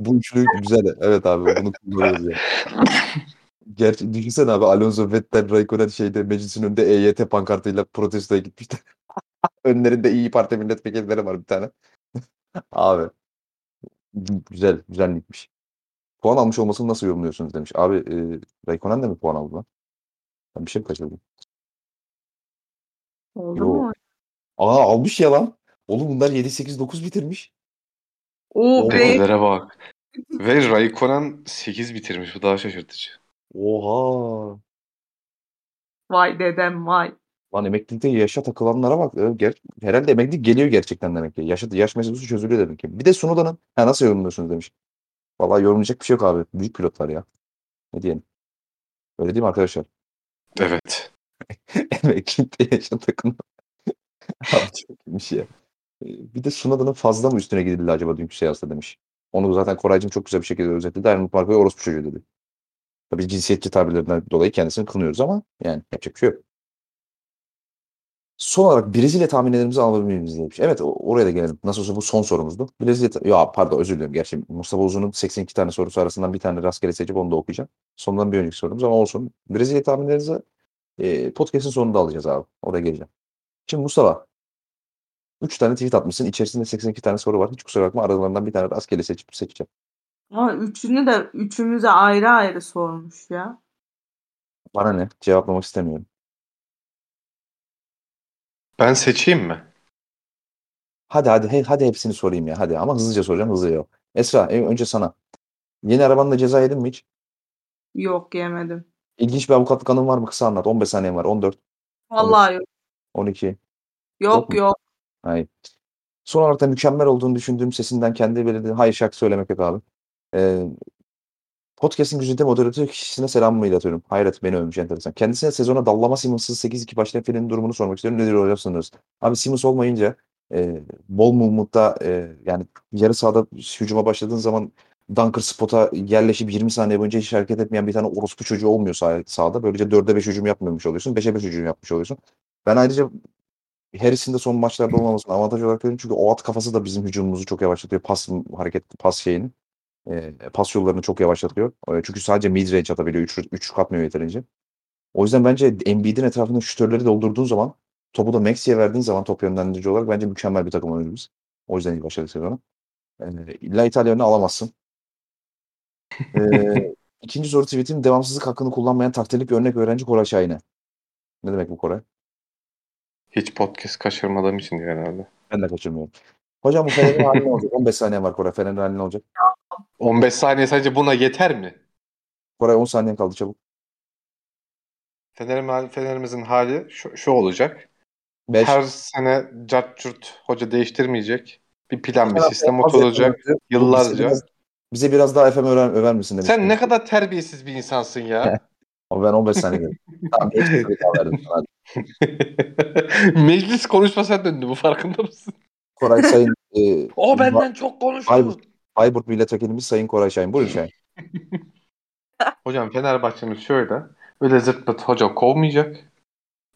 Bu üçlü güzel. Evet abi bunu kullanıyoruz ya. Gerçi düşünsene abi Alonso Vettel Raikkonen şeyde meclisin önünde EYT pankartıyla protestoya gitmişler. Önlerinde iyi Parti milletvekilleri var bir tane. abi güzel, güzel gitmiş. puan almış olmasını nasıl yorumluyorsunuz demiş. Abi e, Raikkonen de mi puan aldı lan? Ben bir şey mi kaçırdım? Oldu Yo. mu? Aa almış ya lan. Oğlum bunlar 7-8-9 bitirmiş. Oo Oo. be. Bak. Ve Raikkonen 8 bitirmiş. Bu daha şaşırtıcı. Oha. Vay dedem vay. Lan emeklilikte yaşa takılanlara bak. Ger herhalde emeklilik geliyor gerçekten demek ki. Yaşa, yaş meselesi çözülüyor demek ki. Bir de Sunoda'nın ha nasıl yorumluyorsunuz demiş. Vallahi yorumlayacak bir şey yok abi. Büyük pilotlar ya. Ne diyelim. Öyle değil mi arkadaşlar? Evet. Emeklilikte yaşa takılan. abi çok iyiymiş ya. Bir de Sunoda'nın fazla mı üstüne gidildi acaba dünkü seansta demiş. Onu zaten Koraycığım çok güzel bir şekilde özetledi. Helmut Marko'ya orospu çocuğu dedi. Tabii cinsiyetçi tabirlerinden dolayı kendisini kınıyoruz ama yani yapacak bir şey yok. Son olarak Brezilya tahminlerimizi alabilir miyiz demiş. Evet oraya da gelelim. Nasıl olsa bu son sorumuzdu. Brezilya ya pardon özür dilerim. Gerçi Mustafa Uzun'un 82 tane sorusu arasından bir tane rastgele seçip onu da okuyacağım. Sondan bir önceki sorumuz ama olsun. Brezilya tahminlerinizi e, podcast'in sonunda alacağız abi. Oraya geleceğim. Şimdi Mustafa 3 tane tweet atmışsın. İçerisinde 82 tane soru var. Hiç kusura bakma aralarından bir tane rastgele seçip seçeceğim. Ama üçünü de üçümüze ayrı ayrı sormuş ya. Bana ne? Cevaplamak istemiyorum. Ben seçeyim mi? Hadi hadi he- hadi hepsini sorayım ya hadi ama hızlıca soracağım hızlıca yok. Esra e- önce sana. Yeni arabanla ceza yedin mi hiç? Yok yemedim. İlginç bir avukatlık anın var mı? Kısa anlat. 15 saniyen var. 14, Vallahi yok. 12. Yok yok. Hayır. Son olarak da mükemmel olduğunu düşündüğüm sesinden kendi belirlediği hayır şarkı söylemek yok abi. Ee, podcast'in güzide moderatör kişisine selamımı iletiyorum. Hayret beni övmüş enteresan. Kendisine sezona dallama Simmons'sız 8-2 başlayan filmin durumunu sormak istiyorum. Nedir hocam sınırız? Abi Simmons olmayınca e, bol movement'ta e, yani yarı sahada hücuma başladığın zaman dunker spot'a yerleşip 20 saniye boyunca hiç hareket etmeyen bir tane orospu çocuğu olmuyor sah- sahada. Böylece 4'e 5 hücum yapmamış oluyorsun. 5'e 5 hücum yapmış oluyorsun. Ben ayrıca Harris'in de son maçlarda olmamasını avantaj olarak görüyorum. Çünkü o at kafası da bizim hücumumuzu çok yavaşlatıyor. Pas hareket pas şeyini. E, pas yollarını çok yavaşlatıyor. E, çünkü sadece mid range atabiliyor. 3 3 katmıyor yeterince. O yüzden bence Embiid'in etrafında şütörleri doldurduğun zaman topu da Maxi'ye verdiğin zaman top yönlendirici olarak bence mükemmel bir takım oynuyoruz. O yüzden iyi başladık sezona. E, illa İtalyan'ı alamazsın. E, ikinci soru tweetim devamsızlık hakkını kullanmayan takdirlik bir örnek öğrenci Koray Şahin'e. Ne demek bu Koray? Hiç podcast kaçırmadığım için diyor herhalde. Ben de kaçırmıyorum. Hocam bu Fener'in hali ne olacak? 15 saniye var Koray. Fener'in hali ne olacak? 15 saniye sadece buna yeter mi? Koray 10 saniyen kaldı çabuk. Fener'im, Fener'imizin hali şu, şu olacak. 5. Her sene cart curt hoca değiştirmeyecek. Bir plan, bir sistem oturacak. Bize Yıllarca. biraz, bize biraz daha FM öğren, över misin demiş. Sen ne kadar terbiyesiz bir insansın ya. Ama ben 15 saniye dedim. tamam geç verdim. Meclis konuşmasına döndü bu farkında mısın? Koray Sayın e, O benden çok konuştu. Bayburt, Bayburt Milletvekilimiz Sayın Koray Şahin. Buyurun Şahin. Hocam Fenerbahçe'miz şöyle. Öyle zırt hoca kovmayacak.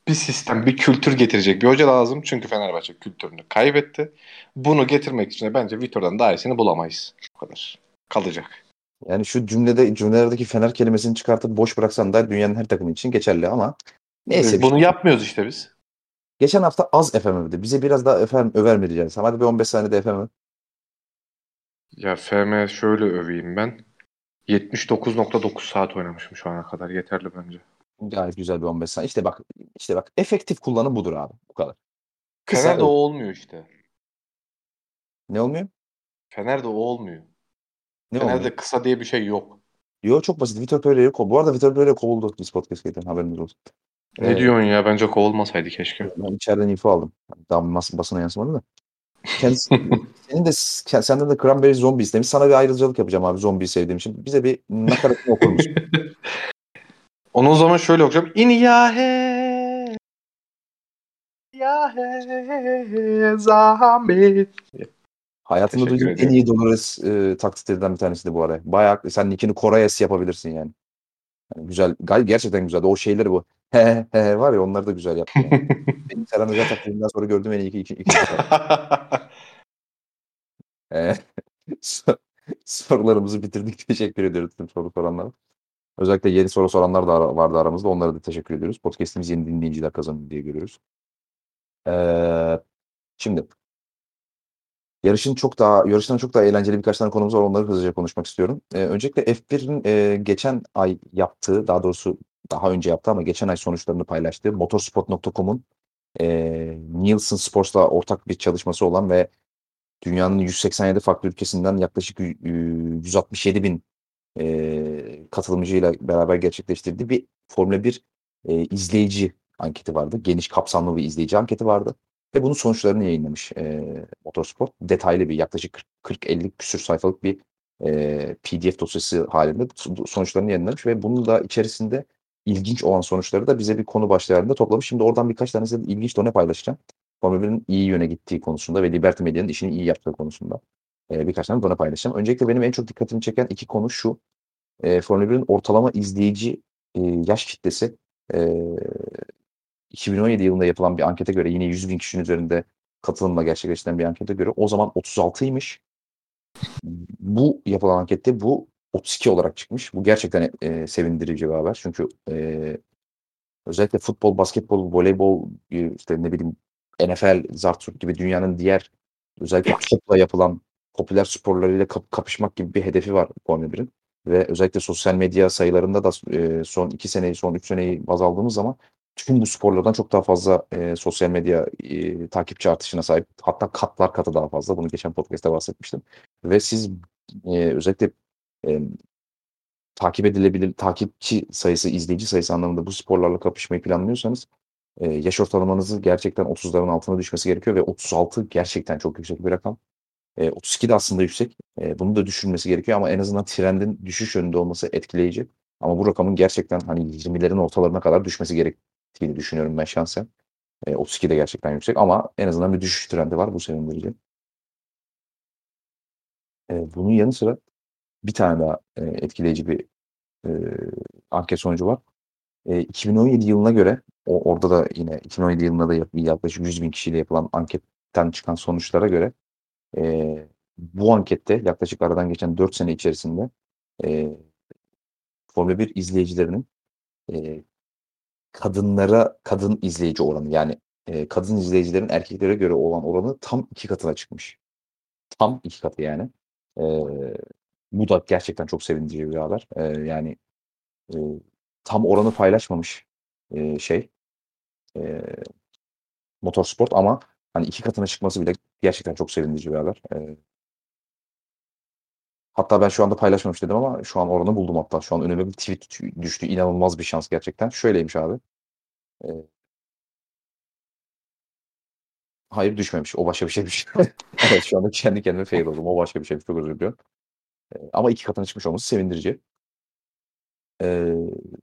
Bir sistem, bir kültür getirecek bir hoca lazım. Çünkü Fenerbahçe kültürünü kaybetti. Bunu getirmek için de bence Vitor'dan daha iyisini bulamayız. Bu kadar. Kalacak. Yani şu cümlede cümlelerdeki Fener kelimesini çıkartıp boş bıraksan da dünyanın her takımı için geçerli ama neyse. Biz bunu yapmıyoruz işte biz. Geçen hafta az FM övdü. Bize biraz daha FM över mi diyeceğiz? Hadi bir 15 saniyede FM öv. Ya FM şöyle öveyim ben. 79.9 saat oynamışım şu ana kadar. Yeterli bence. Gayet güzel bir 15 saniye. İşte bak işte bak efektif kullanım budur abi. Bu kadar. Kısa Fener'de öv. o olmuyor işte. Ne olmuyor? Fener'de o olmuyor. Ne Fener'de olmuyor? kısa diye bir şey yok. Yo çok basit. Vitor Pereira'yı kov. Bu arada Vitor Pereira kovuldu biz podcast geçen haberiniz olsun. Ne Ee, diyorsun ya? Bence kovulmasaydı keşke. Ben içeriden info aldım. Daha bas, basına yansımadı da. Kendisi, senin de senden de Cranberry Zombie istemiş. Sana bir ayrıcalık yapacağım abi zombiyi sevdiğim için. Bize bir nakaratını okur musun? Onun zaman şöyle okuyacağım. İniyahe Yahe Zombie. Hayatımda Teşekkür duyduğum en iyi Dolores e, taklitlerinden bir tanesi de bu araya. Bayağı sen nickini Korayes yapabilirsin yani. yani güzel. Gal gerçekten güzel. O şeyleri bu. He he he var ya onları da güzel yaptı. Yani. Benim Serhan taklidinden sonra gördüğüm en iyi iki, iki, iki Ee, sor- sorularımızı bitirdik. Teşekkür ediyoruz tüm soru soranlara. Özellikle yeni soru soranlar da ara- vardı aramızda. Onlara da teşekkür ediyoruz. Podcast'imiz yeni dinleyiciler kazanıyor diye görüyoruz. Ee, şimdi yarışın çok daha yarıştan çok daha eğlenceli birkaç tane konumuz var. Onları hızlıca konuşmak istiyorum. Eee, öncelikle F1'in, eee, geçen ay yaptığı, daha doğrusu daha önce yaptığı ama geçen ay sonuçlarını paylaştığı motorsport.com'un, eee, Nielsen Sports'la ortak bir çalışması olan ve dünyanın 187 farklı ülkesinden yaklaşık yü yü 167.000 eee, katılımcıyla beraber gerçekleştirdiği bir Formula 1, eee, izleyici anketi vardı. Geniş kapsamlı bir izleyici anketi vardı ve bunun sonuçlarını yayınlamış, eee, Motorsport. Detaylı bir yaklaşık 40 40-50 küsur sayfalık bir, eee, PDF dosyası hâlinde sonuçlarını yayınlamış ve bunun da içerisinde ilginç olan sonuçları da bize bir konu başlığı hâlinde toplamış. Şimdi oradan birkaç tane size ilginç done paylaşacağım. Formula 1'in iyi yöne gittiği konusunda ve Liberty Media'nın işini iyi yaptığı konusunda, eee, birkaç tane done paylaşacağım. Öncelikle benim en çok dikkatimi çeken 2 konu şu: Eee, Formula 1'in ortalama izleyici, eee, yaş kitlesi, eee, 2017 yılında yapılan bir ankete göre yine 100.000 kişinin üzerinde katılımla gerçekleştirilen bir ankete göre o zaman 36'ymış. Bu yapılan ankette bu 32 olarak çıkmış. Bu gerçekten, eee, sevindirici bir haber. Çünkü, eee, özellikle futbol, basketbol, voleybol, eee, işte, ne bileyim, NFL, zart surt gibi dünyanın diğer özellikle topla yapılan popüler sporlarıyla kap kapışmak gibi bir hedefi var Formula 1'in ve özellikle sosyal medya sayılarında da eee, son 2 seneyi, son 3 seneyi baz aldığımız zaman tüm bu sporlardan çok daha fazla, eee, sosyal medya, eee, takipçi artışına sahip. Hatta katlar katı daha fazla. Bunu geçen podcast'te bahsetmiştim ve siz, eee, özellikle, emm, takip edilebilir takipçi sayısı, izleyici sayısı anlamında bu sporlarla kapışmayı planlıyorsanız, eee, yaş ortalamanızın gerçekten 30'ların altına düşmesi gerekiyor ve 36 gerçekten çok yüksek bir rakam. Eee, 32 de aslında yüksek. Eee, bunu da düşürülmesi gerekiyor ama en azından trendin düşüş yönünde olması etkileyici. Ama bu rakamın gerçekten, hani, 20'lerin ortalarına kadar düşmesi gerektiğini düşünüyorum ben şahsen. Eee, 32 de gerçekten yüksek ama en azından bir düşüş trendi var. Bu sevindirici. Eee, bunun yanı sıra bir tane daha, eee, etkileyici bir, eee, anket sonucu var. Eee, 2017 yılına göre o orada da yine 2017 yılında da yak yaklaşık 100.000 kişiyle yapılan anketten çıkan sonuçlara göre, eee, bu ankette yaklaşık aradan geçen 4 sene içerisinde, eee, Formula 1 izleyicilerinin, eee, kadınlara kadın izleyici oranı yani, eee, kadın izleyicilerin erkeklere göre olan oranı tam 2 katına çıkmış. Tam 2 katı yani. Eee, bu da gerçekten çok sevindirici bir haber. Eee, yani, eee, tam oranı paylaşmamış, eee, şey, eee, Motorsport ama, hani, 2 katına çıkması bile gerçekten çok sevindirici bir haber. Eee Hatta ben şu anda paylaşmamış dedim ama şu an oranı buldum hatta. Şu an önüme bir tweet tü düştü. İnanılmaz bir şans gerçekten. Şöyleymiş abi. Eee Hayır düşmemiş. O başka bir şeymiş. Evet, şu anda kendi kendime fail oldum. O başka bir şeymiş. Çok özür diliyorum. Eee, ama 2 katına çıkmış olması sevindirici. Eee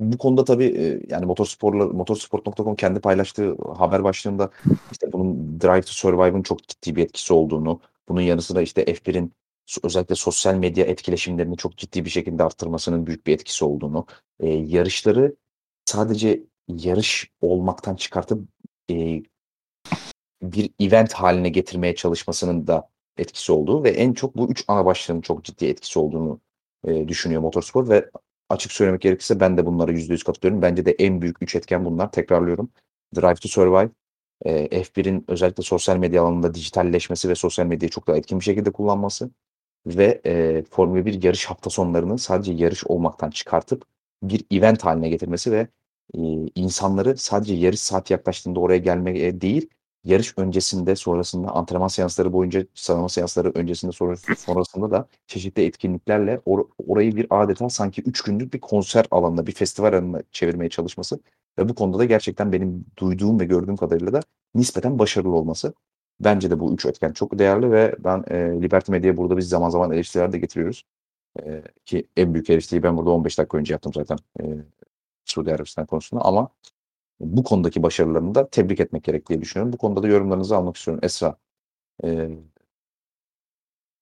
Bu konuda tabii, eee, yani motorsporla motorsport.com kendi paylaştığı haber başlığında, işte, bunun Drive to Survive'ın çok ciddi bir etkisi olduğunu, bunun yanı sıra, işte, F1'in so özellikle sosyal medya etkileşimlerini çok ciddi bir şekilde arttırmasının büyük bir etkisi olduğunu, eee, yarışları sadece yarış olmaktan çıkartıp, eee, bir event hâline getirmeye çalışmasının da etkisi olduğu ve en çok bu 3 ana başlığın çok ciddi etkisi olduğunu, eee, düşünüyor Motorsport ve açık söylemek gerekirse ben de bunlara %100 katılıyorum. Bence de en büyük 3 etken bunlar. Tekrarlıyorum. Drive to Survive, eee, F1'in özellikle sosyal medya alanında dijitalleşmesi ve sosyal medyayı çok daha etkin bir şekilde kullanması ve, eee, Formula 1 yarış hafta sonlarını sadece yarış olmaktan çıkartıp bir event hâline getirmesi ve, eee, insanları sadece yarış saati yaklaştığında oraya gelmeye değil, yarış öncesinde, sonrasında, antrenman seansları boyunca, sıralama seansları öncesinde, sonrası sonrasında da çeşitli etkinliklerle or orayı bir adeta sanki 3 günlük bir konser alanına, bir festival alanına çevirmeye çalışması ve bu konuda da gerçekten benim duyduğum ve gördüğüm kadarıyla da nispeten başarılı olması. Bence de bu 3 etken çok değerli ve ben, eee, Liberty Media'ya burada biz zaman zaman eleştiriler de getiriyoruz. Eee, ki en büyük eleştiriyi ben burada 15 dakika önce yaptım zaten, eee, Suudi Arabistan konusunda ama bu konudaki başarılarını da tebrik etmek gerek diye düşünüyorum. Bu konuda da yorumlarınızı almak istiyorum. Esra, eee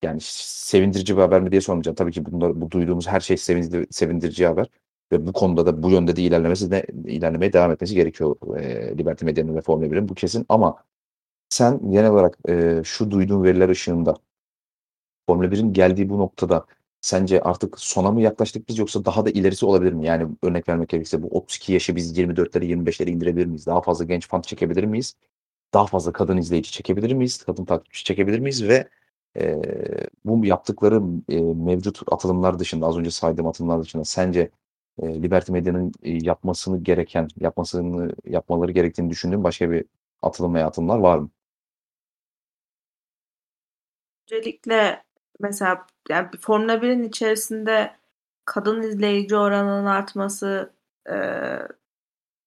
yani sevindirici bir haber mi diye sormayacağım. Tabii ki bunlar bu duyduğumuz her şey sevindir sevindirici haber ve bu konuda da bu yönde de ilerlemesi de ilerlemeye devam etmesi gerekiyor, eee, Liberty Media'nın ve Formula 1'in bu kesin ama sen genel olarak, eee, şu duyduğun veriler ışığında Formula 1'in geldiği bu noktada sence artık sona mı yaklaştık biz yoksa daha da ilerisi olabilir mi? Yani örnek vermek gerekirse bu 32 yaşı biz 24'lere 25'lere indirebilir miyiz? Daha fazla genç fan çekebilir miyiz? daha fazla kadın izleyici çekebilir miyiz? Kadın takipçi çekebilir miyiz? Ve e, bu yaptıkları e, mevcut atılımlar dışında, az önce saydığım atılımlar dışında sence e, Liberty Medya'nın e, yapmasını gereken, yapmasını yapmaları gerektiğini düşündüğün başka bir atılım veya atılımlar var mı? Öncelikle mesela yani Formula 1'in içerisinde kadın izleyici oranının artması e,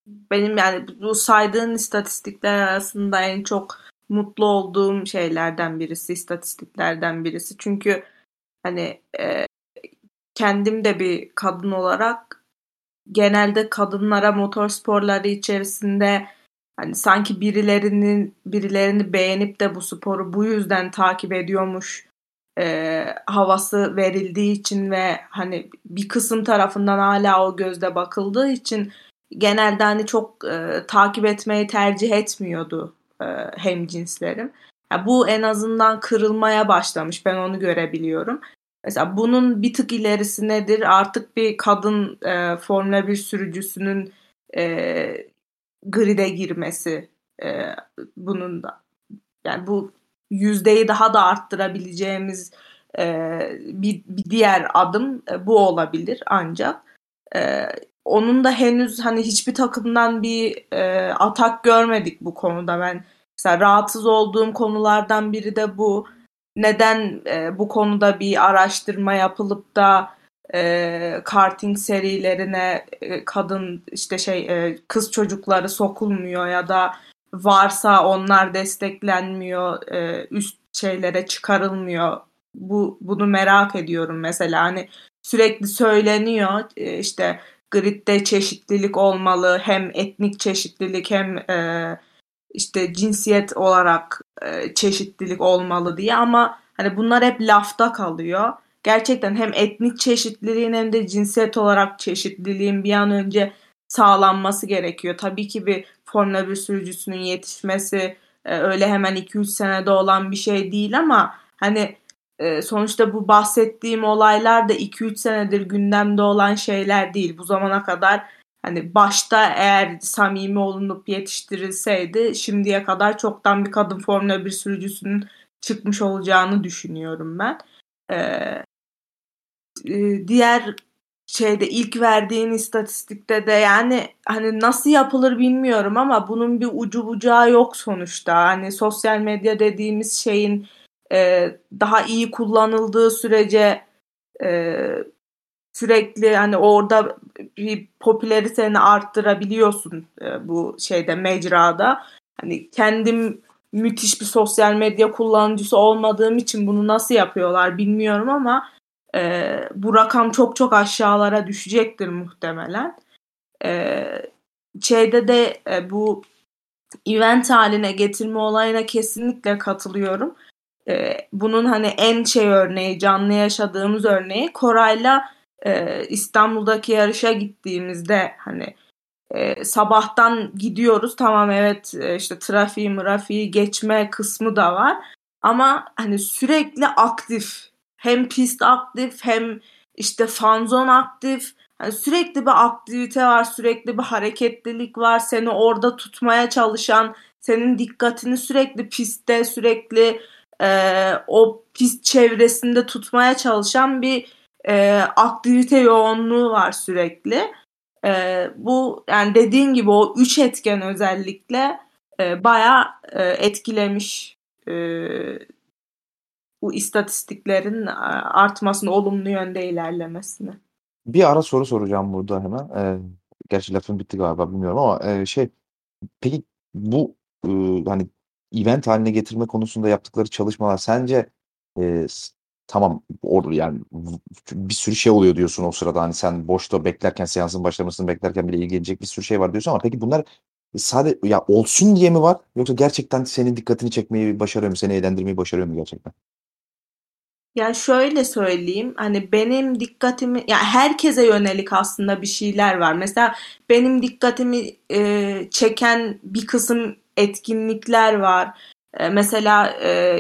benim yani bu saydığın istatistikler arasında en çok mutlu olduğum şeylerden birisi, istatistiklerden birisi. Çünkü hani e, kendim de bir kadın olarak genelde kadınlara motor sporları içerisinde hani sanki birilerinin birilerini beğenip de bu sporu bu yüzden takip ediyormuş e, havası verildiği için ve hani bir kısım tarafından hala o gözle bakıldığı için genelde hani çok e, takip etmeyi tercih etmiyordu e, hem cinslerim. Yani bu en azından kırılmaya başlamış. Ben onu görebiliyorum. Mesela bunun bir tık ilerisi nedir? Artık bir kadın e, Formula 1 sürücüsünün e, grid'e girmesi e, bunun da yani bu yüzdeyi daha da arttırabileceğimiz e, bir, bir diğer adım e, bu olabilir ancak. E, onun da henüz hani hiçbir takımdan bir e, atak görmedik bu konuda. Ben mesela rahatsız olduğum konulardan biri de bu. Neden e, bu konuda bir araştırma yapılıp da e, karting serilerine e, kadın işte şey e, kız çocukları sokulmuyor ya da varsa onlar desteklenmiyor e, üst şeylere çıkarılmıyor. Bu bunu merak ediyorum mesela. Hani sürekli söyleniyor e, işte gridde çeşitlilik olmalı hem etnik çeşitlilik hem e, işte cinsiyet olarak çeşitlilik olmalı diye. Ama hani bunlar hep lafta kalıyor. Gerçekten hem etnik çeşitliliğin hem de cinsiyet olarak çeşitliliğin bir an önce sağlanması gerekiyor. Tabii ki bir Formula 1 sürücüsünün yetişmesi e, öyle hemen 2-3 senede olan bir şey değil ama hani e, sonuçta bu bahsettiğim olaylar da 2-3 senedir gündemde olan şeyler değil. Bu zamana kadar hani başta eğer samimi olunup yetiştirilseydi şimdiye kadar çoktan bir kadın Formula 1 sürücüsünün çıkmış olacağını düşünüyorum ben. Ee, diğer şeyde ilk verdiğin istatistikte de yani hani nasıl yapılır bilmiyorum ama bunun bir ucu bucağı yok sonuçta. Hani sosyal medya dediğimiz şeyin e, daha iyi kullanıldığı sürece e, sürekli hani orada bir popülariteni arttırabiliyorsun e, bu şeyde mecrada. Hani kendim müthiş bir sosyal medya kullanıcısı olmadığım için bunu nasıl yapıyorlar bilmiyorum ama e, bu rakam çok çok aşağılara düşecektir muhtemelen. E, de e, bu event haline getirme olayına kesinlikle katılıyorum. E, bunun hani en şey örneği, canlı yaşadığımız örneği Koray'la e, İstanbul'daki yarışa gittiğimizde hani e, sabahtan gidiyoruz tamam evet e, işte trafiği mırafiği geçme kısmı da var ama hani sürekli aktif hem pist aktif hem işte fanzon aktif. Yani sürekli bir aktivite var, sürekli bir hareketlilik var. Seni orada tutmaya çalışan, senin dikkatini sürekli pistte, sürekli e, o pist çevresinde tutmaya çalışan bir e, aktivite yoğunluğu var sürekli. E, bu yani dediğin gibi o üç etken özellikle e, bayağı e, etkilemiş e, bu istatistiklerin artmasını, olumlu yönde ilerlemesini. Bir ara soru soracağım burada hemen. Ee, gerçi lafın bitti galiba bilmiyorum ama e, şey peki bu e, hani event haline getirme konusunda yaptıkları çalışmalar sence e, tamam or yani bir sürü şey oluyor diyorsun o sırada hani sen boşta beklerken seansın başlamasını beklerken bile ilgilenecek bir sürü şey var diyorsun ama peki bunlar sadece ya olsun diye mi var yoksa gerçekten senin dikkatini çekmeyi başarıyor mu seni eğlendirmeyi başarıyor mu gerçekten? Ya şöyle söyleyeyim hani benim dikkatimi ya herkese yönelik aslında bir şeyler var. Mesela benim dikkatimi e, çeken bir kısım etkinlikler var. E, mesela e,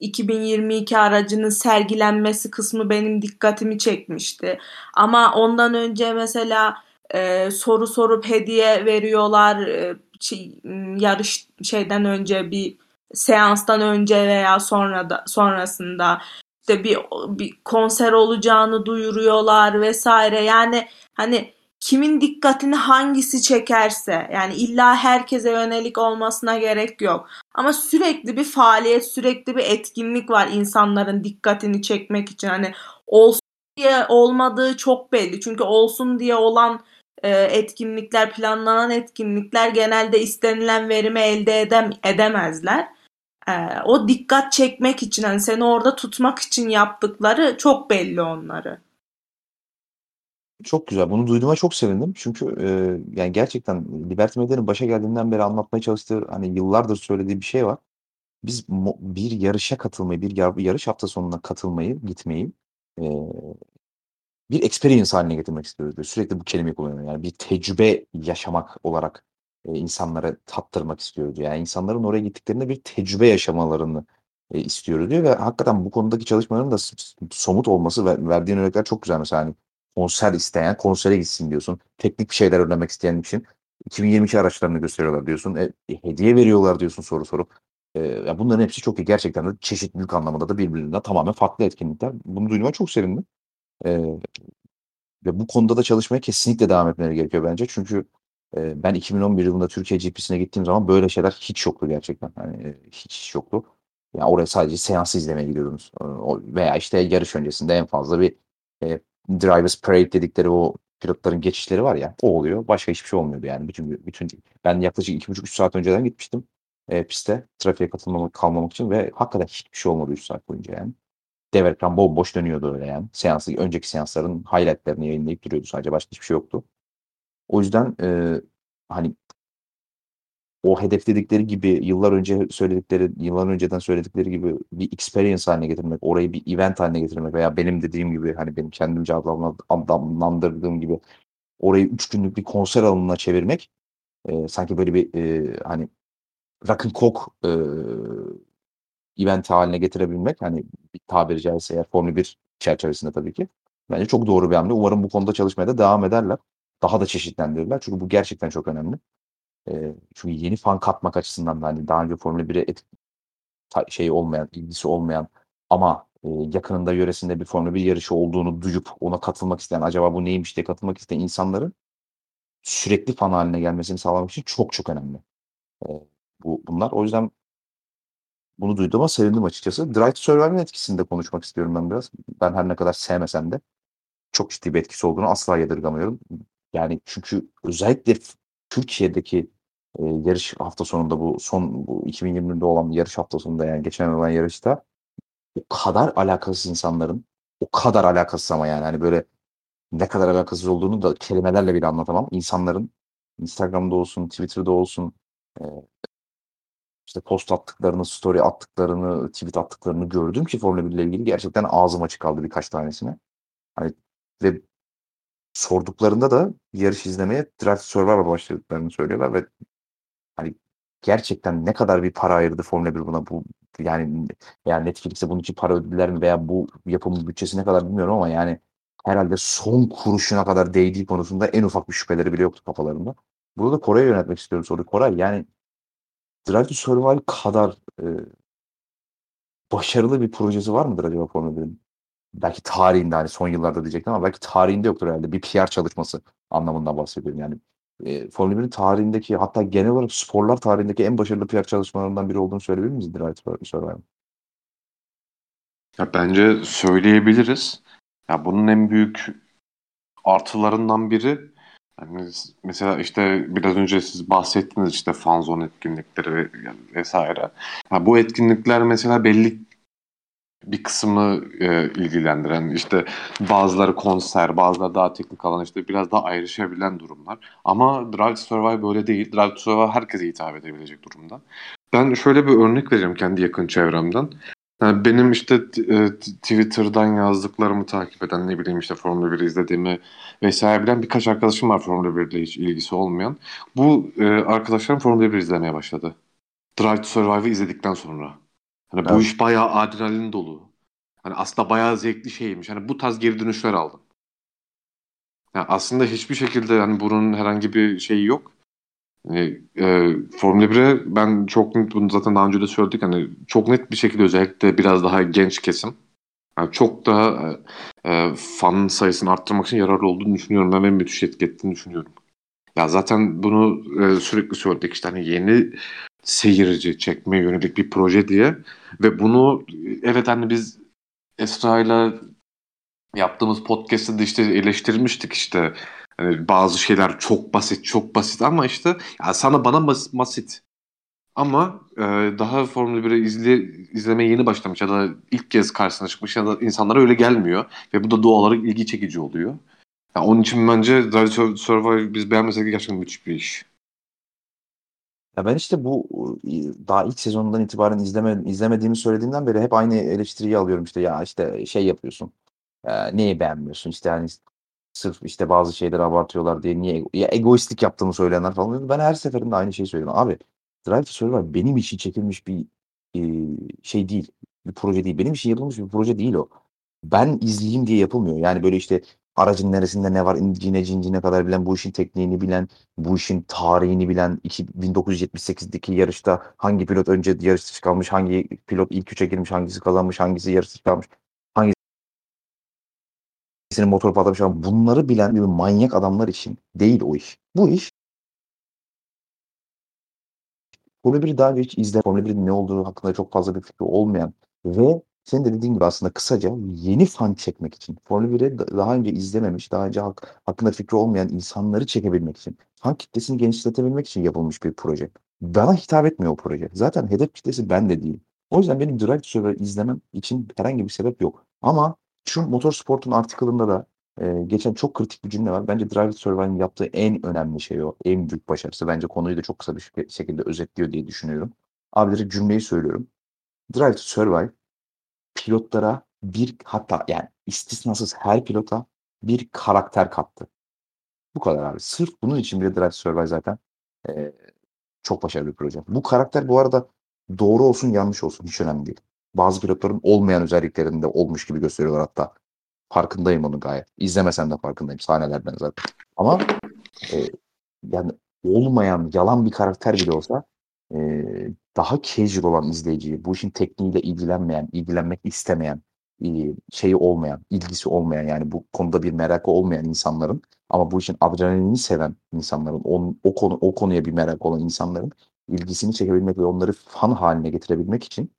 2022 aracının sergilenmesi kısmı benim dikkatimi çekmişti. Ama ondan önce mesela e, soru sorup hediye veriyorlar. E, şey, yarış şeyden önce bir seanstan önce veya sonra da sonrasında işte bir bir konser olacağını duyuruyorlar vesaire. Yani hani kimin dikkatini hangisi çekerse yani illa herkese yönelik olmasına gerek yok. Ama sürekli bir faaliyet, sürekli bir etkinlik var insanların dikkatini çekmek için. Hani olsun diye olmadığı çok belli. Çünkü olsun diye olan e, etkinlikler, planlanan etkinlikler genelde istenilen verimi elde edem edemezler. E, o dikkat çekmek için hani seni orada tutmak için yaptıkları çok belli onları. Çok güzel. Bunu duyduğuma çok sevindim. Çünkü e, yani gerçekten Liberty Media'nın başa geldiğinden beri anlatmaya çalıştığı hani yıllardır söylediği bir şey var. Biz bir yarışa katılmayı, bir yarış hafta sonuna katılmayı, gitmeyi e, bir experience haline getirmek istiyoruz diyor. Sürekli bu kelimeyi kullanıyor. Yani bir tecrübe yaşamak olarak e, insanlara tattırmak istiyoruz. Yani insanların oraya gittiklerinde bir tecrübe yaşamalarını e, istiyoruz diyor ve hakikaten bu konudaki çalışmaların da somut olması ve verdiğin örnekler çok güzel. Mesela hani konser isteyen konsere gitsin diyorsun. Teknik bir şeyler öğrenmek isteyen için 2022 araçlarını gösteriyorlar diyorsun. E, hediye veriyorlar diyorsun soru sorup. E, bunların hepsi çok iyi. Gerçekten de çeşitlilik anlamında da birbirinden tamamen farklı etkinlikler. Bunu duyduğuma çok sevindim. E, ve bu konuda da çalışmaya kesinlikle devam etmeleri gerekiyor bence. Çünkü ben 2011 yılında Türkiye GP'sine gittiğim zaman böyle şeyler hiç yoktu gerçekten. Yani hiç, hiç yoktu. Yani oraya sadece seans izlemeye gidiyordunuz. Veya işte yarış öncesinde en fazla bir e, Drivers Parade dedikleri o pilotların geçişleri var ya o oluyor. Başka hiçbir şey olmuyordu yani. Bütün, bütün ben yaklaşık 2,5-3 saat önceden gitmiştim e, piste trafiğe katılmamak kalmamak için ve hakikaten hiçbir şey olmadı 3 saat boyunca yani. Dev ekran bomboş dönüyordu öyle yani. Seansı, önceki seansların highlightlerini yayınlayıp duruyordu sadece. Başka hiçbir şey yoktu. O yüzden e, hani o hedefledikleri gibi yıllar önce söyledikleri, yıllar önceden söyledikleri gibi bir experience haline getirmek, orayı bir event haline getirmek veya benim dediğim gibi hani benim kendimce adlandırdığım gibi orayı üç günlük bir konser alanına çevirmek e, sanki böyle bir e, hani rock and coke e, event haline getirebilmek hani bir tabiri caizse eğer Formula 1 çerçevesinde tabii ki bence çok doğru bir hamle. Umarım bu konuda çalışmaya da devam ederler. Daha da çeşitlendirirler. Çünkü bu gerçekten çok önemli. E, çünkü yeni fan katmak açısından da hani daha önce Formula 1'e et, şey olmayan, ilgisi olmayan ama e, yakınında yöresinde bir Formula 1 yarışı olduğunu duyup ona katılmak isteyen, acaba bu neymiş diye katılmak isteyen insanların sürekli fan haline gelmesini sağlamak için çok çok önemli. E, bu bunlar. O yüzden bunu duyduğuma sevindim açıkçası. Drive to Survive'ın etkisini de konuşmak istiyorum ben biraz. Ben her ne kadar sevmesem de çok ciddi bir etkisi olduğunu asla yadırgamıyorum. Yani çünkü özellikle Türkiye'deki e, yarış hafta sonunda bu son bu 2020'de olan yarış hafta sonunda yani geçen olan yarışta o kadar alakasız insanların o kadar alakasız ama yani hani böyle ne kadar alakasız olduğunu da kelimelerle bile anlatamam. İnsanların Instagram'da olsun, Twitter'da olsun e, işte post attıklarını, story attıklarını, tweet attıklarını gördüm ki Formula 1 ile ilgili gerçekten ağzım açık kaldı birkaç tanesine. Hani ve sorduklarında da yarış izlemeye Drive to Survive'a başladıklarını söylüyorlar ve hani gerçekten ne kadar bir para ayırdı Formula 1 buna bu yani yani Netflix'e bunun için para ödediler mi veya bu yapımın bütçesi ne kadar bilmiyorum ama yani herhalde son kuruşuna kadar değdiği konusunda en ufak bir şüpheleri bile yoktu kafalarında. Burada da Kore'ye yönetmek istiyorum soruyu. Koray yani Drive to Survive kadar e, başarılı bir projesi var mıdır acaba Formula 1'in? Belki tarihinde hani son yıllarda diyecektim ama belki tarihinde yoktur herhalde. Bir PR çalışması anlamında bahsediyorum. Yani e, Formula 1'in tarihindeki hatta genel olarak sporlar tarihindeki en başarılı PR çalışmalarından biri olduğunu söyleyebilir miyiz Drive Survivor? Ya bence söyleyebiliriz. Ya bunun en büyük artılarından biri yani mesela işte biraz önce siz bahsettiniz işte fanzone etkinlikleri vesaire. Ya bu etkinlikler mesela belli bir kısmı e, ilgilendiren işte bazıları konser, bazıları daha teknik alan işte biraz daha ayrışabilen durumlar. Ama Drive to Survive böyle değil. Drive to Survive herkese hitap edebilecek durumda. Ben şöyle bir örnek vereceğim kendi yakın çevremden. Yani benim işte e, Twitter'dan yazdıklarımı takip eden ne bileyim işte Formula 1 izlediğimi vesaire bilen birkaç arkadaşım var Formula 1 ile hiç ilgisi olmayan. Bu e, arkadaşlarım Formula 1 izlemeye başladı. Drive to Survive'ı izledikten sonra. Hani bu iş bayağı adrenalin dolu. Hani aslında bayağı zevkli şeymiş. Hani bu tarz geri dönüşler aldım. Yani aslında hiçbir şekilde hani bunun herhangi bir şeyi yok. Yani, e, Formula 1'e ben çok net bunu zaten daha önce de söyledik hani çok net bir şekilde özellikle biraz daha genç kesim yani çok daha e, e, fan sayısını arttırmak için yararlı olduğunu düşünüyorum. Ben ve müthiş etki ettiğini düşünüyorum. Ya zaten bunu e, sürekli söyledik işte hani yeni seyirci çekmeye yönelik bir proje diye ve bunu evet hani biz Esra'yla yaptığımız podcast'te de işte eleştirmiştik işte hani bazı şeyler çok basit çok basit ama işte ya sana bana bas, basit ama e, daha Formula 1'i izle, izlemeye yeni başlamış ya da ilk kez karşısına çıkmış ya da insanlara öyle gelmiyor ve bu da doğal olarak ilgi çekici oluyor. Yani onun için bence Drive Survive biz beğenmesek gerçekten müthiş bir iş. Ya ben işte bu daha ilk sezonundan itibaren izleme, izlemediğimi söylediğimden beri hep aynı eleştiriyi alıyorum işte ya işte şey yapıyorsun. E, neyi beğenmiyorsun işte yani sırf işte bazı şeyleri abartıyorlar diye niye ya egoistlik yaptığımı söyleyenler falan. Ben her seferinde aynı şeyi söylüyorum. Abi Drive to Survive benim için çekilmiş bir e, şey değil. Bir proje değil. Benim için yapılmış bir proje değil o. Ben izleyeyim diye yapılmıyor. Yani böyle işte aracın neresinde ne var incine cincine kadar bilen, bu işin tekniğini bilen, bu işin tarihini bilen, 1978'deki yarışta hangi pilot önce yarış dışı kalmış, hangi pilot ilk üçe girmiş, hangisi kazanmış, hangisi yarış dışı kalmış, hangisinin motor patlamış. Bunları bilen bir manyak adamlar için değil o iş. Bu iş Formula 1'i daha önce hiç izle, Formula 1'in ne olduğu hakkında çok fazla bir fikri olmayan ve senin de dediğin gibi aslında kısaca yeni fan çekmek için, Formula 1'i daha önce izlememiş, daha önce hak, hakkında fikri olmayan insanları çekebilmek için, fan kitlesini genişletebilmek için yapılmış bir proje. Bana hitap etmiyor o proje. Zaten hedef kitlesi ben de değil. O yüzden benim Drive to Survive izlemem için herhangi bir sebep yok. Ama şu Motorsport'un artikelında da e, geçen çok kritik bir cümle var. Bence Drive to Survive'ın yaptığı en önemli şey o. En büyük başarısı. Bence konuyu da çok kısa bir şekilde özetliyor diye düşünüyorum. Abileri cümleyi söylüyorum. Drive to Survive pilotlara bir hatta yani istisnasız her pilota bir karakter kattı. Bu kadar abi. Sırf bunun için bile Drive Survive zaten e, çok başarılı bir proje. Bu karakter bu arada doğru olsun yanlış olsun hiç önemli değil. Bazı pilotların olmayan özelliklerinde olmuş gibi gösteriyorlar hatta. Farkındayım onun gayet. İzlemesen de farkındayım sahnelerden zaten. Ama e, yani olmayan, yalan bir karakter bile olsa daha casual olan izleyiciyi, bu işin tekniğiyle ilgilenmeyen, ilgilenmek istemeyen, şeyi olmayan, ilgisi olmayan yani bu konuda bir merakı olmayan insanların ama bu işin adrenalini seven insanların, on, o konu o konuya bir merak olan insanların ilgisini çekebilmek ve onları fan haline getirebilmek için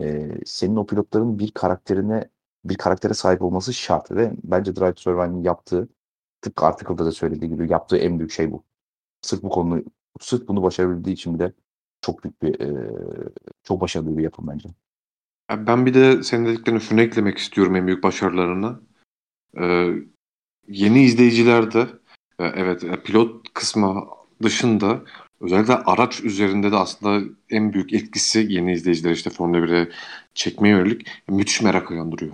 e, senin o pilotların bir karakterine bir karaktere sahip olması şart ve bence Drive to Survive'ın yaptığı tıpkı article'da da söylediği gibi yaptığı en büyük şey bu. Sırf bu konu sırf bunu başarabildiği için bile çok büyük bir e, çok başarılı bir yapım bence. Ben bir de senin dediklerine şunu eklemek istiyorum en büyük başarılarını. Ee, yeni izleyicilerde e, evet e, pilot kısmı dışında özellikle araç üzerinde de aslında en büyük etkisi yeni izleyiciler işte Formula 1'e çekmeye yönelik müthiş merak uyandırıyor.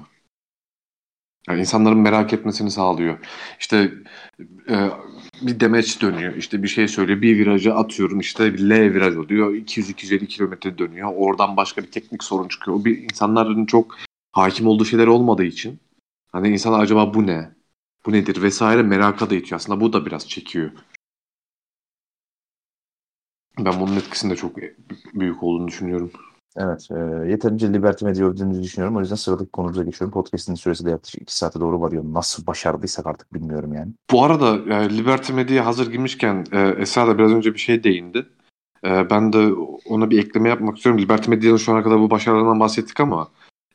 Yani insanların merak etmesini sağlıyor. İşte e, bir demeç dönüyor. İşte bir şey söylüyor. Bir virajı atıyorum. işte L viraj oluyor. 200-250 kilometre dönüyor. Oradan başka bir teknik sorun çıkıyor. O bir insanların çok hakim olduğu şeyler olmadığı için hani insan acaba bu ne? Bu nedir vesaire meraka da itiyor. Aslında bu da biraz çekiyor. Ben bunun etkisinde çok büyük olduğunu düşünüyorum. Evet. E, yeterince Liberty Media övdüğünüzü düşünüyorum. O yüzden sıradaki konumuza geçiyorum. Podcast'in süresi de yaklaşık 2 saate doğru varıyor. Nasıl başardıysak artık bilmiyorum yani. Bu arada e, Liberty Media'ya hazır girmişken e, Esra da biraz önce bir şey değindi. E, ben de ona bir ekleme yapmak istiyorum. Liberty Media'nın şu ana kadar bu başarılarından bahsettik ama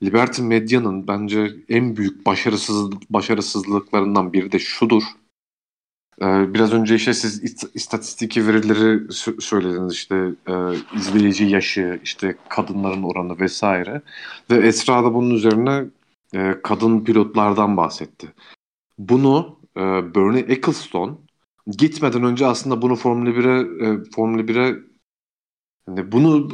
Liberty Media'nın bence en büyük başarısız, başarısızlıklarından biri de şudur. Ee, biraz önce işte siz istatistiki verileri söylediniz işte e, izleyici yaşı, işte kadınların oranı vesaire. Ve Esra da bunun üzerine e, kadın pilotlardan bahsetti. Bunu e, Bernie Ecclestone gitmeden önce aslında bunu Formula 1'e e, Formula 1'e hani bunu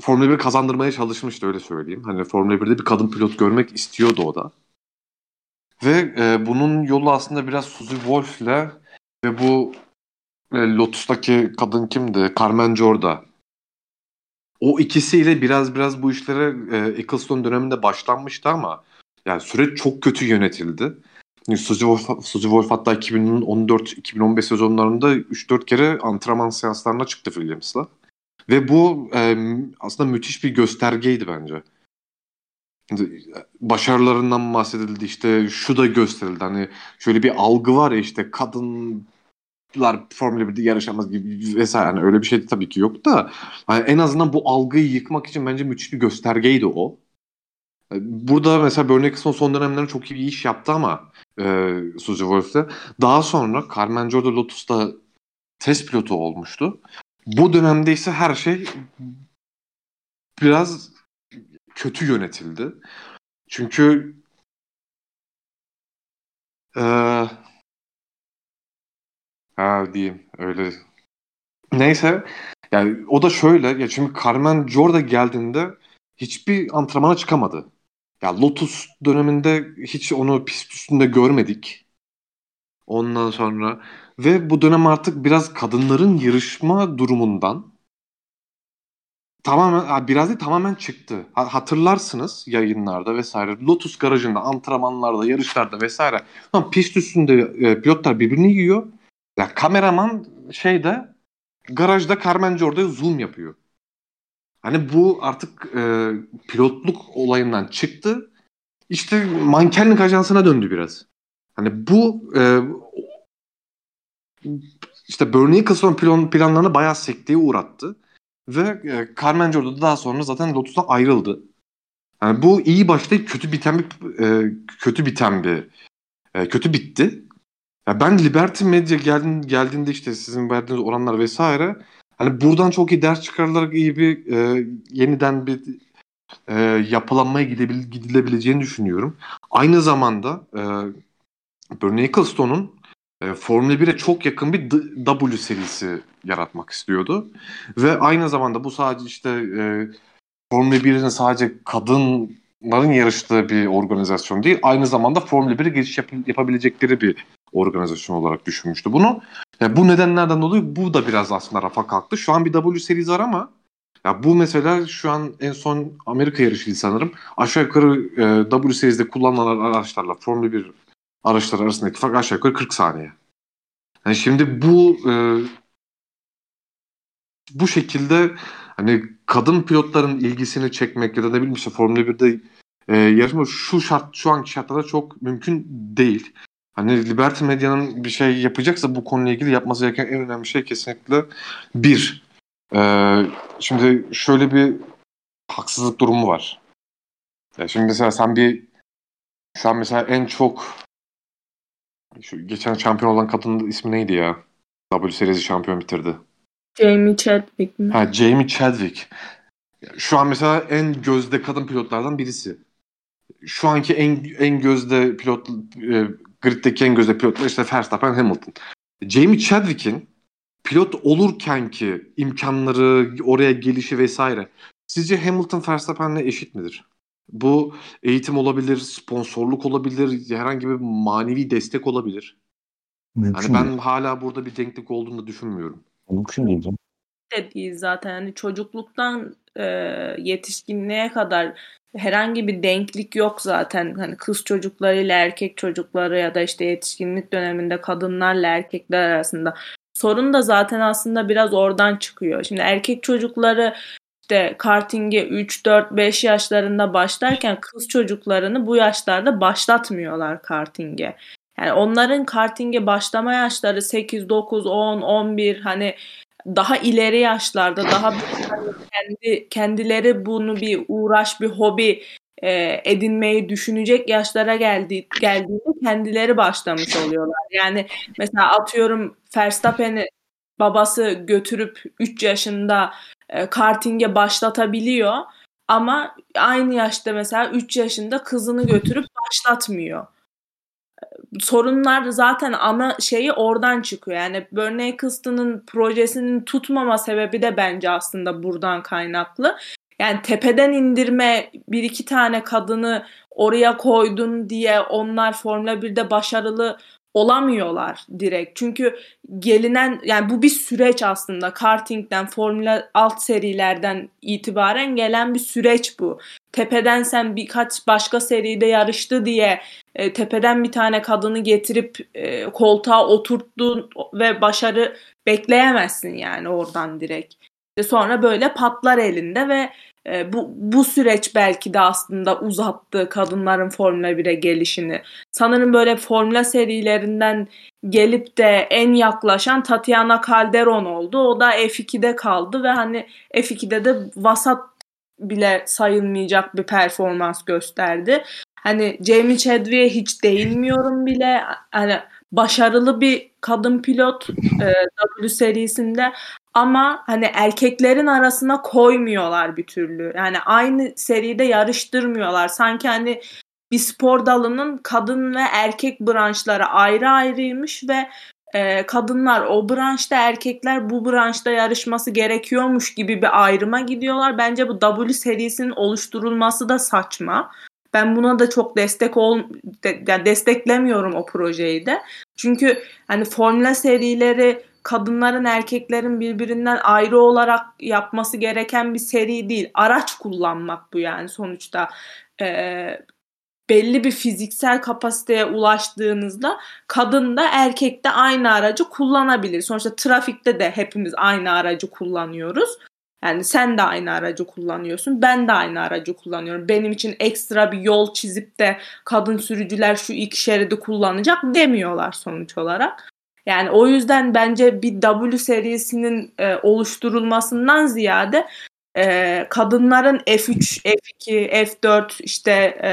Formula 1 kazandırmaya çalışmıştı öyle söyleyeyim. Hani Formula 1'de bir kadın pilot görmek istiyordu o da. Ve e, bunun yolu aslında biraz Suzy Wolf'le ve bu e, Lotus'taki kadın kimdi? Carmen Jorda. O ikisiyle biraz biraz bu işlere e, Ecclestone döneminde başlanmıştı ama yani süreç çok kötü yönetildi. Suzy Wolf, Suzy Wolf hatta 2014-2015 sezonlarında 3-4 kere antrenman seanslarına çıktı Williams'la. Ve bu e, aslında müthiş bir göstergeydi bence. Başarılarından bahsedildi işte şu da gösterildi. Hani şöyle bir algı var ya işte kadınlar Formula 1'de yarışamaz gibi vesaire. Yani öyle bir şey tabii ki yok da hani en azından bu algıyı yıkmak için bence müthiş bir göstergeydi o. Burada mesela Eccleston son dönemlerde çok iyi bir iş yaptı ama e, Suzy Wolf'te. Daha sonra Carmen Jordan Lotus'ta test pilotu olmuştu. Bu dönemde ise her şey biraz kötü yönetildi. Çünkü ee, ha diyeyim öyle. Neyse yani o da şöyle ya şimdi Carmen Jorda geldiğinde hiçbir antrenmana çıkamadı. Ya Lotus döneminde hiç onu pist üstünde görmedik. Ondan sonra ve bu dönem artık biraz kadınların yarışma durumundan tamamen biraz değil tamamen çıktı. Hatırlarsınız yayınlarda vesaire. Lotus garajında, antrenmanlarda, yarışlarda vesaire. Tamam, pist üstünde e, pilotlar birbirini yiyor. Ya kameraman şeyde garajda Carmen Jorda'ya zoom yapıyor. Hani bu artık e, pilotluk olayından çıktı. İşte mankenlik ajansına döndü biraz. Hani bu e, işte Bernie Eccleston plan, planlarını bayağı sekteye uğrattı. Ve e, Carmen Jordan daha sonra zaten Lotus'tan ayrıldı. Yani bu iyi başlayıp kötü biten bir e, kötü biten bir e, kötü bitti. Ya ben Liberty Media geldiğinde işte sizin verdiğiniz oranlar vesaire hani buradan çok iyi ders çıkarılarak iyi bir e, yeniden bir e, yapılanmaya gidebil, gidilebileceğini düşünüyorum. Aynı zamanda e, Bernie Ecclestone'un e, Formula 1'e çok yakın bir W serisi yaratmak istiyordu. Ve aynı zamanda bu sadece işte e, Formula 1'in sadece kadınların yarıştığı bir organizasyon değil. Aynı zamanda Formula 1'e geçiş yap- yapabilecekleri bir organizasyon olarak düşünmüştü bunu. Yani bu nedenlerden dolayı bu da biraz aslında rafa kalktı. Şu an bir W serisi var ama ya bu mesela şu an en son Amerika yarışıydı sanırım. Aşağı yukarı e, W serisinde kullanılan araçlarla Formula 1 araçlar arasındaki fark aşağı yukarı 40 saniye. Yani şimdi bu e, bu şekilde hani kadın pilotların ilgisini çekmek ya da ne bileyim işte Formula 1'de e, yarışma şu şart şu anki şartlarda çok mümkün değil. Hani Liberty Medya'nın bir şey yapacaksa bu konuyla ilgili yapması gereken en önemli şey kesinlikle bir. E, şimdi şöyle bir haksızlık durumu var. Ya şimdi mesela sen bir an mesela en çok şu geçen şampiyon olan kadının ismi neydi ya? W serisi şampiyon bitirdi. Jamie Chadwick mi? Ha Jamie Chadwick. Şu an mesela en gözde kadın pilotlardan birisi. Şu anki en en gözde pilot e, griddeki en gözde pilotlar işte Verstappen, Hamilton. Jamie Chadwick'in pilot olurken ki imkanları, oraya gelişi vesaire. Sizce Hamilton Verstappen'le eşit midir? Bu eğitim olabilir, sponsorluk olabilir, herhangi bir manevi destek olabilir. Mümkün hani ben değil. hala burada bir denklik olduğunu düşünmüyorum. Mümkün değil. De değil zaten. Yani çocukluktan e, yetişkinliğe kadar herhangi bir denklik yok zaten. Hani kız çocuklarıyla erkek çocukları ya da işte yetişkinlik döneminde kadınlarla erkekler arasında. Sorun da zaten aslında biraz oradan çıkıyor. Şimdi erkek çocukları işte karting'e 3, 4, 5 yaşlarında başlarken kız çocuklarını bu yaşlarda başlatmıyorlar karting'e. Yani onların karting'e başlama yaşları 8, 9, 10, 11 hani daha ileri yaşlarda daha kendi kendileri bunu bir uğraş bir hobi e, edinmeyi düşünecek yaşlara geldi geldiğinde kendileri başlamış oluyorlar. Yani mesela atıyorum Verstappen'i babası götürüp 3 yaşında e, karting'e başlatabiliyor ama aynı yaşta mesela 3 yaşında kızını götürüp başlatmıyor. Sorunlar zaten ana şeyi oradan çıkıyor. Yani Bernie Eccleston'ın projesinin tutmama sebebi de bence aslında buradan kaynaklı. Yani tepeden indirme bir iki tane kadını oraya koydun diye onlar Formula 1'de başarılı olamıyorlar direkt. Çünkü gelinen yani bu bir süreç aslında. Karting'den, Formula alt serilerden itibaren gelen bir süreç bu. tepeden sen birkaç başka seride yarıştı diye e, tepeden bir tane kadını getirip e, koltuğa oturttun ve başarı bekleyemezsin yani oradan direkt. Sonra böyle patlar elinde ve e, bu, bu süreç belki de aslında uzattı kadınların Formula 1'e gelişini. Sanırım böyle Formula serilerinden gelip de en yaklaşan Tatiana Calderon oldu. O da F2'de kaldı ve hani F2'de de vasat bile sayılmayacak bir performans gösterdi. Hani Jamie Chadwick'e hiç değinmiyorum bile. Hani başarılı bir kadın pilot e, W serisinde ama hani erkeklerin arasına koymuyorlar bir türlü. Yani aynı seride yarıştırmıyorlar. Sanki hani bir spor dalının kadın ve erkek branşları ayrı ayrıymış ve e, kadınlar o branşta erkekler bu branşta yarışması gerekiyormuş gibi bir ayrıma gidiyorlar. Bence bu W serisinin oluşturulması da saçma. Ben buna da çok destek ol de, yani desteklemiyorum o projeyi de. Çünkü hani formüla serileri kadınların erkeklerin birbirinden ayrı olarak yapması gereken bir seri değil. Araç kullanmak bu yani sonuçta. Ee, belli bir fiziksel kapasiteye ulaştığınızda kadın da erkek de aynı aracı kullanabilir. Sonuçta trafikte de hepimiz aynı aracı kullanıyoruz. Yani sen de aynı aracı kullanıyorsun. Ben de aynı aracı kullanıyorum. Benim için ekstra bir yol çizip de kadın sürücüler şu iki şeridi kullanacak demiyorlar sonuç olarak. Yani o yüzden bence bir W serisinin e, oluşturulmasından ziyade e, kadınların F3, F2, F4 işte e,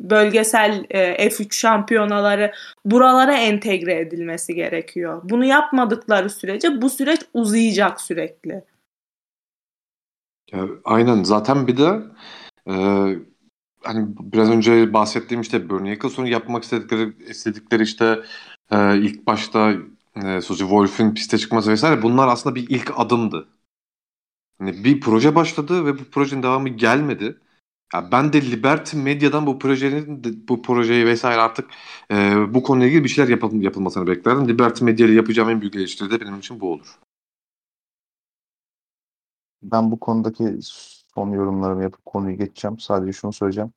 bölgesel e, F3 şampiyonaları buralara entegre edilmesi gerekiyor. Bunu yapmadıkları sürece bu süreç uzayacak sürekli. Ya, aynen zaten bir de e, hani biraz önce bahsettiğim işte Bernie Eccleston'u yapmak istedikleri istedikleri işte e, ilk başta e, Suzy Wolf'ün piste çıkması vesaire bunlar aslında bir ilk adımdı. Yani bir proje başladı ve bu projenin devamı gelmedi. Ya ben de Liberty Medya'dan bu projenin bu projeyi vesaire artık e, bu konuyla ilgili bir şeyler yapıl, yapılmasını beklerdim. Liberty Media ile yapacağım en büyük eleştiri de benim için bu olur. Ben bu konudaki son yorumlarımı yapıp konuyu geçeceğim. Sadece şunu söyleyeceğim.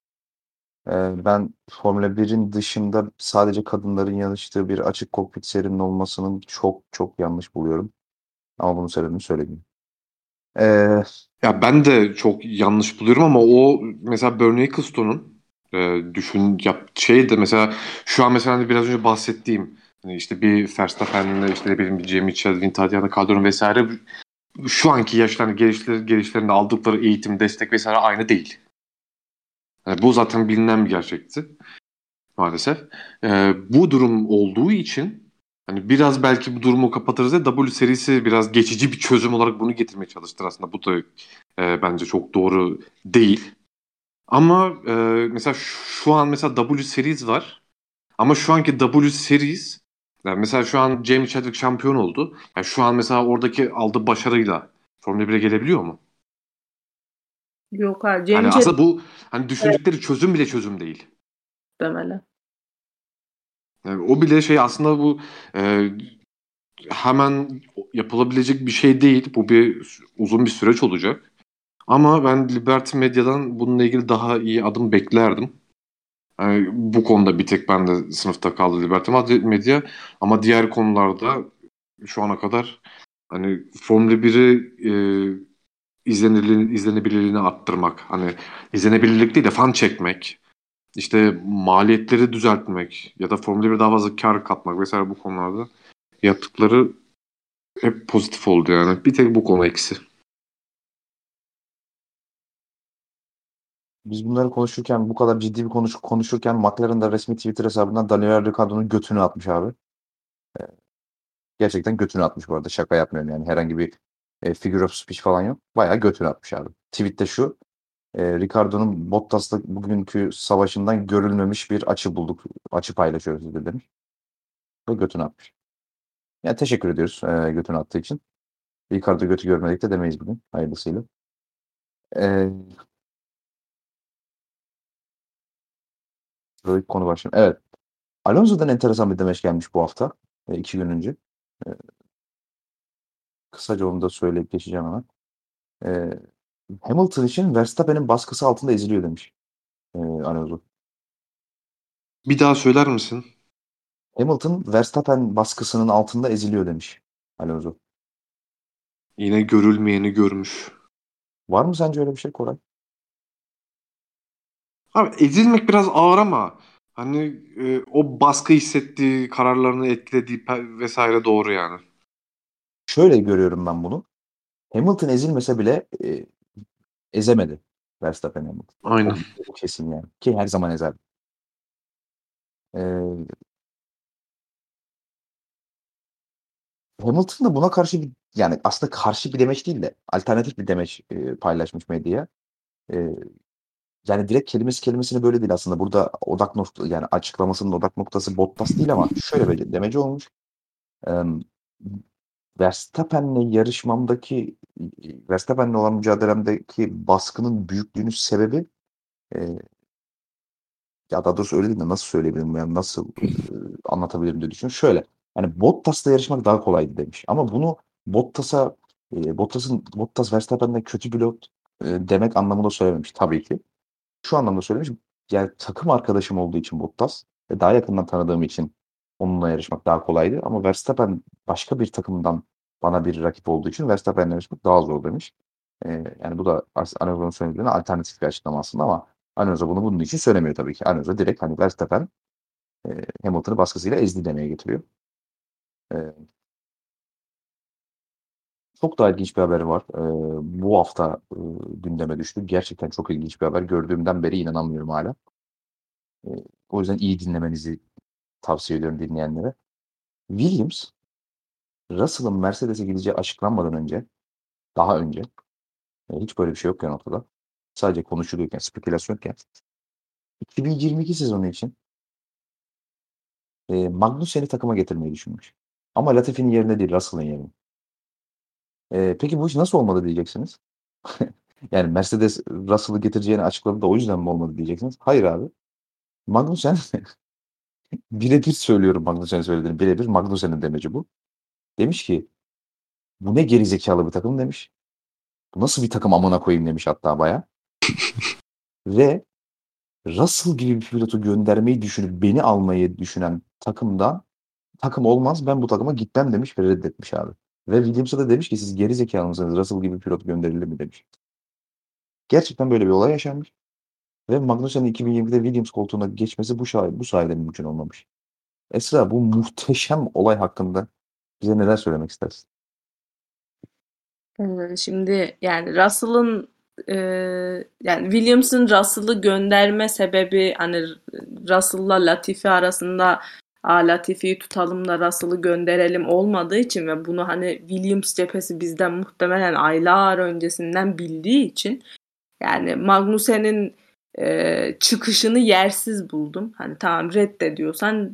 Ee, ben Formula 1'in dışında sadece kadınların yarıştığı bir açık kokpit serinin olmasının çok çok yanlış buluyorum. Ama bunun sebebini söyleyeyim. Ee, ya ben de çok yanlış buluyorum ama o mesela Bernie Ecclestone'un e, düşün yap şey de mesela şu an mesela hani biraz önce bahsettiğim hani işte bir Verstappen'le işte ne bileyim bir Jamie Chadwick, Tatiana Calderon vesaire şu anki yaşlarında gelişler, gelişlerinde aldıkları eğitim, destek vesaire aynı değil. Yani bu zaten bilinen bir gerçekti maalesef. Ee, bu durum olduğu için hani biraz belki bu durumu kapatırız da W serisi biraz geçici bir çözüm olarak bunu getirmeye çalıştır aslında. Bu da e, bence çok doğru değil. Ama e, mesela şu an mesela W series var. Ama şu anki W series yani mesela şu an Jamie Chadwick şampiyon oldu. Yani şu an mesela oradaki aldığı başarıyla Formula 1'e gelebiliyor mu? Yok abi. Jamie hani aslında bu hani düşündükleri evet. çözüm bile çözüm değil. Demeli. Yani o bile şey aslında bu e, hemen yapılabilecek bir şey değil. Bu bir uzun bir süreç olacak. Ama ben Liberty Medya'dan bununla ilgili daha iyi adım beklerdim. Yani bu konuda bir tek ben de sınıfta kaldı Liberty Media. Ama diğer konularda şu ana kadar hani Formula 1'i e, izlenirliğini, izlenebilirliğini arttırmak. Hani izlenebilirlik değil de fan çekmek. işte maliyetleri düzeltmek ya da Formula 1 daha fazla kar katmak vesaire bu konularda yaptıkları hep pozitif oldu yani. Bir tek bu konu eksi. Biz bunları konuşurken bu kadar ciddi bir konuş konuşurken McLaren da resmi Twitter hesabından Daniel Ricciardo'nun götünü atmış abi. Gerçekten götünü atmış bu arada. Şaka yapmıyorum yani. Herhangi bir e, figure of speech falan yok. Bayağı götünü atmış abi. Tweette şu. E, Ricardo'nun Bottas'la bugünkü savaşından görülmemiş bir açı bulduk. Açı paylaşıyoruz dedi demiş. Ve götünü atmış. Yani teşekkür ediyoruz e, götünü attığı için. Ricardo götü görmedik de demeyiz bugün. Hayırlısıyla. E, Böyle konu başlayalım. Evet. Alonso'dan enteresan bir demeç gelmiş bu hafta. E, iki gün önce. E, kısaca onu da söyleyip geçeceğim hemen. E, Hamilton için Verstappen'in baskısı altında eziliyor demiş. E, Alonso. Bir daha söyler misin? Hamilton Verstappen baskısının altında eziliyor demiş Alonso. Yine görülmeyeni görmüş. Var mı sence öyle bir şey Koray? Abi ezilmek biraz ağır ama hani e, o baskı hissettiği, kararlarını etkilediği vesaire doğru yani. Şöyle görüyorum ben bunu. Hamilton ezilmese bile e, ezemedi Verstappen Hamilton. Aynen. O kesin yani. Ki her zaman ezer. Ee, Hamilton da buna karşı bir yani aslında karşı bir demeç değil de alternatif bir demeç e, paylaşmış medyaya. E, yani direkt kelimesi kelimesine böyle değil aslında. Burada odak nokta yani açıklamasının odak noktası Bottas değil ama şöyle bir demeci olmuş. E, Verstappen'le yarışmamdaki Verstappen'le olan mücadelemdeki baskının büyüklüğünün sebebi e, ya daha doğrusu öyle değil de nasıl söyleyebilirim yani nasıl e, anlatabilirim diye düşünüyorum. Şöyle yani Bottas'la yarışmak daha kolaydı demiş. Ama bunu Bottas'a e, Bottas'ın Bottas Verstappen'le kötü pilot e, demek anlamında söylememiş tabii ki. Şu anlamda söylemiş. Yani takım arkadaşım olduğu için Bottas ve daha yakından tanıdığım için onunla yarışmak daha kolaydı. Ama Verstappen başka bir takımdan bana bir rakip olduğu için Verstappen'le yarışmak daha zor demiş. E, yani bu da Alonso'nun söylediğine alternatif bir açıklama aslında ama Alonso bunu bunun için söylemiyor tabii ki. Alonso direkt hani Verstappen e, Hamilton'ı baskısıyla ezdi demeye getiriyor. E, çok daha ilginç bir haber var. E, bu hafta e, gündeme düştü. Gerçekten çok ilginç bir haber. Gördüğümden beri inanamıyorum hala. E, o yüzden iyi dinlemenizi tavsiye ediyorum dinleyenlere. Williams, Russell'ın Mercedes'e gideceği açıklanmadan önce, daha önce, e, hiç böyle bir şey yokken ortada. Sadece konuşuluyorken, spekülasyonken 2022 sezonu için e, Magnussen'i takıma getirmeyi düşünmüş. Ama Latifi'nin yerine değil, Russell'ın yerine. E, peki bu iş nasıl olmadı diyeceksiniz. yani Mercedes Russell'ı getireceğini açıkladı da o yüzden mi olmadı diyeceksiniz. Hayır abi. Magnussen birebir söylüyorum Magnussen'in söylediğini. Birebir Magnussen'in demeci bu. Demiş ki bu ne gerizekalı bir takım demiş. Bu nasıl bir takım amına koyayım demiş hatta baya. Ve Russell gibi bir pilotu göndermeyi düşünüp beni almayı düşünen takımda takım olmaz ben bu takıma gitmem demiş ve reddetmiş abi. Ve Williams'a da demiş ki siz geri zekalı mısınız Russell gibi pilot gönderilir mi demiş. Gerçekten böyle bir olay yaşanmış. Ve Magnussen'in 2020'de Williams koltuğuna geçmesi bu, şay bu sayede mümkün olmamış. Esra bu muhteşem olay hakkında bize neler söylemek istersin? Şimdi yani Russell'ın e, yani Williams'ın Russell'ı gönderme sebebi hani Russell'la Latifi arasında A, Latifi'yi tutalım da Russell'ı gönderelim olmadığı için ve bunu hani Williams cephesi bizden muhtemelen aylar öncesinden bildiği için yani Magnussen'in e, çıkışını yersiz buldum. Hani tamam reddediyorsan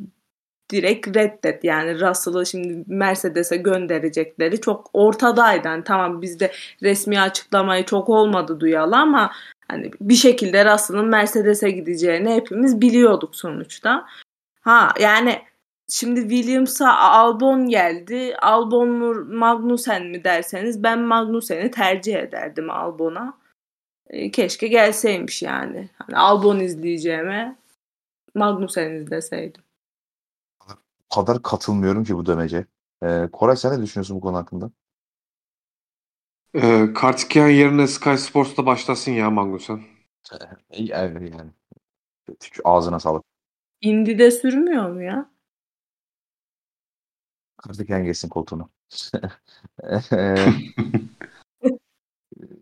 direkt reddet. Yani Russell'ı şimdi Mercedes'e gönderecekleri çok ortadaydı. Yani tamam bizde resmi açıklamayı çok olmadı duyalı ama hani bir şekilde Russell'ın Mercedes'e gideceğini hepimiz biliyorduk sonuçta. Ha yani şimdi Williams'a Albon geldi. Albon mu Magnussen mi derseniz ben Magnussen'i tercih ederdim Albon'a. E, keşke gelseymiş yani. Hani Albon izleyeceğime Magnussen izleseydim. O kadar katılmıyorum ki bu demece. Ee, Koray sen ne düşünüyorsun bu konu hakkında? Ee, Kartikeyan yerine Sky Sports'ta başlasın ya Magnussen. Yani, yani. Ağzına sağlık. Indy'de sürmüyor mu ya? Kartikeyan geçsin koltuğuna.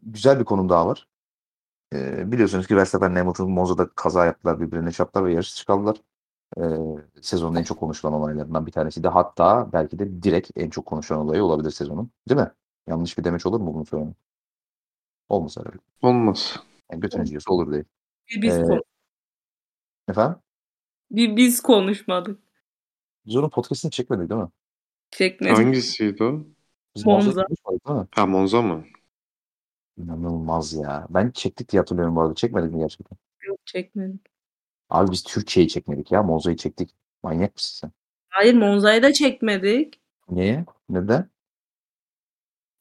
Güzel bir konum daha var. Ee, biliyorsunuz ki Verstappen Hamilton Monza'da kaza yaptılar, birbirine çarptılar ve yarış çıkardılar. Ee, sezonun en çok konuşulan olaylarından bir tanesi de hatta belki de direkt en çok konuşulan olayı olabilir sezonun. Değil mi? Yanlış bir demeç olur mu bunu söylemek? Olmaz herhalde. Olmaz. Yani yiyorsa olur değil. Bir biz, Ee, Efendim? bir biz konuşmadık. Biz onun podcastini çekmedik değil mi? Çekmedik. Hangisiydi o? Biz Monza. Mi? Ha Monza mı? İnanılmaz ya. Ben çektik diye hatırlıyorum bu arada. Çekmedik mi gerçekten? Yok çekmedik. Abi biz Türkçe'yi çekmedik ya. Monza'yı çektik. Manyak mısın sen? Hayır Monza'yı da çekmedik. Niye? Neden?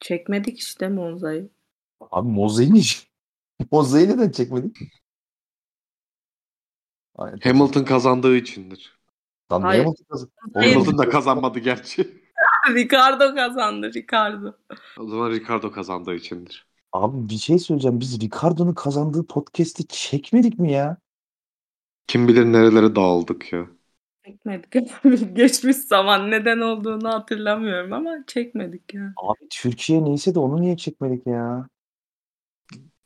Çekmedik işte Monza'yı. Abi mozaiğini mozaiği neden çekmedik? Aynen. Hamilton kazandığı içindir. Lan niye Hayır. Hamilton kazan- Hayır. Hamilton da kazanmadı gerçi. Ricardo kazandı Ricardo. O zaman Ricardo kazandığı içindir. Abi bir şey söyleyeceğim. Biz Ricardo'nun kazandığı podcast'i çekmedik mi ya? Kim bilir nerelere dağıldık ya. Çekmedik. Geçmiş zaman neden olduğunu hatırlamıyorum ama çekmedik ya. Abi Türkiye neyse de onu niye çekmedik ya?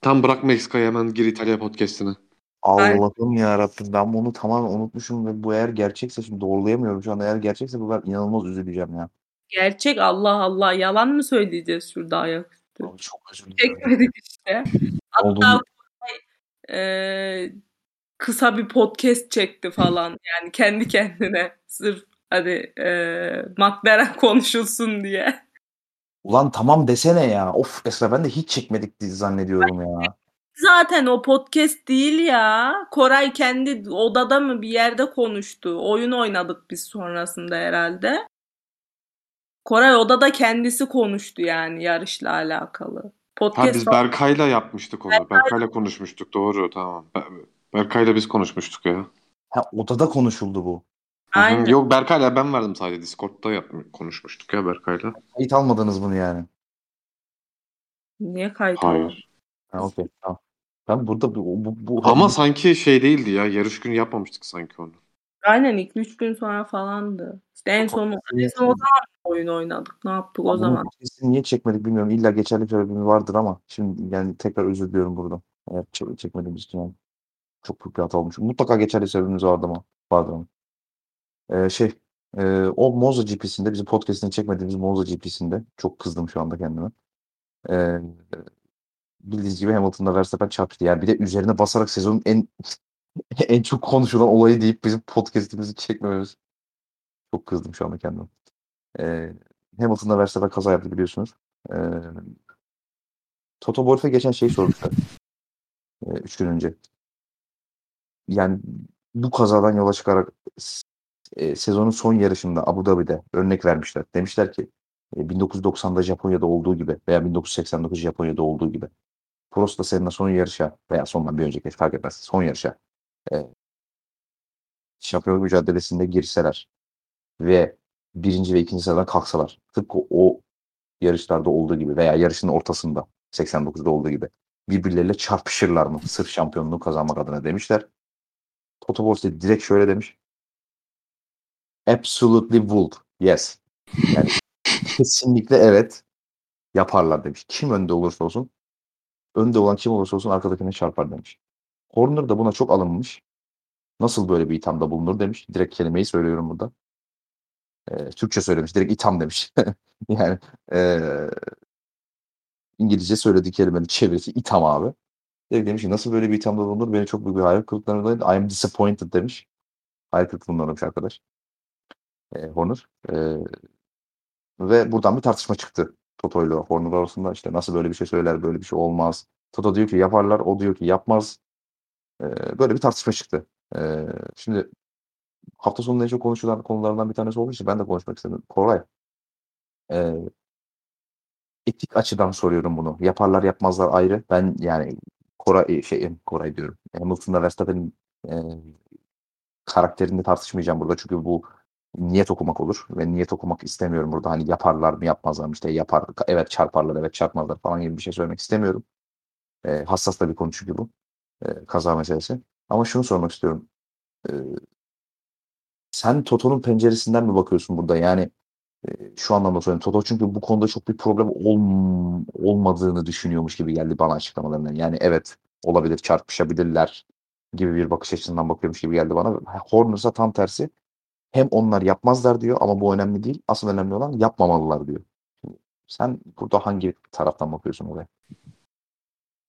Tam bırak Meksika'yı hemen gir İtalya podcast'ine. Allah'ım ya Rabbim ben bunu tamamen unutmuşum ve bu eğer gerçekse şimdi doğrulayamıyorum şu anda eğer gerçekse bu ben inanılmaz üzüleceğim ya. Gerçek Allah Allah yalan mı söyleyeceğiz şurada ayaküstü? Abi çok dilerim. Çekmedik işte. Hatta e, kısa bir podcast çekti falan yani kendi kendine sırf hadi e, McLaren konuşulsun diye. Ulan tamam desene ya. Of Esra ben de hiç çekmedik diye zannediyorum ya. Zaten o podcast değil ya. Koray kendi odada mı bir yerde konuştu. Oyun oynadık biz sonrasında herhalde. Koray odada kendisi konuştu yani yarışla alakalı. Ha Podcast biz Berkay'la yapmıştık onu. Berkay'la konuşmuştuk doğru tamam. Be- Berkay'la biz konuşmuştuk ya. Ha odada konuşuldu bu. Aynen. Yok Berkay'la ben verdim sadece Discord'da yapmış, konuşmuştuk ya Berkay'la. Kayıt almadınız bunu yani. Niye kayıt? Hayır. Ha okey tamam. Ben burada bu, bu, bu Ama sanki şey değildi ya. Yarış günü yapmamıştık sanki onu. Aynen 2-3 gün sonra falandı. İşte en son, en son o zaman oyun oynadık. Ne yaptık o Bunun zaman? niye çekmedik bilmiyorum. İlla geçerli bir vardır ama şimdi yani tekrar özür diliyorum buradan. Eğer çek, çekmediğimiz için yani. Çok büyük bir hata olmuş. Mutlaka geçerli sebebimiz vardı ama. Vardı ama. Ee, şey e, o Monza GP'sinde bizim podcast'ini çekmediğimiz Monza GP'sinde çok kızdım şu anda kendime. Ee, bildiğiniz gibi Hamilton'la Verstappen çarpıştı. Yani bir de üzerine basarak sezonun en en çok konuşulan olayı deyip bizim podcast'imizi çekmememiz. Çok kızdım şu anda kendime. Ee, Hamilton'la Verstappen kaza yaptı biliyorsunuz. Ee, Toto Wolff'e geçen şeyi sormuşlar. Ee, üç gün önce. Yani bu kazadan yola çıkarak e, sezonun son yarışında Abu Dhabi'de örnek vermişler. Demişler ki e, 1990'da Japonya'da olduğu gibi veya 1989 Japonya'da olduğu gibi Prost'la seninle son yarışa veya sondan bir önceki fark etmez son yarışa e, şampiyonluk mücadelesinde girseler ve birinci ve ikinci sıradan kalksalar tıpkı o yarışlarda olduğu gibi veya yarışın ortasında 89'da olduğu gibi birbirleriyle çarpışırlar mı sırf şampiyonluğu kazanmak adına demişler. Toto Wolff direkt şöyle demiş. Absolutely would. Yes. Yani kesinlikle evet yaparlar demiş. Kim önde olursa olsun önde olan kim olursa olsun arkadakine çarpar demiş. Horner da buna çok alınmış. Nasıl böyle bir ithamda bulunur demiş. Direkt kelimeyi söylüyorum burada. Türkçe söylemiş. Direkt itham demiş. yani ee, İngilizce söylediği kelimenin çevirisi itham abi. Direkt demiş ki nasıl böyle bir ithamda bulunur? Beni çok büyük bir hayal kırıklığına uğradı. I am disappointed demiş. Hayal kırıklığına uğramış arkadaş. Ee, Horner. Ee, ve buradan bir tartışma çıktı. Toto ile Horner arasında işte nasıl böyle bir şey söyler, böyle bir şey olmaz. Toto diyor ki yaparlar, o diyor ki yapmaz. Ee, böyle bir tartışma çıktı. Ee, şimdi hafta sonunda en çok konuşulan konulardan bir tanesi olduğu için ben de konuşmak istedim. Koray. Ee, etik açıdan soruyorum bunu. Yaparlar yapmazlar ayrı. Ben yani Koray şey Koray diyorum. Hamilton'la Verstappen'in e, karakterini tartışmayacağım burada. Çünkü bu niyet okumak olur ve niyet okumak istemiyorum burada. Hani yaparlar mı yapmazlar mı işte yapar evet çarparlar evet çarpmazlar falan gibi bir şey söylemek istemiyorum. E, hassas da bir konu çünkü bu. E, kaza meselesi. Ama şunu sormak istiyorum. Sen Toto'nun penceresinden mi bakıyorsun burada? Yani e, şu anlamda söylüyorum. Toto çünkü bu konuda çok bir problem ol- olmadığını düşünüyormuş gibi geldi bana açıklamalarından. Yani evet olabilir çarpışabilirler gibi bir bakış açısından bakıyormuş gibi geldi bana. Horner'sa tam tersi. Hem onlar yapmazlar diyor ama bu önemli değil. Asıl önemli olan yapmamalılar diyor. Sen burada hangi taraftan bakıyorsun olaya?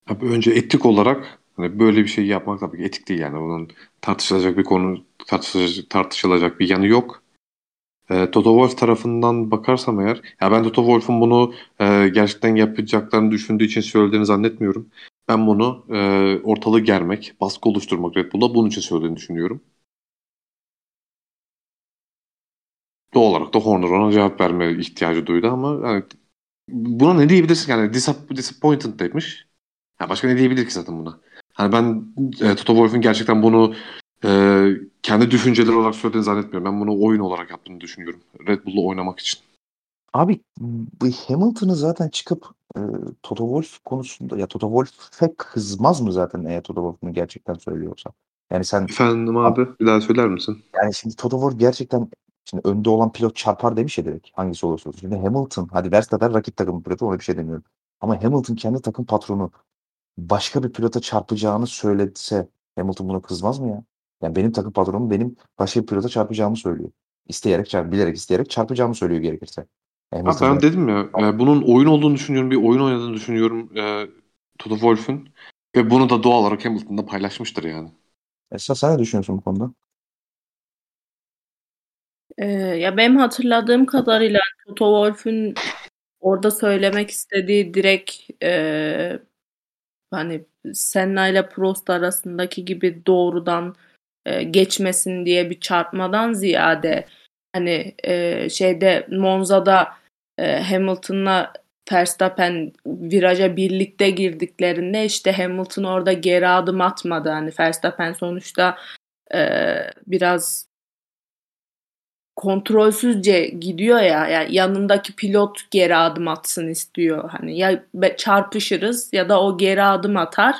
Abi önce etik olarak hani böyle bir şey yapmak tabii etik değil yani. Bunun tartışılacak bir konu, tartışılacak, tartışılacak bir yanı yok. E, Toto Wolff tarafından bakarsam eğer, ya ben Toto Wolff'un bunu e, gerçekten yapacaklarını düşündüğü için söylediğini zannetmiyorum. Ben bunu e, ortalığı germek, baskı oluşturmak Red Bull'a bunun için söylediğini düşünüyorum. Doğal olarak da Horner ona cevap verme ihtiyacı duydu ama yani buna ne diyebilirsin yani disap disappointed demiş. Ya başka ne diyebilir ki zaten buna? Hani ben e, Toto Wolff'un gerçekten bunu e, kendi düşünceleri olarak söylediğini zannetmiyorum. Ben bunu oyun olarak yaptığını düşünüyorum. Red Bull'la oynamak için. Abi bu Hamilton'ı zaten çıkıp e, Toto Wolff konusunda ya Toto Wolff'e kızmaz mı zaten eğer Toto Wolff bunu gerçekten söylüyorsa? Yani sen Efendim abi bir daha söyler misin? yani şimdi Toto Wolff gerçekten şimdi önde olan pilot çarpar demiş ya direkt hangisi olursa olsun. Şimdi Hamilton hadi Verstappen rakip takım pilotu ona bir şey demiyorum. Ama Hamilton kendi takım patronu başka bir pilota çarpacağını söylese Hamilton buna kızmaz mı ya? Yani benim takım patronum benim başka bir pilota çarpacağımı söylüyor. İsteyerek çarp, bilerek isteyerek çarpacağımı söylüyor gerekirse. Abi Hamilton ben dedim ya e, bunun oyun olduğunu düşünüyorum. Bir oyun oynadığını düşünüyorum e, Toto Wolff'un. Ve bunu da doğal olarak Hamilton'da paylaşmıştır yani. Esas sen ne düşünüyorsun bu konuda? Ee, ya benim hatırladığım kadarıyla Toto Wolff'ün orada söylemek istediği direkt e, hani Senna ile Prost arasındaki gibi doğrudan e, geçmesin diye bir çarpmadan ziyade hani e, şeyde Monza'da e, Hamilton'la Verstappen viraja birlikte girdiklerinde işte Hamilton orada geri adım atmadı. Hani Verstappen sonuçta e, biraz kontrolsüzce gidiyor ya yani yanındaki pilot geri adım atsın istiyor. Hani ya çarpışırız ya da o geri adım atar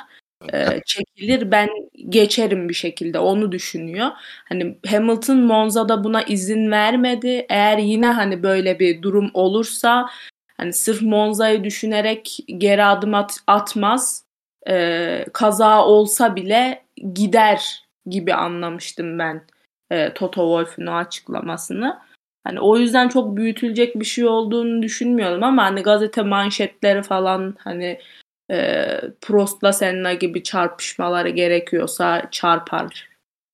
e, çekilir ben geçerim bir şekilde onu düşünüyor. Hani Hamilton Monza'da buna izin vermedi. Eğer yine hani böyle bir durum olursa hani sırf Monza'yı düşünerek geri adım at, atmaz. E, kaza olsa bile gider gibi anlamıştım ben e, Toto Wolff'un o açıklamasını. Hani o yüzden çok büyütülecek bir şey olduğunu düşünmüyorum ama hani gazete manşetleri falan hani e, Prost'la Senna gibi çarpışmaları gerekiyorsa çarpar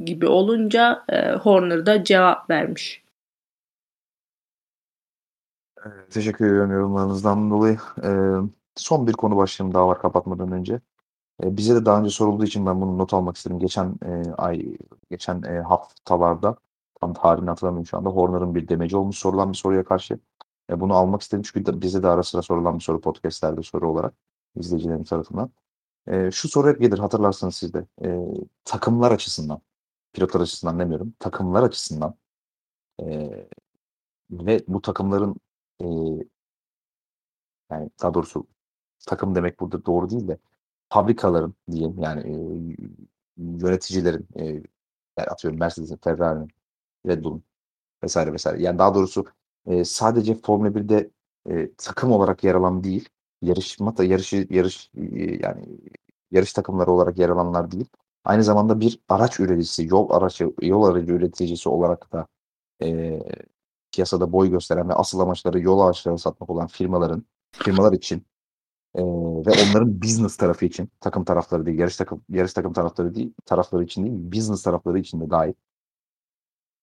gibi olunca e, Horner da cevap vermiş. Teşekkür ediyorum yorumlarınızdan dolayı. Ee, son bir konu başlığım daha var kapatmadan önce. Ee, bize de daha önce sorulduğu için ben bunu not almak istedim. Geçen e, ay, geçen e, haftalarda tam tarihini hatırlamıyorum şu anda. Horner'ın bir demeci olmuş sorulan bir soruya karşı. E, bunu almak istedim çünkü de, bize de ara sıra sorulan bir soru podcastlerde soru olarak izleyicilerim tarafından. E, şu soru hep gelir hatırlarsanız siz de. E, takımlar açısından, pilotlar açısından demiyorum, takımlar açısından e, ve bu takımların e, yani daha doğrusu takım demek burada doğru değil de fabrikaların diyeyim yani e, yöneticilerin e, yani atıyorum Mercedes'in, Ferrari'nin, Red Bull'un vesaire vesaire. Yani daha doğrusu e, sadece Formula 1'de e, takım olarak yer alan değil, yarışma da yarışı yarış e, yani yarış takımları olarak yer alanlar değil. Aynı zamanda bir araç üreticisi, yol aracı yol aracı üreticisi olarak da e, piyasada boy gösteren ve asıl amaçları yol araçları satmak olan firmaların firmalar için e, ve onların business tarafı için takım tarafları değil, yarış takım yarış takım tarafları değil, tarafları için değil, business tarafları için de dahil.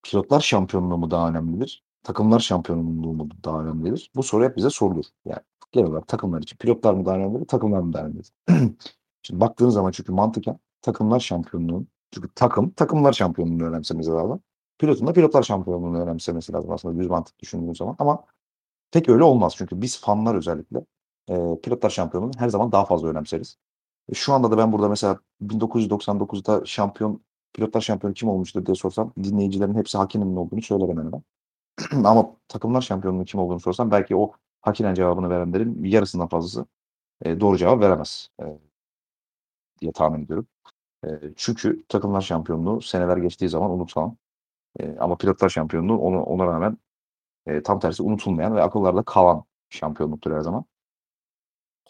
Pilotlar şampiyonluğu mu daha önemlidir? Takımlar şampiyonluğu mu daha önemlidir? Bu soru hep bize sorulur. Yani genel olarak takımlar için pilotlar mı daha önemlidir, takımlar mı daha önemlidir? Şimdi baktığınız zaman çünkü mantıken takımlar şampiyonluğun çünkü takım takımlar şampiyonluğunu önemsemesi lazım. Pilotun da pilotlar şampiyonluğunu önemsemesi lazım aslında düz mantık düşündüğün zaman. Ama pek öyle olmaz çünkü biz fanlar özellikle e, pilotlar şampiyonluğunu her zaman daha fazla önemseriz. E, şu anda da ben burada mesela 1999'da şampiyon pilotlar şampiyonu kim olmuştur diye sorsam dinleyicilerin hepsi Hakin'in olduğunu söyler hemen. Ama takımlar şampiyonluğu kim olduğunu sorsam belki o Hakinen cevabını verenlerin yarısından fazlası e, doğru cevap veremez e, diye tahmin ediyorum. E, çünkü takımlar şampiyonluğu seneler geçtiği zaman unutulan e, ama pilotlar şampiyonluğu ona, ona rağmen e, tam tersi unutulmayan ve akıllarda kalan şampiyonluktur her zaman.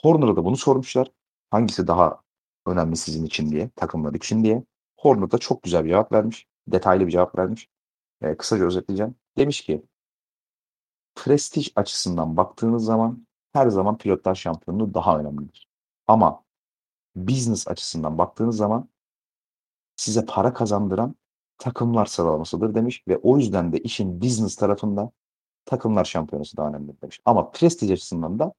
Horner'a da bunu sormuşlar. Hangisi daha önemli sizin için diye, takımlar için diye. Horner da çok güzel bir cevap vermiş. Detaylı bir cevap vermiş. E, kısaca özetleyeceğim. Demiş ki prestij açısından baktığınız zaman her zaman pilotlar şampiyonluğu daha önemlidir. Ama business açısından baktığınız zaman size para kazandıran takımlar sıralamasıdır demiş ve o yüzden de işin business tarafında takımlar şampiyonası daha önemli demiş. Ama prestij açısından da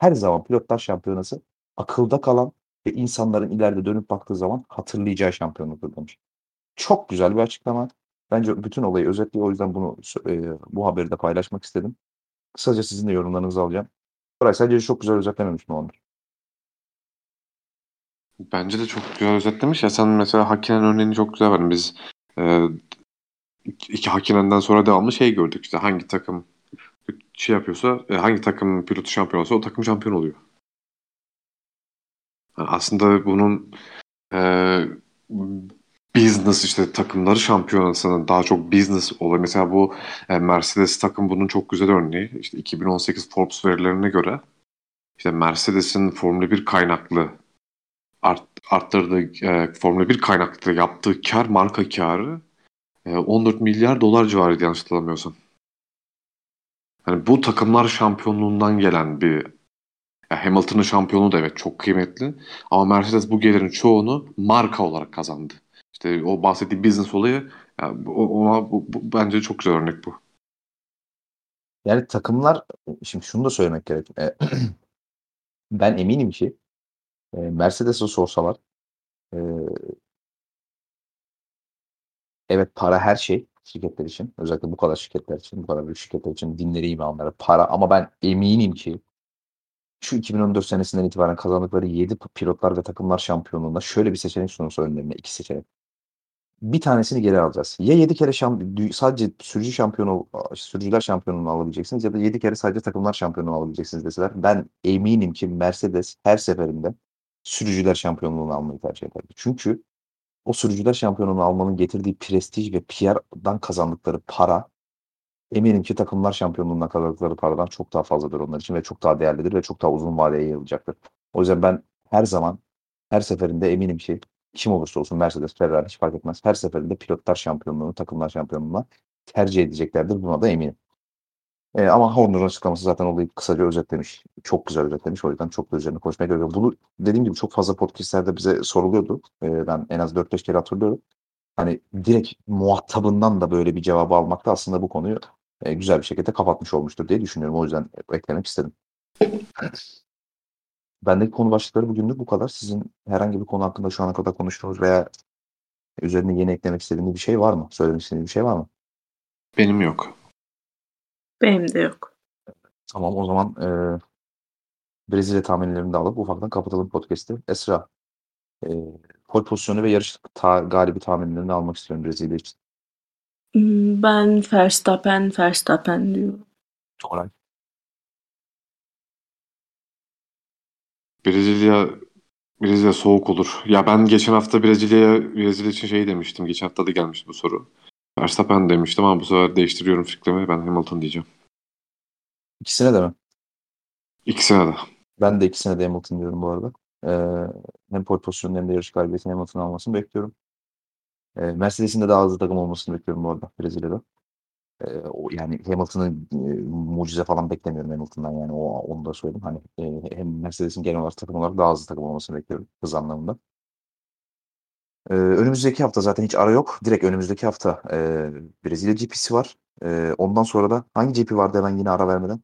her zaman pilotlar şampiyonası akılda kalan ve insanların ileride dönüp baktığı zaman hatırlayacağı şampiyonluktur demiş. Çok güzel bir açıklama. Bence bütün olayı özetliyor. O yüzden bunu e, bu haberi de paylaşmak istedim. Kısaca sizin de yorumlarınızı alacağım. Koray sadece çok güzel özetlememiş mi onlar? Bence de çok güzel özetlemiş ya. Sen mesela Hakkinen örneğini çok güzel verdin. Biz e, iki Hakkinen'den sonra devamlı şey gördük. İşte hangi takım şey yapıyorsa, e, hangi takım pilotu şampiyon olsa o takım şampiyon oluyor. Yani aslında bunun e, business işte takımları şampiyonasının daha çok business oluyor. Mesela bu e, Mercedes takım bunun çok güzel örneği. İşte 2018 Forbes verilerine göre işte Mercedes'in Formula 1 kaynaklı art, arttırdığı e, Formula 1 kaynaklı yaptığı kar marka karı e, 14 milyar dolar civarıydı yanlış hatırlamıyorsam. Yani bu takımlar şampiyonluğundan gelen bir ya Hamilton'ın şampiyonluğu da evet çok kıymetli ama Mercedes bu gelirin çoğunu marka olarak kazandı. İşte o bahsettiği business olayı ya, ona bu, bu, bence çok güzel örnek bu. Yani takımlar şimdi şunu da söylemek gerek. E, ben eminim ki e, Mercedes'e sorsalar e, evet para her şey şirketler için. Özellikle bu kadar şirketler için, bu kadar büyük şirketler için dinleri imanları para ama ben eminim ki şu 2014 senesinden itibaren kazandıkları 7 pilotlar ve takımlar şampiyonluğunda şöyle bir seçenek sunulsa önlerine iki seçenek. Bir tanesini geri alacağız. Ya 7 kere şamp sadece sürücü şampiyonu sürücüler şampiyonluğunu alabileceksiniz ya da 7 kere sadece takımlar şampiyonluğunu alabileceksiniz deseler ben eminim ki Mercedes her seferinde sürücüler şampiyonluğunu almayı tercih ederdi. Çünkü o sürücüler şampiyonluğunu almanın getirdiği prestij ve PR'dan kazandıkları para eminim ki takımlar şampiyonluğuna kazandıkları paradan çok daha fazladır onlar için ve çok daha değerlidir ve çok daha uzun vadeye yayılacaktır. O yüzden ben her zaman her seferinde eminim ki kim olursa olsun Mercedes, Ferrari hiç fark etmez. Her seferinde pilotlar şampiyonluğunu, takımlar şampiyonluğuna tercih edeceklerdir. Buna da eminim. E, ama Horner'ın açıklaması zaten olayı kısaca özetlemiş. Çok güzel özetlemiş. O yüzden çok da üzerine konuşmaya gerek yok. Bunu dediğim gibi çok fazla podcastlerde bize soruluyordu. E, ben en az 4-5 kere hatırlıyorum. Hani direkt muhatabından da böyle bir cevabı almak da aslında bu konuyu e, güzel bir şekilde kapatmış olmuştur diye düşünüyorum. O yüzden eklemek istedim. Bendeki konu başlıkları bugünlük bu kadar. Sizin herhangi bir konu hakkında şu ana kadar konuştuğunuz veya üzerine yeni eklemek istediğiniz bir şey var mı? Söylemek istediğiniz bir şey var mı? Benim yok. Benim de yok. Tamam o zaman e, Brezilya tahminlerini de alıp ufaktan kapatalım podcast'i. Esra, e, pol pozisyonu ve yarış ta, galibi tahminlerini almak istiyorum Brezilya için. Hmm, ben Verstappen, Verstappen diyorum. Koray. Brezilya Brezilya soğuk olur. Ya ben geçen hafta Brezilya'ya Brezilya için şey demiştim. Geçen hafta da gelmişti bu soru. Verstappen demiştim ama bu sefer değiştiriyorum fikrimi. Ben Hamilton diyeceğim. İkisine de mi? İkisine de. Ben de ikisine de Hamilton diyorum bu arada. Ee, hem pole pozisyonunu hem de yarış galibiyetini Hamilton almasını bekliyorum. Ee, Mercedes'in de daha hızlı takım olmasını bekliyorum bu arada Brezilya'da. Ee, o, yani Hamilton'ın e, mucize falan beklemiyorum Hamilton'dan yani o onu da söyleyeyim. Hani e, hem Mercedes'in genel olarak takım olarak daha hızlı takım olmasını bekliyorum hız anlamında. Ee, önümüzdeki hafta zaten hiç ara yok. Direkt önümüzdeki hafta e, Brezilya GP'si var. E, ondan sonra da hangi GP vardı hemen yine ara vermeden?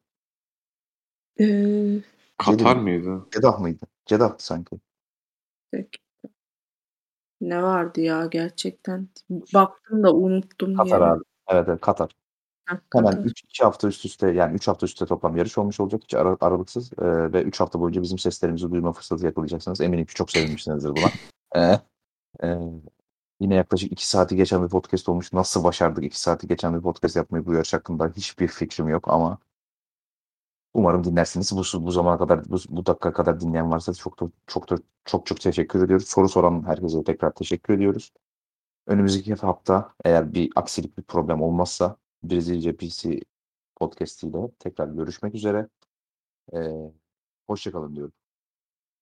Ee, Katar Jeddah. mıydı? Cedah mıydı? Ceddah'tı sanki. peki. Ne vardı ya gerçekten? Baktım da unuttum Katar ya. abi. Evet, evet Katar. Heh, Hemen Katar. 3 2 hafta üst üste yani 3 hafta üst üste toplam yarış olmuş olacak hiç ara, aralıksız e, ve 3 hafta boyunca bizim seslerimizi duyma fırsatı yakalayacaksınız. Eminim ki çok sevinmişsinizdir buna. E, e, yine yaklaşık 2 saati geçen bir podcast olmuş. Nasıl başardık 2 saati geçen bir podcast yapmayı bu yarış hakkında hiçbir fikrim yok ama umarım dinlersiniz. Bu, bu zamana kadar bu, bu dakika kadar dinleyen varsa çok da, çok da, çok çok teşekkür ediyoruz. Soru soran herkese tekrar teşekkür ediyoruz. Önümüzdeki hafta eğer bir aksilik bir problem olmazsa Brezilya PC podcast ile tekrar görüşmek üzere. Ee, hoşçakalın diyorum.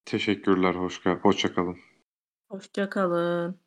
Teşekkürler. Hoş, hoşça kalın. Hoşça kalın.